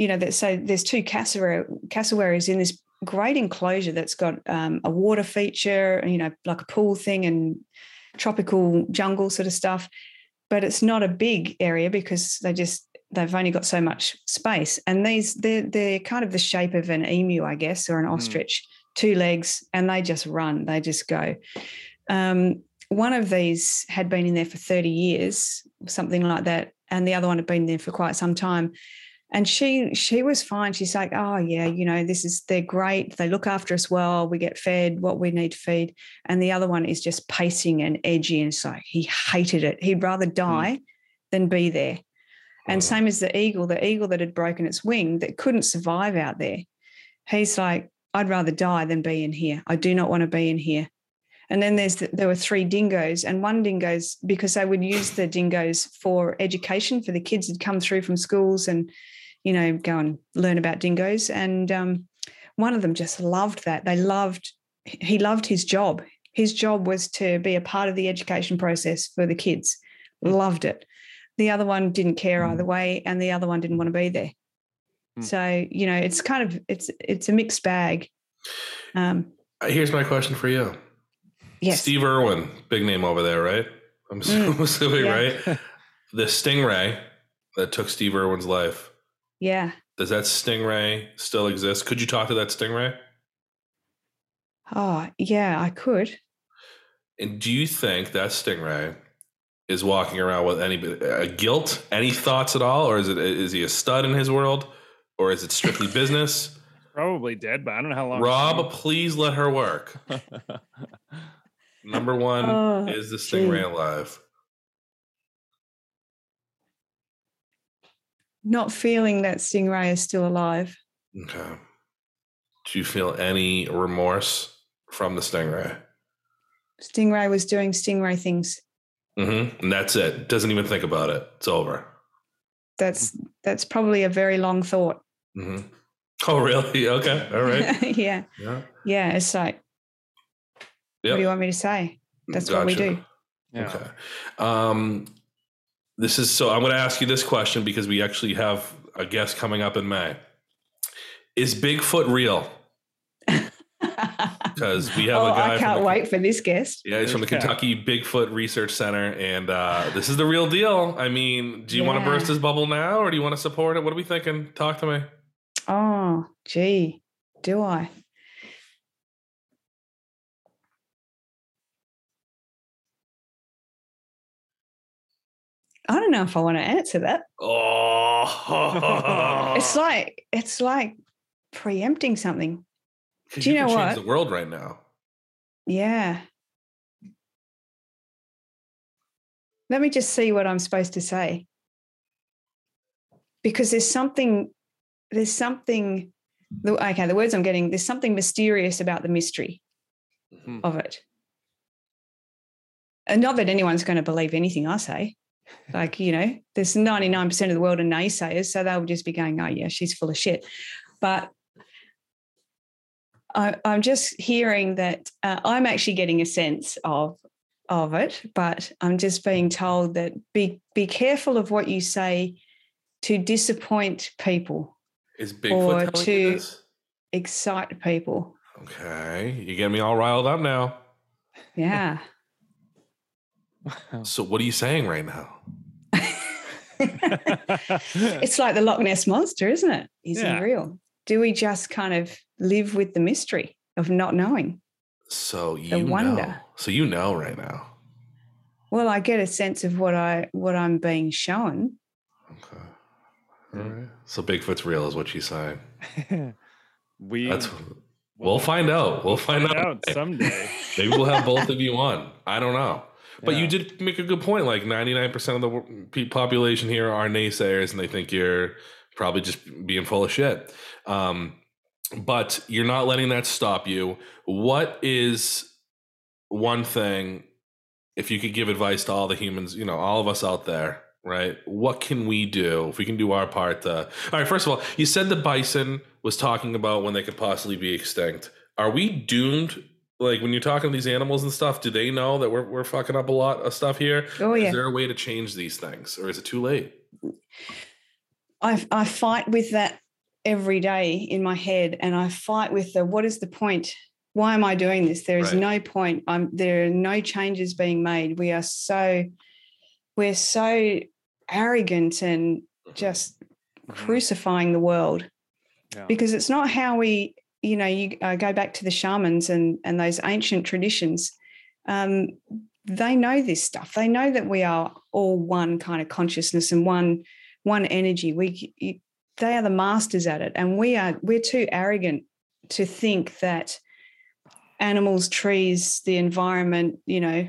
you know that so there's two cassowary cassowaries in this great enclosure that's got um, a water feature, you know, like a pool thing and tropical jungle sort of stuff. But it's not a big area because they just they've only got so much space. And these they're they're kind of the shape of an emu, I guess, or an Mm. ostrich, two legs, and they just run. They just go. Um, one of these had been in there for 30 years, something like that, and the other one had been there for quite some time. And she she was fine. She's like, oh yeah, you know, this is they're great. They look after us well. We get fed what we need to feed. And the other one is just pacing and edgy. And it's like he hated it. He'd rather hmm. die than be there. And Oh. same as the eagle, the eagle that had broken its wing that couldn't survive out there. He's like, I'd rather die than be in here. I do not want to be in here. And then there's the, there were three dingoes, and one dingoes because they would use the dingoes for education for the kids that come through from schools and you know go and learn about dingoes. And um, one of them just loved that. They loved he loved his job. His job was to be a part of the education process for the kids. Loved it. The other one didn't care either way, and the other one didn't want to be there. Hmm. So you know, it's kind of it's it's a mixed bag. Um, Uh, Here's my question for you. yes, Steve Irwin, big name over there, right? I'm Mm, assuming, yeah. right? The stingray that took Steve Irwin's life. Yeah. Does that stingray still exist? Could you talk to that stingray? Oh, yeah, I could. And do you think that stingray is walking around with any uh, guilt, any thoughts at all, or is it is he a stud in his world, or is it strictly business? Probably dead, but I don't know how long. Rob, please let her work. Number one Oh, is the gee. stingray alive? Not feeling that Stingray is still alive. Okay. Do you feel any remorse from the stingray? Stingray was doing Stingray things. Mm-hmm. And that's it. Doesn't even think about it. It's over. That's that's probably a very long thought. Mm-hmm. Oh, really? Okay. All right. yeah, Yeah. yeah. It's like, what do you want me to say? That's what we do. Yeah. Okay. Um, this is so. I'm going to ask you this question because we actually have a guest coming up in May. Is Bigfoot real? Because we have oh, a guy. I can't the- wait for this guest. Yeah, he's from the Yeah. Kentucky Bigfoot Research Center, and uh, this is the real deal. I mean, do you want to burst his bubble now, or do you want to support it? What are we thinking? Talk to me. Oh, gee, do I? I don't know if I want to answer that. Oh, It's like it's like preempting something. do you can know change what? the world right now. Yeah. Let me just see what I'm supposed to say. Because there's something, there's something, okay, the words I'm getting, there's something mysterious about the mystery Hmm. of it. And not that anyone's going to believe anything I say. Like, you know, there's 99% of the world are naysayers. So they'll just be going, oh, yeah, she's full of shit. But I, I'm just hearing that uh, I'm actually getting a sense of of it, but I'm just being told that be be careful of what you say to disappoint people, Is Or Bigfoot telling to- you this? excite people. Okay, you get me all riled up now. Yeah. So, what are you saying right now? it's like the Loch Ness monster, isn't it? Is Yeah. he real? Do we just kind of live with the mystery of not knowing? So you know. wonder. So you know right now. Well, I get a sense of what I what I'm being shown. Okay. All right. So Bigfoot's real, is what she's saying. we That's. We'll find out. We'll find, find out. out someday. Maybe we'll have both of you on. I don't know. But you did make a good point. Like 99% of the population here are naysayers and they think you're probably just being full of shit. Um, but you're not letting that stop you. What is one thing, if you could give advice to all the humans, you know, all of us out there, right? What can we do if we can do our part? To, all right, first of all, you said the bison was talking about when they could possibly be extinct. Are we doomed? Like when you're talking to these animals and stuff, do they know that we're, we're fucking up a lot of stuff here? Oh yeah. Is there a way to change these things, or is it too late? I I fight with that every day in my head and I fight with the what is the point? Why am I doing this? There is Right. no point. I'm there are no changes being made. We are so we're so arrogant and just Mhm. crucifying the world Yeah. because it's not how we you know you uh, go back to the shamans and and those ancient traditions um, they know this stuff they know that we are all one kind of consciousness and one one energy we you, they are the masters at it and we are we're too arrogant to think that animals trees the environment you know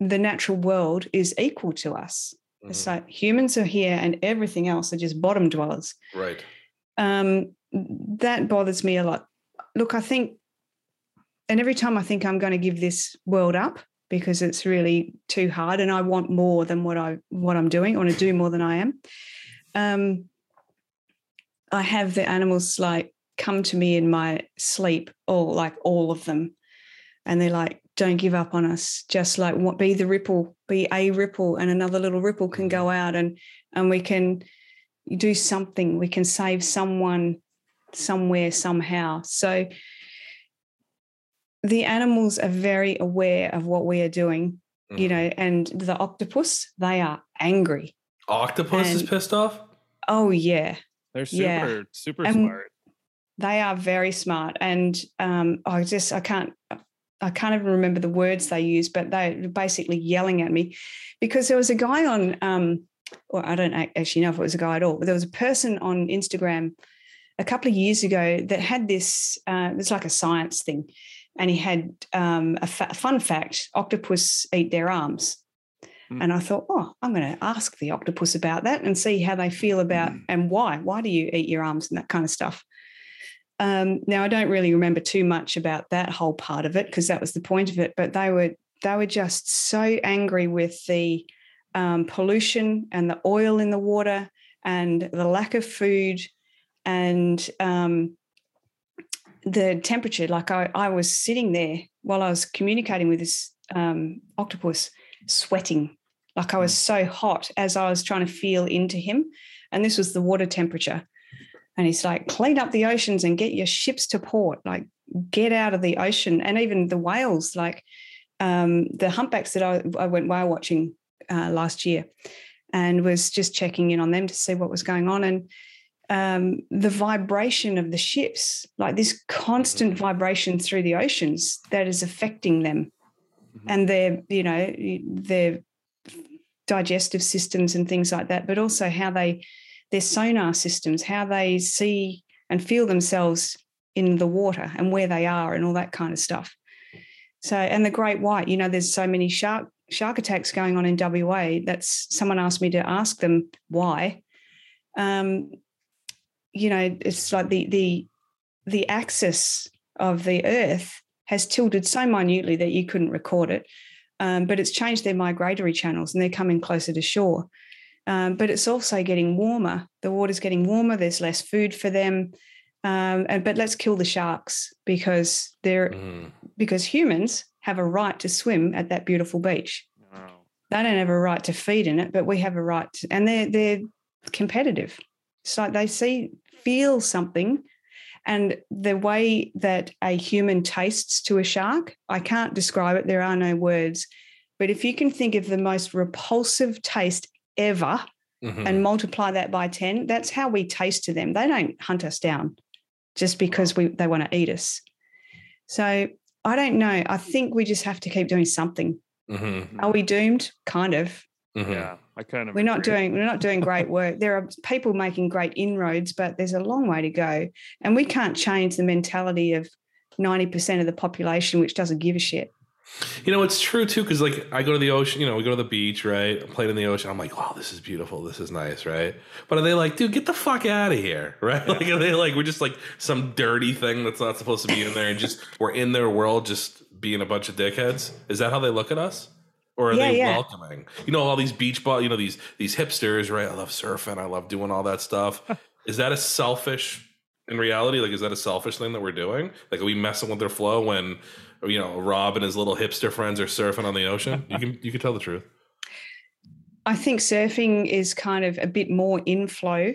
the natural world is equal to us Mhm. so humans are here and everything else are just bottom dwellers Right. um, that bothers me a lot. Look, I think, and every time I think I'm going to give this world up because it's really too hard, and I want more than what I what I'm doing. I want to do more than I am. Um, I have the animals like come to me in my sleep, all like all of them, and they're like, "Don't give up on us. Just like what, be the ripple, be a ripple, and another little ripple can go out, and and we can." do something we can save someone somewhere somehow so the animals are very aware of what we are doing you Mhm. know and the octopus they are angry Octopus is pissed off. oh yeah They're super, Yeah. super And- smart. they are very smart and um, i just i can't i can't even remember the words they use but they're basically yelling at me because there was a guy on um, well i don't actually know if it was a guy at all but there was a person on instagram a couple of years ago that had this uh, it's like a science thing and he had um, a fa- fun fact octopus eat their arms Hmm. and i thought oh i'm going to ask the octopus about that and see how they feel about and why why do you eat your arms and that kind of stuff um, now I don't really remember too much about that whole part of it because that was the point of it. But they were they were just so angry with the um, pollution and the oil in the water and the lack of food and um, the temperature. Like I, I was sitting there while I was communicating with this um, octopus, sweating. Like I was so hot as I was trying to feel into him, and this was the water temperature. And he's like, clean up the oceans and get your ships to port, like get out of the ocean. And even the whales, like um, the humpbacks that I, I went whale watching uh, last year and was just checking in on them to see what was going on. And um, the vibration of the ships, like this constant vibration through the oceans that is affecting them Mhm. and their, you know, their digestive systems and things like that, but also how they, their sonar systems, how they see and feel themselves in the water and where they are and all that kind of stuff. So, and the great white, you know, there's so many shark shark attacks going on in WA. That's someone asked me to ask them why. Um, you know, it's like the the the axis of the Earth has tilted so minutely that you couldn't record it. Um, but it's changed their migratory channels and they're coming closer to shore. Um, but it's also getting warmer. The water's getting warmer. There's less food for them. Um, and but let's kill the sharks because they're Mhm. because humans have a right to swim at that beautiful beach. Oh. They don't have a right to feed in it, but we have a right, to, and they're they're competitive. So they see feel something, and the way that a human tastes to a shark, I can't describe it. There are no words, but if you can think of the most repulsive taste ever Mhm. and multiply that by 10 that's how we taste to them they don't hunt us down just because we they want to eat us so i don't know i think we just have to keep doing something Mhm. are we doomed kind of Mhm. Yeah, I kind of. we're not agree. doing we're not doing great work there are people making great inroads but there's a long way to go and we can't change the mentality of 90% of the population which doesn't give a shit You know, it's true too, because like I go to the ocean, you know, we go to the beach, right? Playing in the ocean. I'm like, wow, this is beautiful. This is nice, right? But are they like, dude, get the fuck out of here, right? Like, are they like, we're just like some dirty thing that's not supposed to be in there and just we're in their world just being a bunch of dickheads? Is that how they look at us? Or are Yeah, they yeah. welcoming? You know, all these beach ball, you know, these these hipsters, right? I love surfing. I love doing all that stuff. is that a selfish in reality? Like, is that a selfish thing that we're doing? Like, are we messing with their flow when you know Rob and his little hipster friends are surfing on the ocean? You can you can tell the truth. I think surfing is kind of a bit more inflow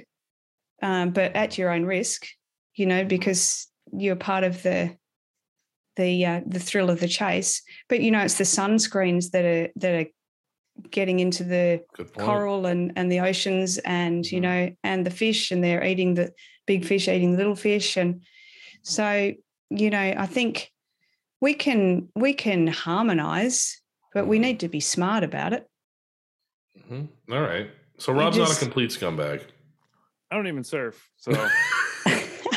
um, but at your own risk, you know, because you're part of the the uh, the thrill of the chase. But you know, it's the sunscreens that are that are getting into the coral and and the oceans and you Mhm. know and the fish and they're eating the big fish eating the little fish and so you know i think we can we can harmonize but we Mhm. need to be smart about it Mhm. All right. So Rob's not a complete scumbag. I don't even surf, so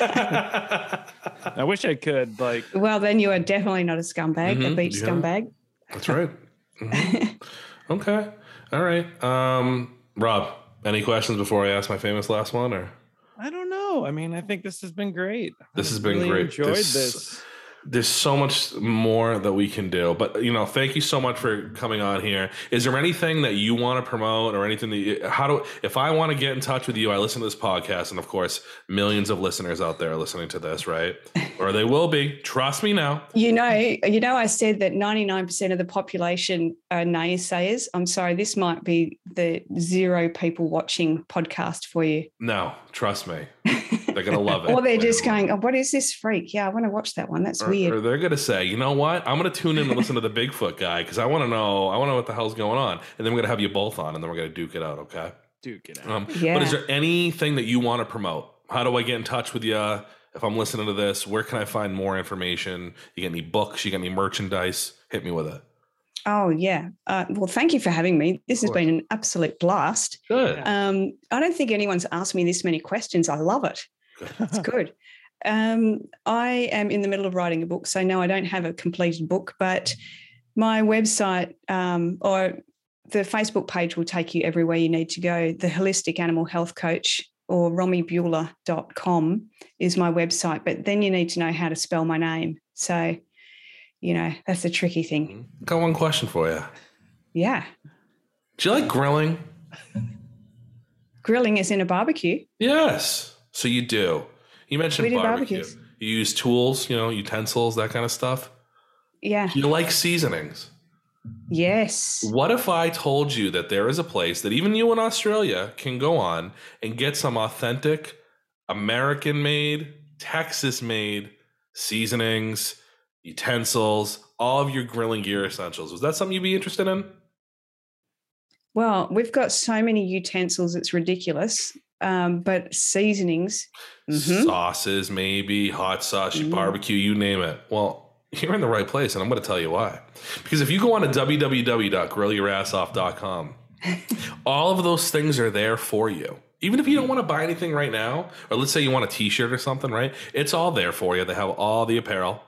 I wish I could. Like, well then you are definitely not a scumbag a Mhm, beach yeah. scumbag That's right. Mhm. Okay. All right. Um, Rob, any questions before I ask my famous last one? Or I don't know. I mean, I think this has been great. This I've has been really great. Enjoyed This- this. There's so much more that we can do. But you know, thank you so much for coming on here. Is there anything that you want to promote or anything that you, how do if I want to get in touch with you, I listen to this podcast, and of course, millions of listeners out there are listening to this, right? or they will be. Trust me now. you know you know i said that 99% of the population are naysayers i'm sorry this might be the zero people watching podcast for you No, trust me. They're gonna love it. or they're just going oh what is this freak yeah i want to watch that one that's Or, weird or they're gonna say, you know what? I'm gonna tune in and listen to the Bigfoot guy because I want to know. I want to know what the hell's going on, and then we're gonna have you both on, and then we're gonna duke it out. Okay. Duke it out. Um, Yeah. But is there anything that you want to promote? How do I get in touch with you? If I'm listening to this, where can I find more information? You get any books? You get any merchandise? Hit me with it. Oh yeah. Uh, well, thank you for having me. This has been an absolute blast. Good. Um, I don't think anyone's asked me this many questions. I love it. It's good. Um, I am in the middle of writing a book, so no, I don't have a completed book, but my website um, or the Facebook page will take you everywhere you need to go. The Holistic Animal Health Coach or rommiebuhler.com is my website, but then you need to know how to spell my name. So, you know, that's the tricky thing. Got one question for you. Yeah. Do you like grilling? Grilling is in a barbecue. Yes. So you do. You mentioned barbecue. barbecues. You use tools, you know, utensils, that kind of stuff. Yeah. You like seasonings? Yes. What if I told you that there is a place that even you in Australia can go on and get some authentic American made, Texas made seasonings, utensils, all of your grilling gear essentials? Was that something you'd be interested in? Well, we've got so many utensils, it's ridiculous. Um, but seasonings, mhm. Sauces, maybe, hot sauce, Mm. barbecue, you name it. Well, you're in the right place, and I'm going to tell you why. Because if you go on to www.grillyourassoff.com, all of those things are there for you. Even if you don't want to buy anything right now, or let's say you want a t-shirt or something, right? It's all there for you. They have all the apparel.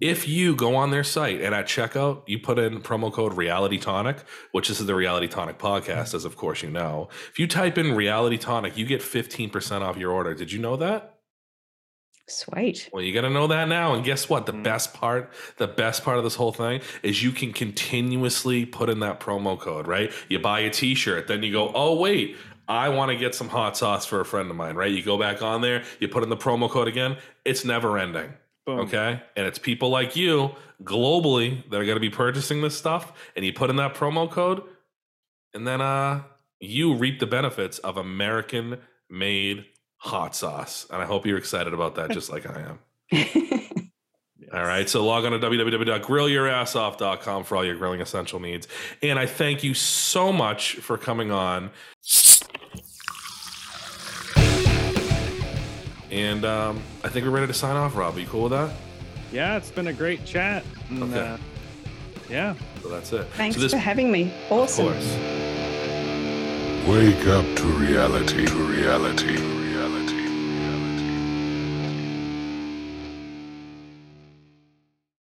If you go on their site and at checkout, you put in promo code Reality Tonic, which this is the Reality Tonic podcast, as of course you know. If you type in Reality Tonic, you get 15% off your order. Did you know that? sweet. Well, you got to know that now. And guess what? The Mm. best part, the best part of this whole thing is you can continuously put in that promo code, right? You buy a t shirt, then you go, oh, wait, I want to get some hot sauce for a friend of mine, right? You go back on there, you put in the promo code again. It's never ending. Boom. Okay. And it's people like you globally that are going to be purchasing this stuff. And you put in that promo code, and then uh, you reap the benefits of American made hot sauce. And I hope you're excited about that, just like I am. All right. So log on to www.grillyourassoff.com for all your grilling essential needs. And I thank you so much for coming on. And um, I think we're ready to sign off, Rob. Are you cool with that? Yeah, it's been a great chat. And, Okay. uh, yeah. So that's it. Thanks so this, for having me. of Awesome. course. Wake up to reality. To reality.